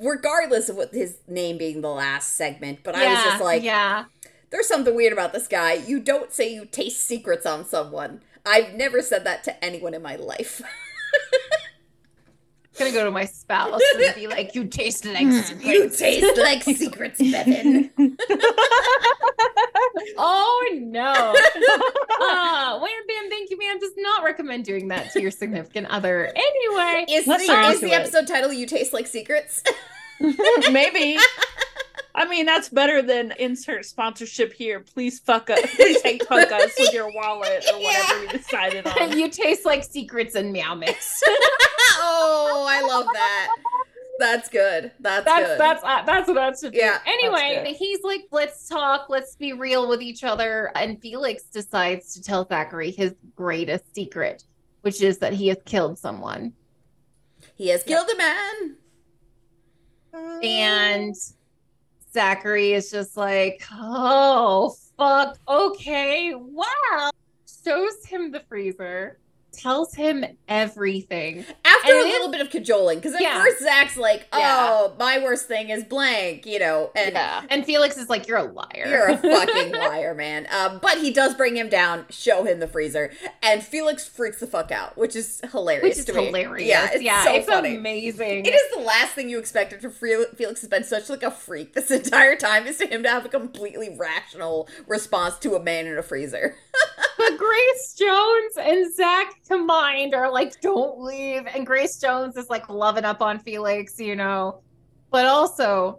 Speaker 1: regardless of what his name being the last segment. But I was just like,
Speaker 2: Yeah.
Speaker 1: There's something weird about this guy. You don't say you taste secrets on someone. I've never said that to anyone in my life.
Speaker 2: I'm gonna go to my spouse and be like, You taste like secrets.
Speaker 1: you taste like secrets, Bevan.
Speaker 2: Oh no. uh Wham Bam Thank You Ma'am does not recommend doing that to your significant other. Anyway.
Speaker 1: Is
Speaker 3: Let's
Speaker 1: the, is the episode title "You Taste Like Secrets"?
Speaker 3: Maybe. I mean, that's better than insert sponsorship here. Please fuck up. Please take fuck us with your wallet or whatever we decided on.
Speaker 2: you taste like secrets and meow mix.
Speaker 1: oh, I love that. That's good. That's,
Speaker 2: that's
Speaker 1: good.
Speaker 2: that's uh, that's what that should be.
Speaker 1: Yeah,
Speaker 2: Anyway, he's like, let's talk, let's be real with each other. And Felix decides to tell Zachary his greatest secret, which is that he has killed someone.
Speaker 1: he has killed a man.
Speaker 2: And Zachary is just like, oh fuck, okay, wow. Shows him the freezer, tells him everything.
Speaker 1: After
Speaker 2: And
Speaker 1: a
Speaker 2: it
Speaker 1: little bit of cajoling, because at
Speaker 2: Yeah.
Speaker 1: first Zach's like,
Speaker 2: Yeah.
Speaker 1: "Oh, my worst thing is blank," you know, and
Speaker 3: yeah.
Speaker 2: And Felix is like, you're a liar.
Speaker 1: You're a fucking liar, man. Um, but he does bring him down, show him the freezer, and Felix freaks the fuck out, which is hilarious.
Speaker 2: which is
Speaker 1: to me.
Speaker 2: hilarious.
Speaker 1: Yeah, it's
Speaker 2: yeah,
Speaker 1: so
Speaker 2: it's
Speaker 1: funny.
Speaker 2: amazing.
Speaker 1: It is the last thing you expected for Felix has been such like a freak this entire time is to him to have a completely rational response to a man in a freezer.
Speaker 2: But Grace Jones and Zach combined are like, don't leave. And Grace Jones is like loving up on Felix, you know. But also,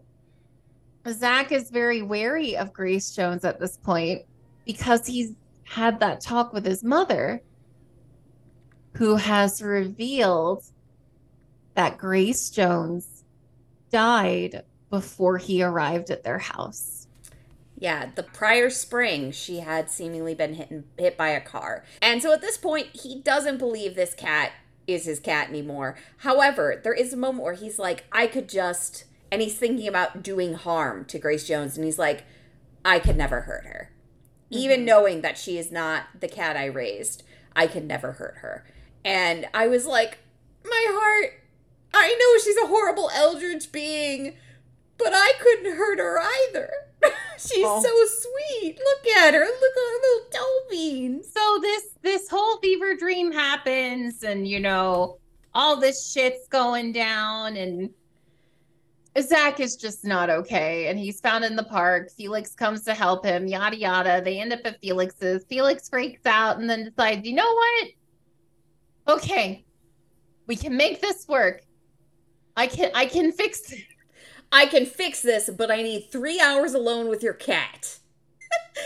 Speaker 2: Zach is very wary of Grace Jones at this point because he's had that talk with his mother, who has revealed that Grace Jones died before he arrived at their house.
Speaker 1: Yeah, the prior spring, she had seemingly been hit, hit by a car. And so at this point, he doesn't believe this cat is his cat anymore. However, there is a moment where he's like, I could just. And he's thinking about doing harm to Grace Jones. And he's like, I could never hurt her. Even
Speaker 2: Mhm.
Speaker 1: knowing that she is not the cat I raised, I could never hurt her. And I was like, my heart, I know she's a horrible eldritch being, But I couldn't hurt her either. She's
Speaker 3: Oh.
Speaker 1: so sweet. Look at her. Look at her little toe beans.
Speaker 2: So this this whole fever dream happens, and you know all this shit's going down, and Zach is just not okay, and he's found in the park. Felix comes to help him. Yada yada. They end up at Felix's. Felix freaks out and then decides, you know what? Okay, we can make this work. I can I can fix it.
Speaker 1: I can fix this, but I need three hours alone with your cat.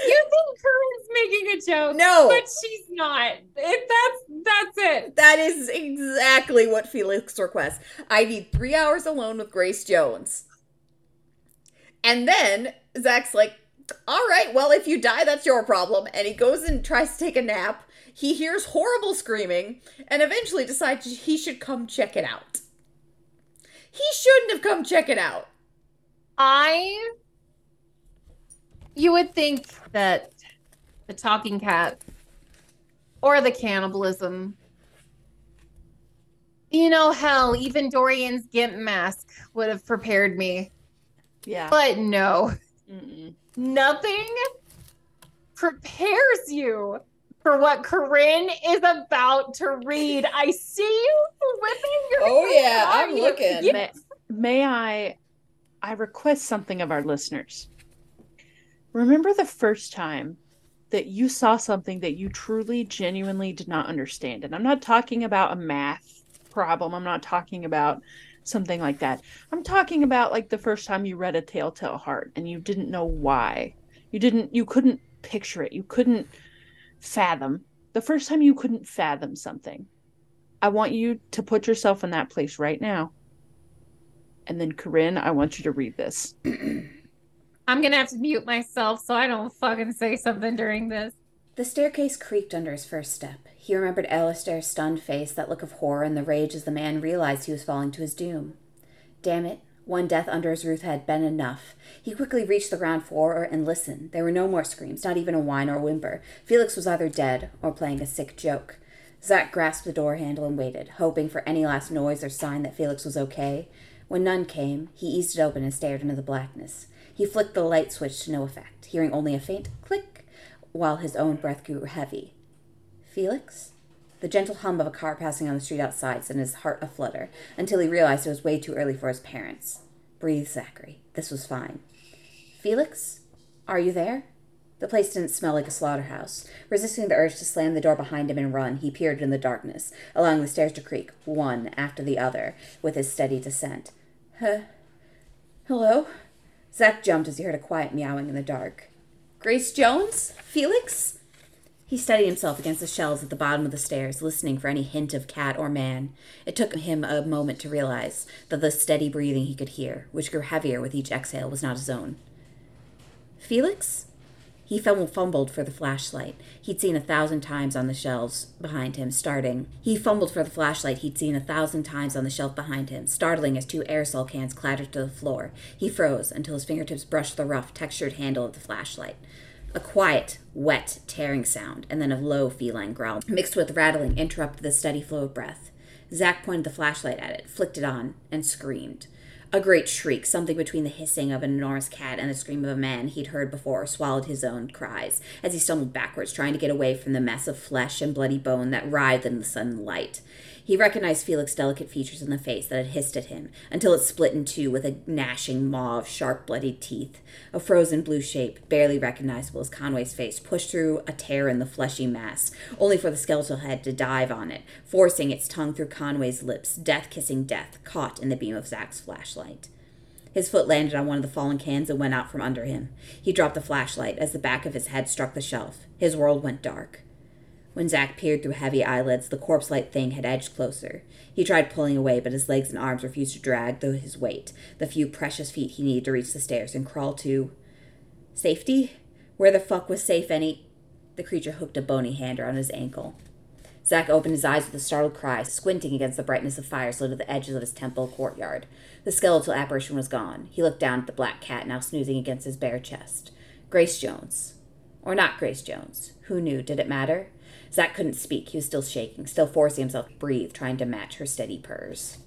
Speaker 2: You think Corinne's making a joke?
Speaker 1: No.
Speaker 2: but she's not. It, that's that's it.
Speaker 1: That is exactly what Felix requests. I need three hours alone with Grace Jones. And then Zach's like, all right, well, if you die, that's your problem. And he goes and tries to take a nap. He hears horrible screaming and eventually decides he should come check it out. He shouldn't have come check it out.
Speaker 2: I you would think that the talking cat or the cannibalism you know hell even Dorian's gimp mask would have prepared me
Speaker 3: Yeah.
Speaker 2: but no
Speaker 3: Mm-mm.
Speaker 2: nothing prepares you for what Corinne is about to read I see you whipping your
Speaker 1: Oh, yeah, I'm
Speaker 2: at me.
Speaker 1: looking.
Speaker 2: You-
Speaker 3: May, may I I request something of our listeners. Remember the first time that you saw something that you truly genuinely did not understand. And I'm not talking about a math problem. I'm not talking about something like that. I'm talking about like the first time you read a Telltale Heart and you didn't know why. You didn't you couldn't picture it. You couldn't fathom. The first time you couldn't fathom something. I want you to put yourself in that place right now. And then Corinne, I want you to read this.
Speaker 2: I'm gonna have to mute myself so I don't fucking say something during this
Speaker 1: The staircase creaked under his first step. He remembered Alistair's stunned face, that look of horror, and the rage as the man realized he was falling to his doom. Damn it, one death under his roof had been enough. He quickly reached the ground floor and listened. There were no more screams, not even a whine or whimper. Felix was either dead or playing a sick joke. Zach grasped the door handle and waited, hoping for any last noise or sign that Felix was okay. When none came, he eased it open and stared into the blackness. He flicked the light switch to no effect, hearing only a faint click while his own breath grew heavy. Felix? The gentle hum of a car passing on the street outside sent his heart aflutter until he realized it was way too early for his parents. Breathe, Zachary. This was fine. Felix? Are you there? The place didn't smell like a slaughterhouse. Resisting the urge to slam the door behind him and run, he peered in the darkness, allowing the stairs to creak, one after the other, with his steady descent. Huh? Hello? Zach jumped as he heard a quiet meowing in the dark. Grace Jones? Felix? He steadied himself against the shelves at the bottom of the stairs, listening for any hint of cat or man. It took him a moment to realize that the steady breathing he could hear, which grew heavier with each exhale, was not his own. Felix? He fumbled for the flashlight he'd seen a thousand times on the shelves behind him, starting. He fumbled for the flashlight he'd seen a thousand times on the shelf behind him, startling as two aerosol cans clattered to the floor. He froze until his fingertips brushed the rough, textured handle of the flashlight. A quiet, wet, tearing sound, and then a low feline growl, mixed with rattling, interrupted the steady flow of breath. Zach pointed the flashlight at it, flicked it on, and screamed. A great shriek, something between the hissing of an enormous cat and the scream of a man he'd heard before, swallowed his own cries as he stumbled backwards, trying to get away from the mess of flesh and bloody bone that writhed in the sudden light. He recognized Felix's delicate features in the face that had hissed at him until it split in two with a gnashing maw of sharp, bloodied teeth. A frozen blue shape, barely recognizable as Conway's face, pushed through a tear in the fleshy mass, only for the skeletal head to dive on it, forcing its tongue through Conway's lips, death kissing death, caught in the beam of Zach's flashlight. His foot landed on one of the fallen cans and went out from under him. He dropped the flashlight as the back of his head struck the shelf. His world went dark. When Zach peered through heavy eyelids, the corpse like thing had edged closer. He tried pulling away, but his legs and arms refused to drag through his weight, the few precious feet he needed to reach the stairs and crawl to. Safety? Where the fuck was safe any. The creature hooked a bony hand around his ankle. Zach opened his eyes with a startled cry, squinting against the brightness of fires lit at the edges of his temple courtyard. The skeletal apparition was gone. He looked down at the black cat now snoozing against his bare chest. Grace Jones. Or not Grace Jones. Who knew? Did it matter? Zach couldn't speak. He was still shaking, still forcing himself to breathe, trying to match her steady purrs.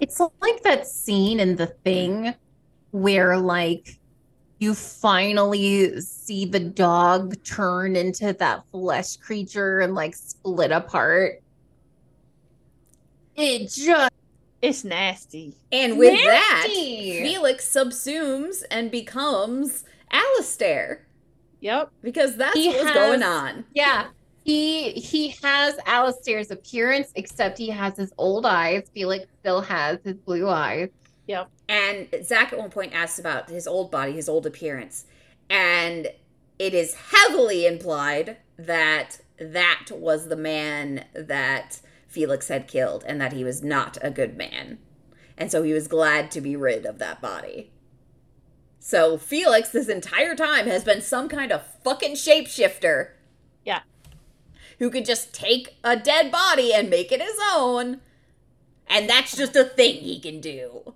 Speaker 2: It's like that scene in The Thing where like you finally see the dog turn into that flesh creature and like split apart. It just
Speaker 3: It's nasty.
Speaker 1: And with that, Felix subsumes and becomes Alistair
Speaker 3: Yep.
Speaker 1: because that's
Speaker 2: He
Speaker 1: what's
Speaker 2: has-
Speaker 1: going on.
Speaker 2: yeah. He he has Alistair's appearance, except he has his old eyes. Felix still has his blue eyes. Yeah.
Speaker 1: And Zach at one point asks about his old body, his old appearance. And it is heavily implied that that was the man that Felix had killed and that he was not a good man. And so he was glad to be rid of that body. So Felix, this entire time, has been some kind of fucking shapeshifter.
Speaker 3: Yeah.
Speaker 1: Who could just take a dead body and make it his own. And that's just a thing he can do.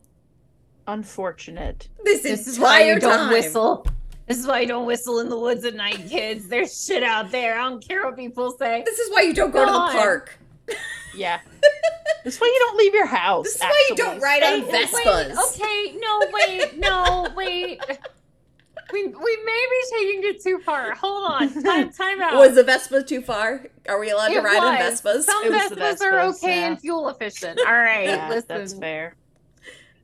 Speaker 3: Unfortunate.
Speaker 1: This,
Speaker 2: This is why
Speaker 1: entire
Speaker 2: you don't
Speaker 1: time.
Speaker 2: whistle. This is why you don't whistle in the woods at night, kids. There's shit out there. I don't care what people say.
Speaker 1: This is why you don't go to
Speaker 2: God.
Speaker 1: the park.
Speaker 3: Yeah. That's why you don't leave your house.
Speaker 1: This is why you don't ride on
Speaker 2: Wait,
Speaker 1: Vespas.
Speaker 2: Wait, okay, no, wait, no, wait. We we may be taking it too far. Hold on. Time time out.
Speaker 1: Was the Vespa too far? Are we allowed to ride on
Speaker 2: was.
Speaker 1: Vespas?
Speaker 2: Some
Speaker 3: It was the
Speaker 2: Vespas are okay
Speaker 3: yeah.
Speaker 2: and fuel efficient. All right,
Speaker 3: Yeah,
Speaker 2: listen.
Speaker 3: that's fair.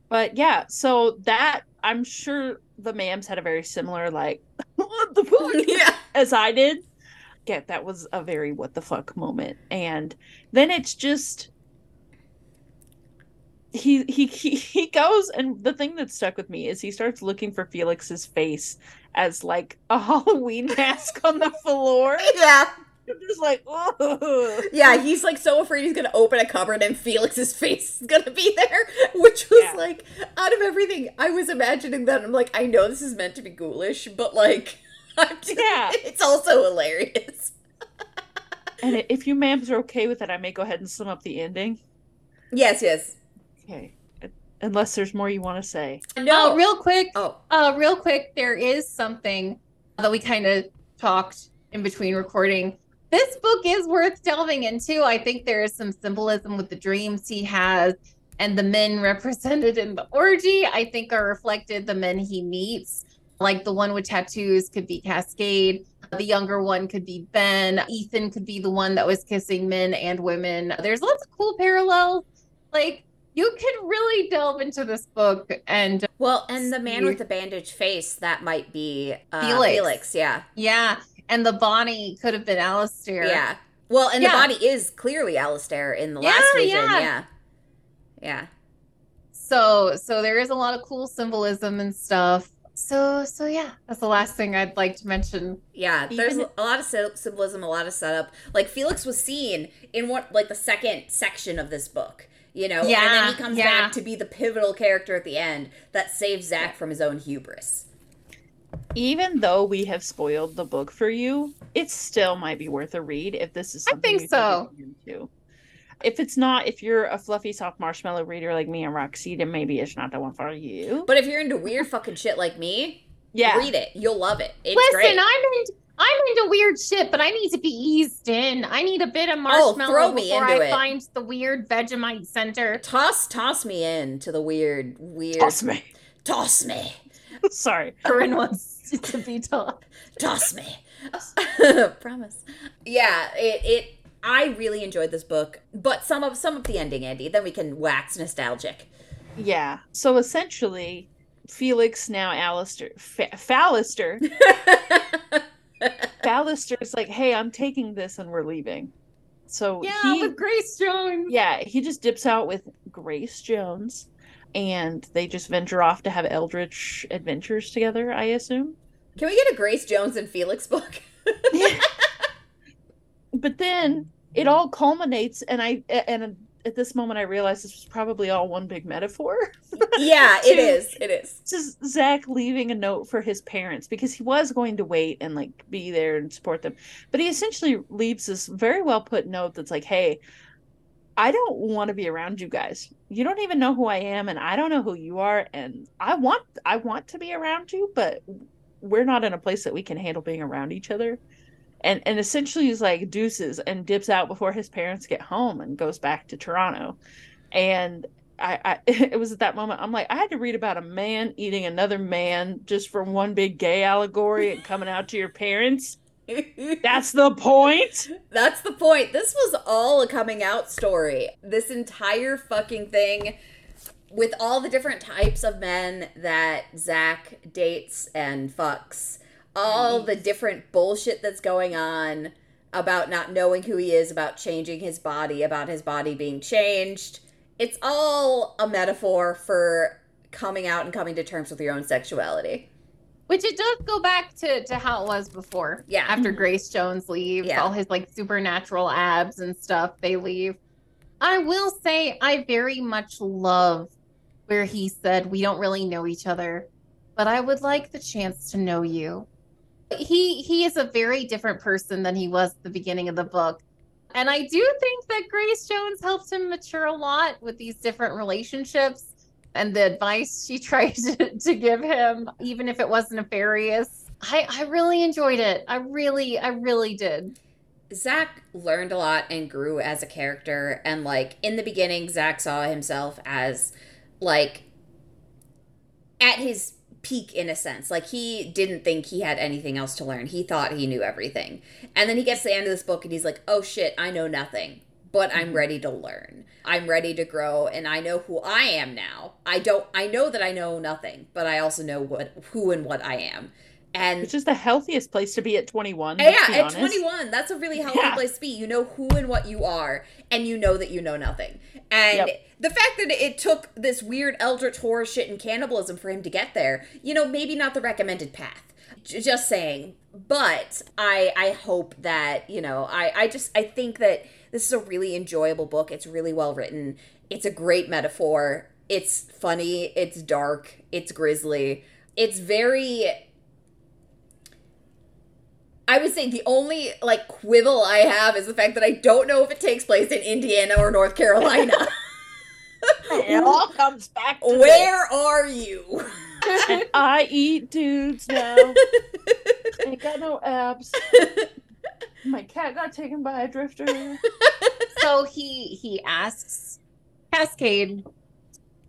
Speaker 3: But yeah, so that I'm sure the ma'ams had a very similar like what the fuck
Speaker 1: yeah.
Speaker 3: as I did. Yeah, that was a very what the fuck moment. And then it's just he he he, he goes and the thing that stuck with me is he starts looking for Felix's face as like a Halloween mask on the floor.
Speaker 1: Yeah.
Speaker 3: I'm just like, oh
Speaker 1: Yeah, he's like so afraid he's gonna open a cupboard and Felix's face is gonna be there, which was
Speaker 3: Yeah.
Speaker 1: like out of everything. I was imagining that. I'm like, I know this is meant to be ghoulish, but like, I'm just,
Speaker 3: Yeah.
Speaker 1: it's also hilarious.
Speaker 3: And if you ma'ams are okay with it, I may go ahead and sum up the ending.
Speaker 1: Yes, yes.
Speaker 3: Okay. Unless there's more you want to say.
Speaker 1: No,
Speaker 2: Oh, real quick,
Speaker 1: Oh,
Speaker 2: uh, real quick, there is something that we kind of talked in between recording. This book is worth delving into. I think there is some symbolism with the dreams he has and the men represented in the orgy. I think are reflected the men he meets. Like the one with tattoos could be Cascade. The younger one could be Ben. Ethan could be the one that was kissing men and women. There's lots of cool parallels. Like you could really delve into this book and
Speaker 1: well, and the man with the bandaged face that might be uh,
Speaker 2: Felix.
Speaker 1: Felix. Yeah,
Speaker 2: Yeah, and the Bonnie could have been Alistair.
Speaker 1: yeah. Well, and
Speaker 2: Yeah.
Speaker 1: the body is clearly Alistair in the
Speaker 2: Yeah,
Speaker 1: last region.
Speaker 2: yeah.
Speaker 1: Yeah, yeah.
Speaker 2: So so there is a lot of cool symbolism and stuff. So so yeah, that's the last thing I'd like to mention.
Speaker 1: Yeah, there's a lot of sy- symbolism, a lot of setup. Like Felix was seen in what, like the second section of this book, you know, and then he comes
Speaker 2: yeah.
Speaker 1: back to be the pivotal character at the end that saves Zach from his own hubris.
Speaker 3: Even though we have spoiled the book for you, it still might be worth a read if this is
Speaker 2: I think so.
Speaker 3: into. If it's not, if you're a fluffy soft marshmallow reader like me and Roxy, then maybe it's not the one for you.
Speaker 1: But if you're into weird fucking shit like me,
Speaker 3: yeah,
Speaker 1: read it. You'll love it. It's
Speaker 2: Listen,
Speaker 1: great.
Speaker 2: I'm into I'm into weird shit, but I need to be eased in. I need a bit of oh, marshmallow
Speaker 1: throw me
Speaker 2: before
Speaker 1: into
Speaker 2: I
Speaker 1: it.
Speaker 2: find the weird Vegemite center.
Speaker 1: toss, toss me in to the weird, weird.
Speaker 3: toss me.
Speaker 1: Toss me.
Speaker 3: Sorry.
Speaker 2: Corinne wants to be taught.
Speaker 1: Toss me. Promise. Yeah, it it I really enjoyed this book, but some of some of the ending, Andy, then we can wax nostalgic.
Speaker 3: Yeah. So essentially, Felix now Alistair, Fa- Fallister, Fallister is like, "Hey, I'm taking this and we're leaving." So
Speaker 2: Yeah,
Speaker 3: he,
Speaker 2: with Grace Jones.
Speaker 3: yeah, he just dips out with Grace Jones, and they just venture off to have eldritch adventures together. I assume.
Speaker 1: Can we get a Grace Jones and Felix book?
Speaker 3: but then it all culminates, and I and at this moment I realized this was probably all one big metaphor.
Speaker 1: yeah, it is. It is.
Speaker 3: just Zach leaving a note for his parents because he was going to wait and like be there and support them. But he essentially leaves this very well put note that's like, hey, I don't want to be around you guys. You don't even know who I am and I don't know who you are and I want I want to be around you, but we're not in a place that we can handle being around each other. And and essentially he's like deuces and dips out before his parents get home and goes back to Toronto. And I, I it was at that moment I'm like I had to read about a man eating another man just from one big gay allegory and coming out to your parents. That's the point.
Speaker 1: That's the point. This was all a coming out story. This entire fucking thing with all the different types of men that Zach dates and fucks, all the different bullshit that's going on about not knowing who he is, about changing his body, about his body being changed. It's all a metaphor for coming out and coming to terms with your own sexuality.
Speaker 2: Which it does go back to to how it was before.
Speaker 1: Yeah.
Speaker 2: After Grace Jones leaves,
Speaker 1: Yeah.
Speaker 2: all his like supernatural abs and stuff, they leave. I will say I very much love where he said we don't really know each other, but I would like the chance to know you. He he is a very different person than he was at the beginning of the book. And I do think that Grace Jones helped him mature a lot with these different relationships and the advice she tried to, to give him, even if it wasn't nefarious. I, I really enjoyed it. I really, I really did.
Speaker 1: Zach learned a lot and grew as a character. And, like, in the beginning, Zach saw himself as, like, at his peak in a sense. Like, he didn't think he had anything else to learn. He thought he knew everything. And then he gets to the end of this book and he's like, oh shit, I know nothing. But I'm mm-hmm. ready to learn. I'm ready to grow and I know who I am now. I don't I know that I know nothing, but I also know what who and what I am. And
Speaker 3: Which is the healthiest place to be at 21.
Speaker 1: yeah, at
Speaker 3: honest.
Speaker 1: 21, that's a really healthy
Speaker 3: Yeah.
Speaker 1: place to be. You know who and what you are, and you know that you know nothing. And
Speaker 3: Yep.
Speaker 1: the fact that it took this weird eldritch horror shit and cannibalism for him to get there, you know, maybe not the recommended path. J- Just saying. But I I hope that, you know, I, I just I think that this is a really enjoyable book. It's really well written. It's a great metaphor. It's funny, it's dark, it's grisly. It's very I would say the only like quibble I have is the fact that I don't know if it takes place in Indiana or North Carolina.
Speaker 3: It all comes back to
Speaker 1: Where are you?
Speaker 3: And I eat dudes now. Ain't got no abs. My cat got taken by a drifter.
Speaker 2: So he he asks Cascade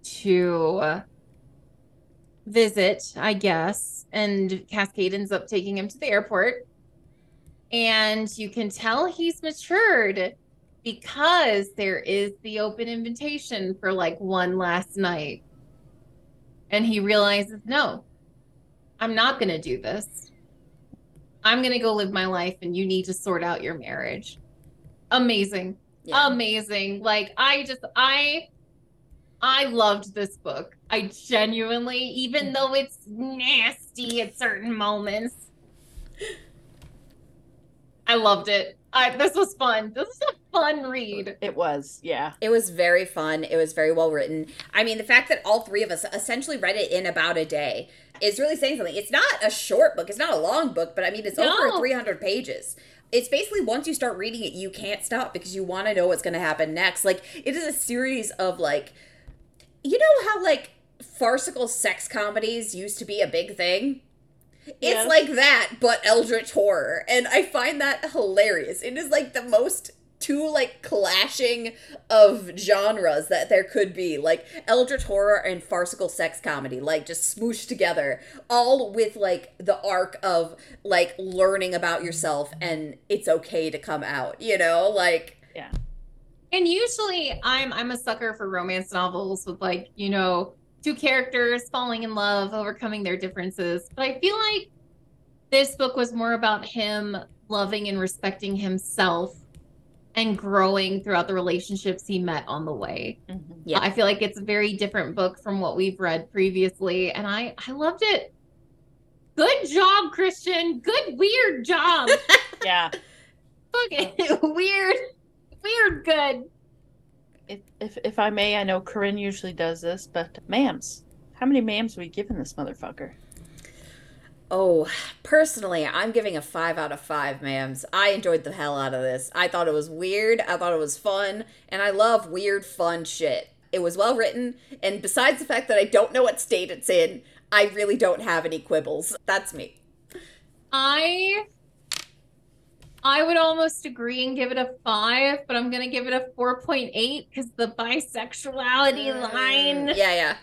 Speaker 2: to visit, I guess, and Cascade ends up taking him to the airport. And you can tell he's matured because there is the open invitation for like one last night. And he realizes, no, I'm not going to do this. I'm going to go live my life and you need to sort out your marriage. Amazing.
Speaker 1: Yeah.
Speaker 2: Amazing. Like I just I I loved this book. I genuinely even though it's nasty at certain moments I loved it. I this was fun. This is a fun read.
Speaker 3: It was, yeah.
Speaker 1: It was very fun. It was very well written. I mean, the fact that all three of us essentially read it in about a day is really saying something. It's not a short book, it's not a long book, but I mean, it's over 300 pages. It's basically once you start reading it, you can't stop because you want to know what's going to happen next. Like, it is a series of, like, you know how, like, farcical sex comedies used to be a big thing? It's
Speaker 3: Yes.
Speaker 1: like that, but eldritch horror. And I find that hilarious. It is like the most two like clashing of genres that there could be like eldritch horror and farcical sex comedy like just smooshed together all with like the arc of like learning about yourself and it's okay to come out you know like yeah
Speaker 2: And usually I'm I'm a sucker for romance novels with like, you know, two characters falling in love, overcoming their differences. But I feel like this book was more about him loving and respecting himself and growing throughout the relationships he met on the way. Mm-hmm.
Speaker 1: Yeah.
Speaker 2: I feel like it's a very different book from what we've read previously and I I loved it. Good job, Christian. Good weird job.
Speaker 3: Yeah.
Speaker 2: Fucking weird. Weird good.
Speaker 3: If, if if I may, I know Corinne usually does this, but ma'ams. How many ma'ams are we giving this motherfucker?
Speaker 1: Oh, personally, I'm giving a five out of five, ma'ams. I enjoyed the hell out of this. I thought it was weird. I thought it was fun, and I love weird, fun shit. It was well written, and besides the fact that I don't know what state it's in, I really don't have any quibbles. That's me.
Speaker 2: I I would almost agree and give it a five, but I'm gonna give it a 4.8 because the bisexuality line.
Speaker 1: Mm, Yeah, yeah.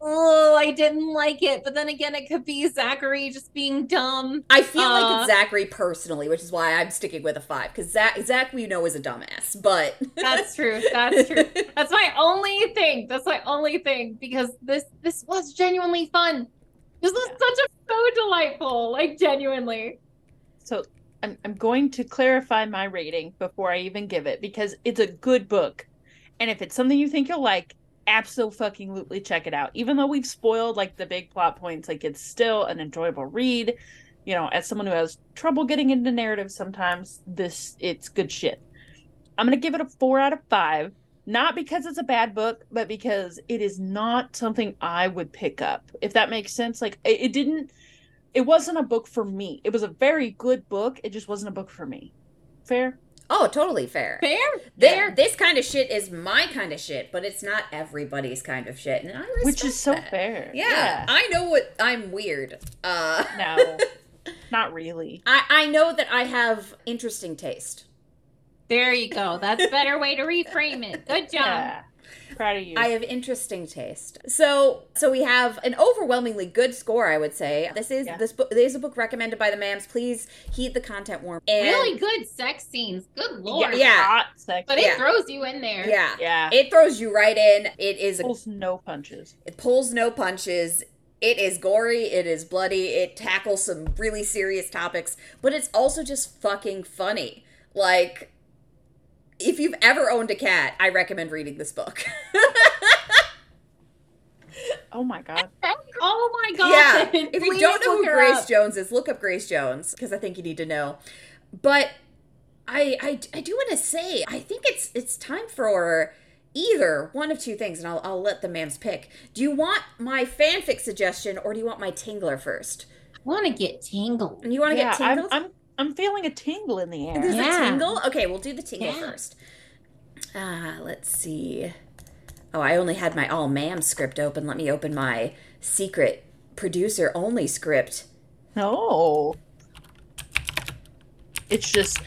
Speaker 2: Oh, I didn't like it. But then again, it could be Zachary just being dumb.
Speaker 1: I feel like
Speaker 2: Uh,
Speaker 1: it's Zachary personally, which is why I'm sticking with a five. Because Zach, Zach, we know is a dumbass, but
Speaker 2: That's true. That's true. That's my only thing. That's my only thing because this this was genuinely fun. This was such a so delightful, like genuinely.
Speaker 3: So I'm, I'm going to clarify my rating before I even give it because it's a good book. And if it's something you think you'll like, absolutely check it out. Even though we've spoiled like the big plot points, like it's still an enjoyable read. You know, as someone who has trouble getting into narrative sometimes, this it's good shit. I'm gonna give it a four out of five. Not because it's a bad book, but because it is not something I would pick up. If that makes sense. Like it, it didn't it wasn't a book for me. It was a very good book. It just wasn't a book for me. Fair?
Speaker 1: oh, totally fair.
Speaker 2: Fair,
Speaker 1: Th-
Speaker 2: fair.
Speaker 1: This kind of shit is my kind of shit, but it's not everybody's kind of shit, and I respect
Speaker 3: Which is so
Speaker 1: that.
Speaker 3: fair.
Speaker 1: Yeah, I know what I'm weird. Uh,
Speaker 3: No. not really.
Speaker 1: I I know that I have interesting taste.
Speaker 2: There you go. That's a better way to reframe it. Good job.
Speaker 3: Yeah. Proud of you.
Speaker 1: I have interesting taste. So, so we have an overwhelmingly good score, I would say. This is
Speaker 3: Yeah.
Speaker 1: this book. This is a book recommended by the Ma'ams. Please heed the content warm. And
Speaker 2: Really good sex scenes. Good lord.
Speaker 1: yeah.
Speaker 3: Hot sex.
Speaker 2: But it
Speaker 1: Yeah.
Speaker 2: throws you in there.
Speaker 1: Yeah,
Speaker 3: yeah.
Speaker 1: it throws you right in. It is. A,
Speaker 3: pulls no punches.
Speaker 1: it pulls no punches. It is gory. It is bloody. It tackles some really serious topics, but it's also just fucking funny. Like. If you've ever owned a cat, I recommend reading this book.
Speaker 3: Oh my god.
Speaker 2: Oh my god.
Speaker 1: Yeah. If you don't know who Grace
Speaker 2: up.
Speaker 1: Jones is, look up Grace Jones because I think you need to know. But I I, I do want to say I think it's it's time for either one of two things, and I'll I'll let the ma'ams pick. Do you want my fanfic suggestion or do you want my tingler first?
Speaker 2: I want to get tangled.
Speaker 1: You want to
Speaker 3: yeah,
Speaker 1: get
Speaker 3: I'm,
Speaker 1: tingled?
Speaker 3: I'm I'm feeling a tingle in the
Speaker 1: There's
Speaker 3: air.
Speaker 2: Yeah.
Speaker 1: a tingle. Okay, we'll do the tingle
Speaker 2: Yeah.
Speaker 1: first. Ah, let's see. Oh, I only had my all ma'am script open. Let me open my secret producer only script.
Speaker 3: No. It's just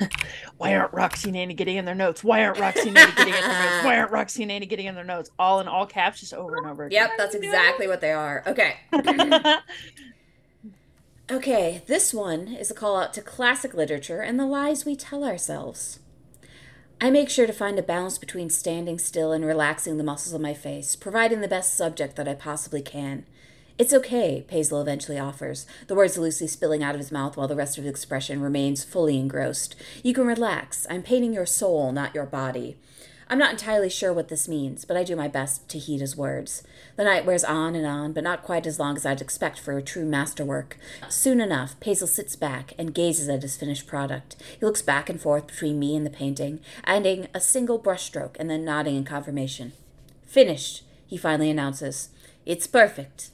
Speaker 3: why aren't Roxy and Annie getting in their notes? Why aren't Roxy and Annie getting in their notes? Why aren't Roxy and Annie getting in their notes? All in all caps, just over and over again.
Speaker 1: Yep, that's exactly what they are. Okay. Okay, this one is a call out to classic literature and the lies we tell ourselves. I make sure to find a balance between standing still and relaxing the muscles of my face, providing the best subject that I possibly can. It's okay, Paisel eventually offers, the words loosely spilling out of his mouth while the rest of his expression remains fully engrossed. You can relax. I'm painting your soul, not your body. I'm not entirely sure what this means, but I do my best to heed his words. The night wears on and on, but not quite as long as I'd expect for a true masterwork. Soon enough, Paisel sits back and gazes at his finished product. He looks back and forth between me and the painting, adding a single brushstroke and then nodding in confirmation. Finished, he finally announces. It's perfect.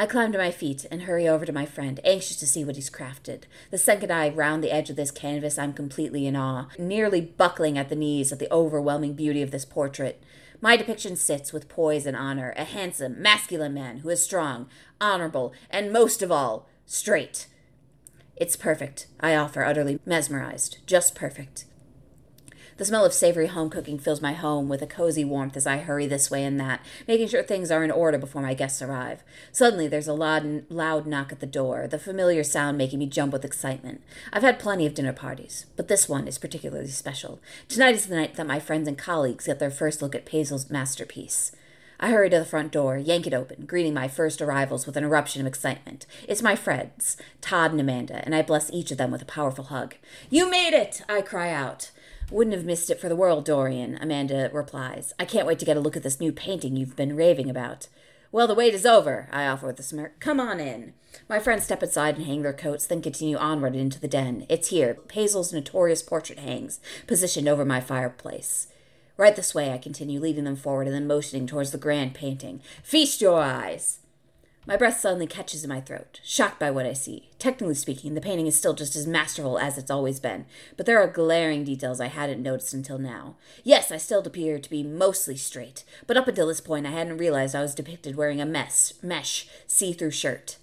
Speaker 1: I climb to my feet and hurry over to my friend, anxious to see what he's crafted. The second I round the edge of this canvas, I'm completely in awe, nearly buckling at the knees at the overwhelming beauty of this portrait. My depiction sits with poise and honor, a handsome, masculine man who is strong, honorable, and most of all, straight. It's perfect, I offer, utterly mesmerized. Just perfect. The smell of savory home cooking fills my home with a cozy warmth as I hurry this way and that, making sure things are in order before my guests arrive. Suddenly, there's a loud, loud knock at the door, the familiar sound making me jump with excitement. I've had plenty of dinner parties, but this one is particularly special. Tonight is the night that my friends and colleagues get their first look at Paisl's masterpiece. I hurry to the front door, yank it open, greeting my first arrivals with an eruption of excitement. It's my friends, Todd and Amanda, and I bless each of them with a powerful hug. You made it! I cry out. Wouldn't have missed it for the world, Dorian, Amanda replies. I can't wait to get a look at this new painting you've been raving about. Well, the wait is over, I offer with a smirk. Come on in. My friends step aside and hang their coats, then continue onward into the den. It's here. Paisl's notorious portrait hangs, positioned over my fireplace. Right this way, I continue, leading them forward and then motioning towards the grand painting. Feast your eyes! My breath suddenly catches in my throat, shocked by what I see. Technically speaking, the painting is still just as masterful as it's always been, but there are glaring details I hadn't noticed until now. Yes, I still appear to be mostly straight, but up until this point I hadn't realized I was depicted wearing a mess, mesh, see-through shirt.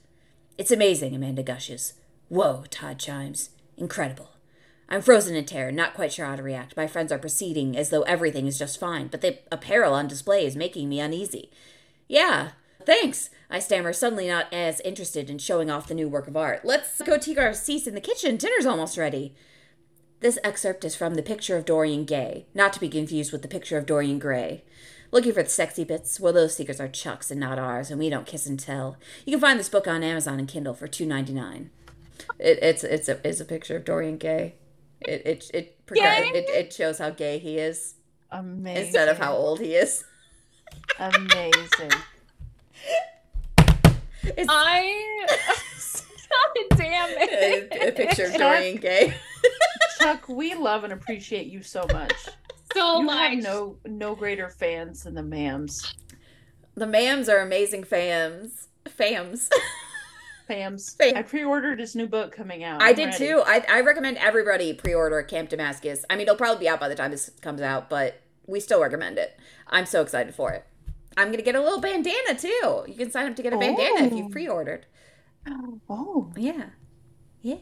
Speaker 1: It's amazing, Amanda gushes. Whoa, Todd chimes. Incredible. I'm frozen in terror, not quite sure how to react. My friends are proceeding as though everything is just fine, but the apparel on display is making me uneasy. Yeah, thanks, I stammer, suddenly not as interested in showing off the new work of art. Let's go take our seats in the kitchen. Dinner's almost ready. This excerpt is from The Picture of Dorian Gay, not to be confused with The Picture of Dorian Gray. Looking for the sexy bits? Well, those secrets are Chuck's and not ours, and we don't kiss and tell. You can find this book on Amazon and Kindle for two ninety nine. It, it's it's a it's a picture of Dorian Gay. It it it, progress- it it shows how gay he is
Speaker 3: Amazing.
Speaker 1: instead of how old he is.
Speaker 3: Amazing.
Speaker 1: It's
Speaker 2: I. God damn it.
Speaker 1: a, a picture of Dorian Gay.
Speaker 3: Chuck, we love and appreciate you so much.
Speaker 2: So
Speaker 3: you
Speaker 2: much.
Speaker 3: have no no greater fans than the ma'ams.
Speaker 1: The ma'ams are amazing fams. Fams.
Speaker 3: Fams.
Speaker 1: Fam.
Speaker 3: I pre-ordered his new book coming out.
Speaker 1: I
Speaker 3: I'm
Speaker 1: did
Speaker 3: ready.
Speaker 1: too. I, I recommend everybody pre-order Camp Damascus. I mean, it'll probably be out by the time this comes out, but we still recommend it. I'm so excited for it. I'm gonna get a little bandana too. You can sign up to get a bandana if
Speaker 3: Oh.
Speaker 1: you've pre-ordered.
Speaker 3: Oh.
Speaker 1: Yeah. Yeah.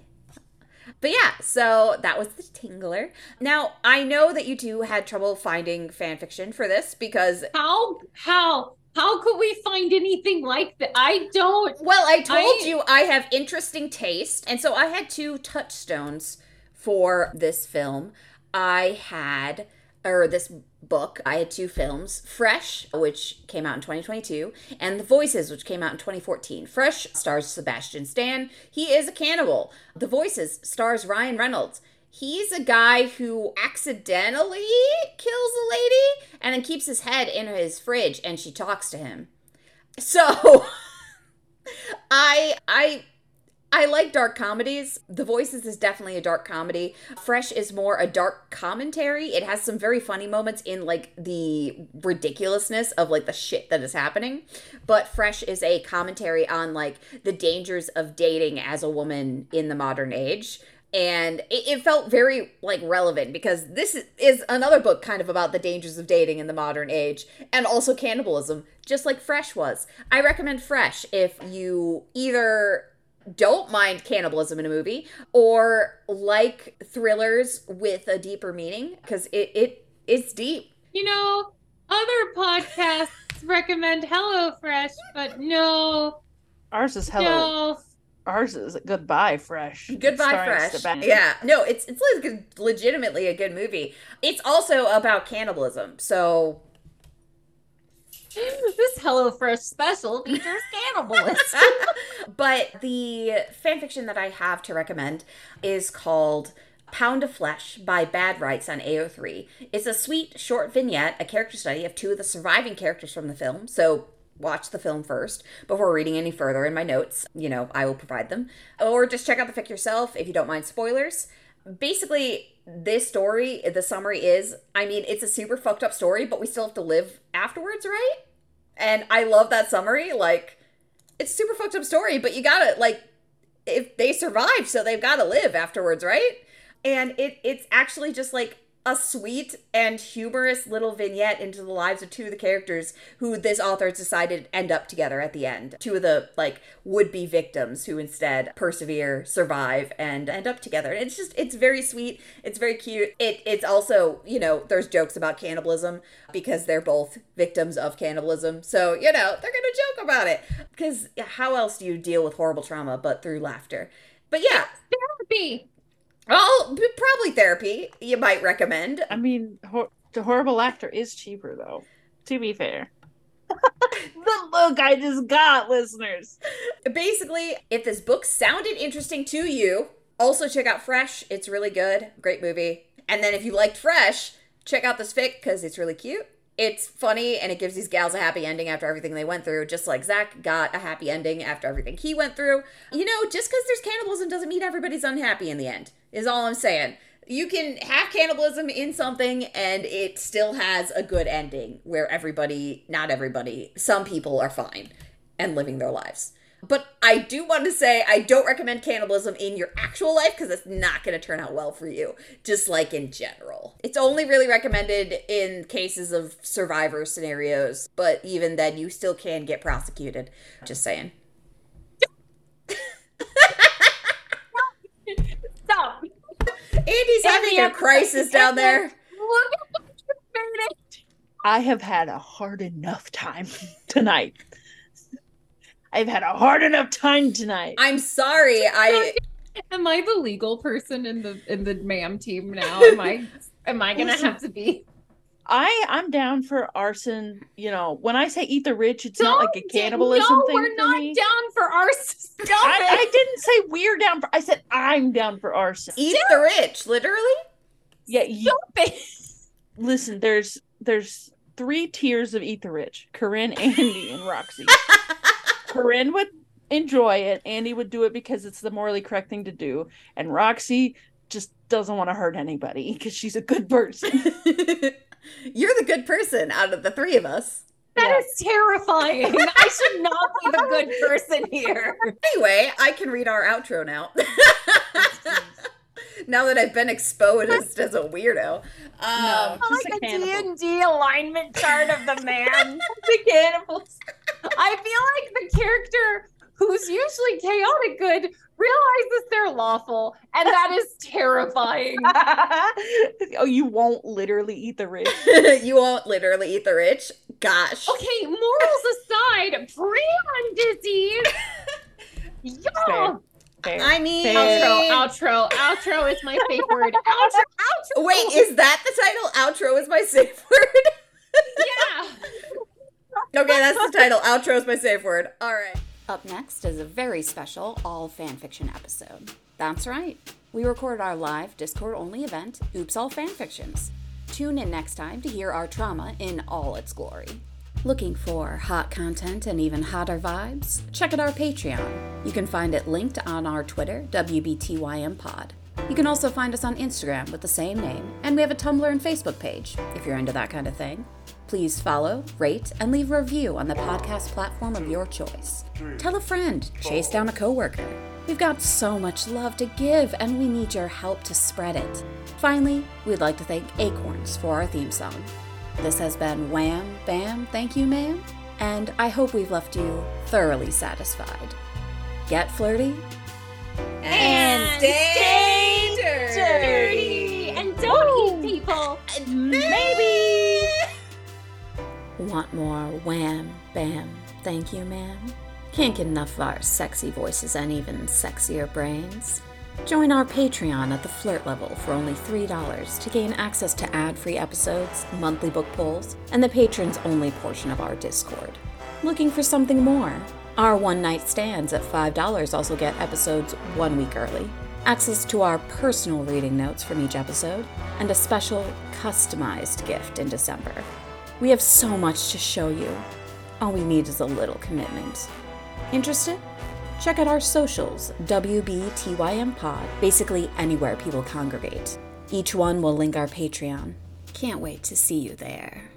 Speaker 1: But yeah, so that was the Tingler. Now, I know that you two had trouble finding fan fiction for this because
Speaker 2: How? How? How could we find anything like that? I don't.
Speaker 1: Well, I told
Speaker 2: I-
Speaker 1: you I have interesting taste, and so I had two touchstones for this film. I had, or this book, I had two films Fresh, which came out in 2022, and The Voices, which came out in 2014. Fresh stars Sebastian Stan. He is a cannibal. The Voices stars Ryan Reynolds. He's a guy who accidentally kills a lady and then keeps his head in his fridge and she talks to him. So I I I like dark comedies. The Voices is definitely a dark comedy. Fresh is more a dark commentary. It has some very funny moments in like the ridiculousness of like the shit that is happening. But Fresh is a commentary on like the dangers of dating as a woman in the modern age. And it, felt very like relevant because this is, is another book kind of about the dangers of dating in the modern age and also cannibalism, just like Fresh was. I recommend Fresh if you either don't mind cannibalism in a movie or like thrillers with a deeper meaning because it, it it's deep
Speaker 2: You know, other podcasts recommend HelloFresh, but no,
Speaker 3: Ours is hello.
Speaker 2: no.
Speaker 3: Ours is goodbye fresh.
Speaker 1: goodbye fresh
Speaker 3: Sebastian.
Speaker 1: yeah no it's it's legitimately a good movie it's also about cannibalism so
Speaker 2: This hello HelloFresh special features cannibalism.
Speaker 1: but the fanfiction that I have to recommend is called Pound of Flesh by Bad Rights on AO3. It's a sweet short vignette, a character study of two of the surviving characters from the film. So watch the film first before reading any further in my notes. You know, I will provide them. Or just check out the fic yourself if you don't mind spoilers. Basically, this story, the summary is I mean, it's a super fucked up story, but we still have to live afterwards, right? And I love that summary. Like, it's super fucked up story, but you gotta like if they survived, so they've gotta live afterwards, right? And it it's actually just like a sweet and humorous little vignette into the lives of two of the characters who this author has decided end up together at the end. Two of the like would-be victims who instead persevere, survive, and end up together. And it's just it's very sweet. It's very cute. It it's also, you know, there's jokes about cannibalism because they're both victims of cannibalism. So, you know, they're gonna joke about it. Because how else do you deal with horrible trauma but through laughter? But yeah,
Speaker 2: Therapy.
Speaker 1: Oh, probably therapy. You might recommend.
Speaker 3: I mean, hor- the horrible laughter is cheaper, though. To be fair. the look I just got, listeners.
Speaker 1: Basically, if this book sounded interesting to you, also check out Fresh. It's really good. Great movie. And then if you liked Fresh, check out this fic because it's really cute. It's funny and it gives these gals a happy ending after everything they went through, just like Zach got a happy ending after everything he went through. You know, just because there's cannibalism doesn't mean everybody's unhappy in the end, is all I'm saying. You can have cannibalism in something and it still has a good ending where everybody, not everybody, some people are fine and living their lives. But I do want to say I don't recommend cannibalism in your actual life because it's not going to turn out well for you, just like in general. It's only really recommended in cases of survivor scenarios, but even then, you still can get prosecuted. Just saying.
Speaker 2: Stop.
Speaker 4: Andy's having a crisis down there.
Speaker 2: Look at what you made it.
Speaker 3: I have had a hard enough time tonight. I've had a hard enough time tonight.
Speaker 4: I'm sorry. I
Speaker 2: Am I the legal person in the in the ma'am team now? Am I am I gonna have to be?
Speaker 3: I I'm down for arson. You know, when I say eat the rich, it's not like a
Speaker 2: Don't-
Speaker 3: cannibalism
Speaker 2: no,
Speaker 3: thing.
Speaker 2: we're
Speaker 3: for
Speaker 2: not
Speaker 3: me.
Speaker 2: down for arson. Stop
Speaker 3: I, I didn't say we're down for. I said I'm down for arson.
Speaker 4: eat the rich, literally.
Speaker 3: Yeah, you,
Speaker 2: Stop it.
Speaker 3: listen. There's there's three tiers of eat the rich: Corinne, Andy, and Roxy. Corinne would enjoy it. Andy would do it because it's the morally correct thing to do, and Roxy just doesn't want to hurt anybody because she's a good person.
Speaker 4: You're the good person out of the three of us.
Speaker 2: That
Speaker 3: Yeah.
Speaker 2: is terrifying. I should not be the good person here.
Speaker 4: Anyway, I can read our outro now. now that I've been exposed as a weirdo. Um,
Speaker 3: Just
Speaker 2: like a
Speaker 3: cannibal.
Speaker 2: D&D alignment chart of the man. the cannibals. I feel like the character who's usually chaotic good realizes they're lawful, and that is terrifying.
Speaker 3: oh, you won't literally eat the rich.
Speaker 4: you won't literally eat the rich. Gosh.
Speaker 2: Okay, morals aside, prion disease.
Speaker 3: Fair.
Speaker 2: Yeah.
Speaker 3: Fair.
Speaker 4: I mean,
Speaker 3: Fair.
Speaker 2: Outro, outro, outro is my favorite word. Outro, outro.
Speaker 4: wait, is that the title? Outro is my safe word.
Speaker 2: yeah.
Speaker 4: okay, that's the title. Outro is my safe word. All right.
Speaker 1: Up next is a very special all fanfiction episode. That's right. We recorded our live Discord only event, Oops All Fanfictions. Tune in next time to hear our trauma in all its glory. Looking for hot content and even hotter vibes? Check out our Patreon. You can find it linked on our Twitter, WBTYMPod. You can also find us on Instagram with the same name, and we have a Tumblr and Facebook page if you're into that kind of thing. Please follow, rate, and leave a review on the podcast platform of your choice. Tell a friend, chase down a coworker. We've got so much love to give, and we need your help to spread it. Finally, we'd like to thank Acorns for our theme song. This has been Wham Bam, thank you, ma'am, and I hope we've left you thoroughly satisfied. Get flirty?
Speaker 4: And stay dirty.
Speaker 2: Dirty. And don't eat people.
Speaker 3: Maybe.
Speaker 1: Want more wham, bam, thank you, ma'am? Can't get enough of our sexy voices and even sexier brains? Join our Patreon at the flirt level for only $3 to gain access to ad free episodes, monthly book polls, and the patrons only portion of our Discord. Looking for something more? Our one night stands at $5 also get episodes one week early, access to our personal reading notes from each episode, and a special customized gift in December. We have so much to show you. All we need is a little commitment. Interested? Check out our socials, WBTYM Pod, basically anywhere people congregate. Each one will link our Patreon. Can't wait to see you there.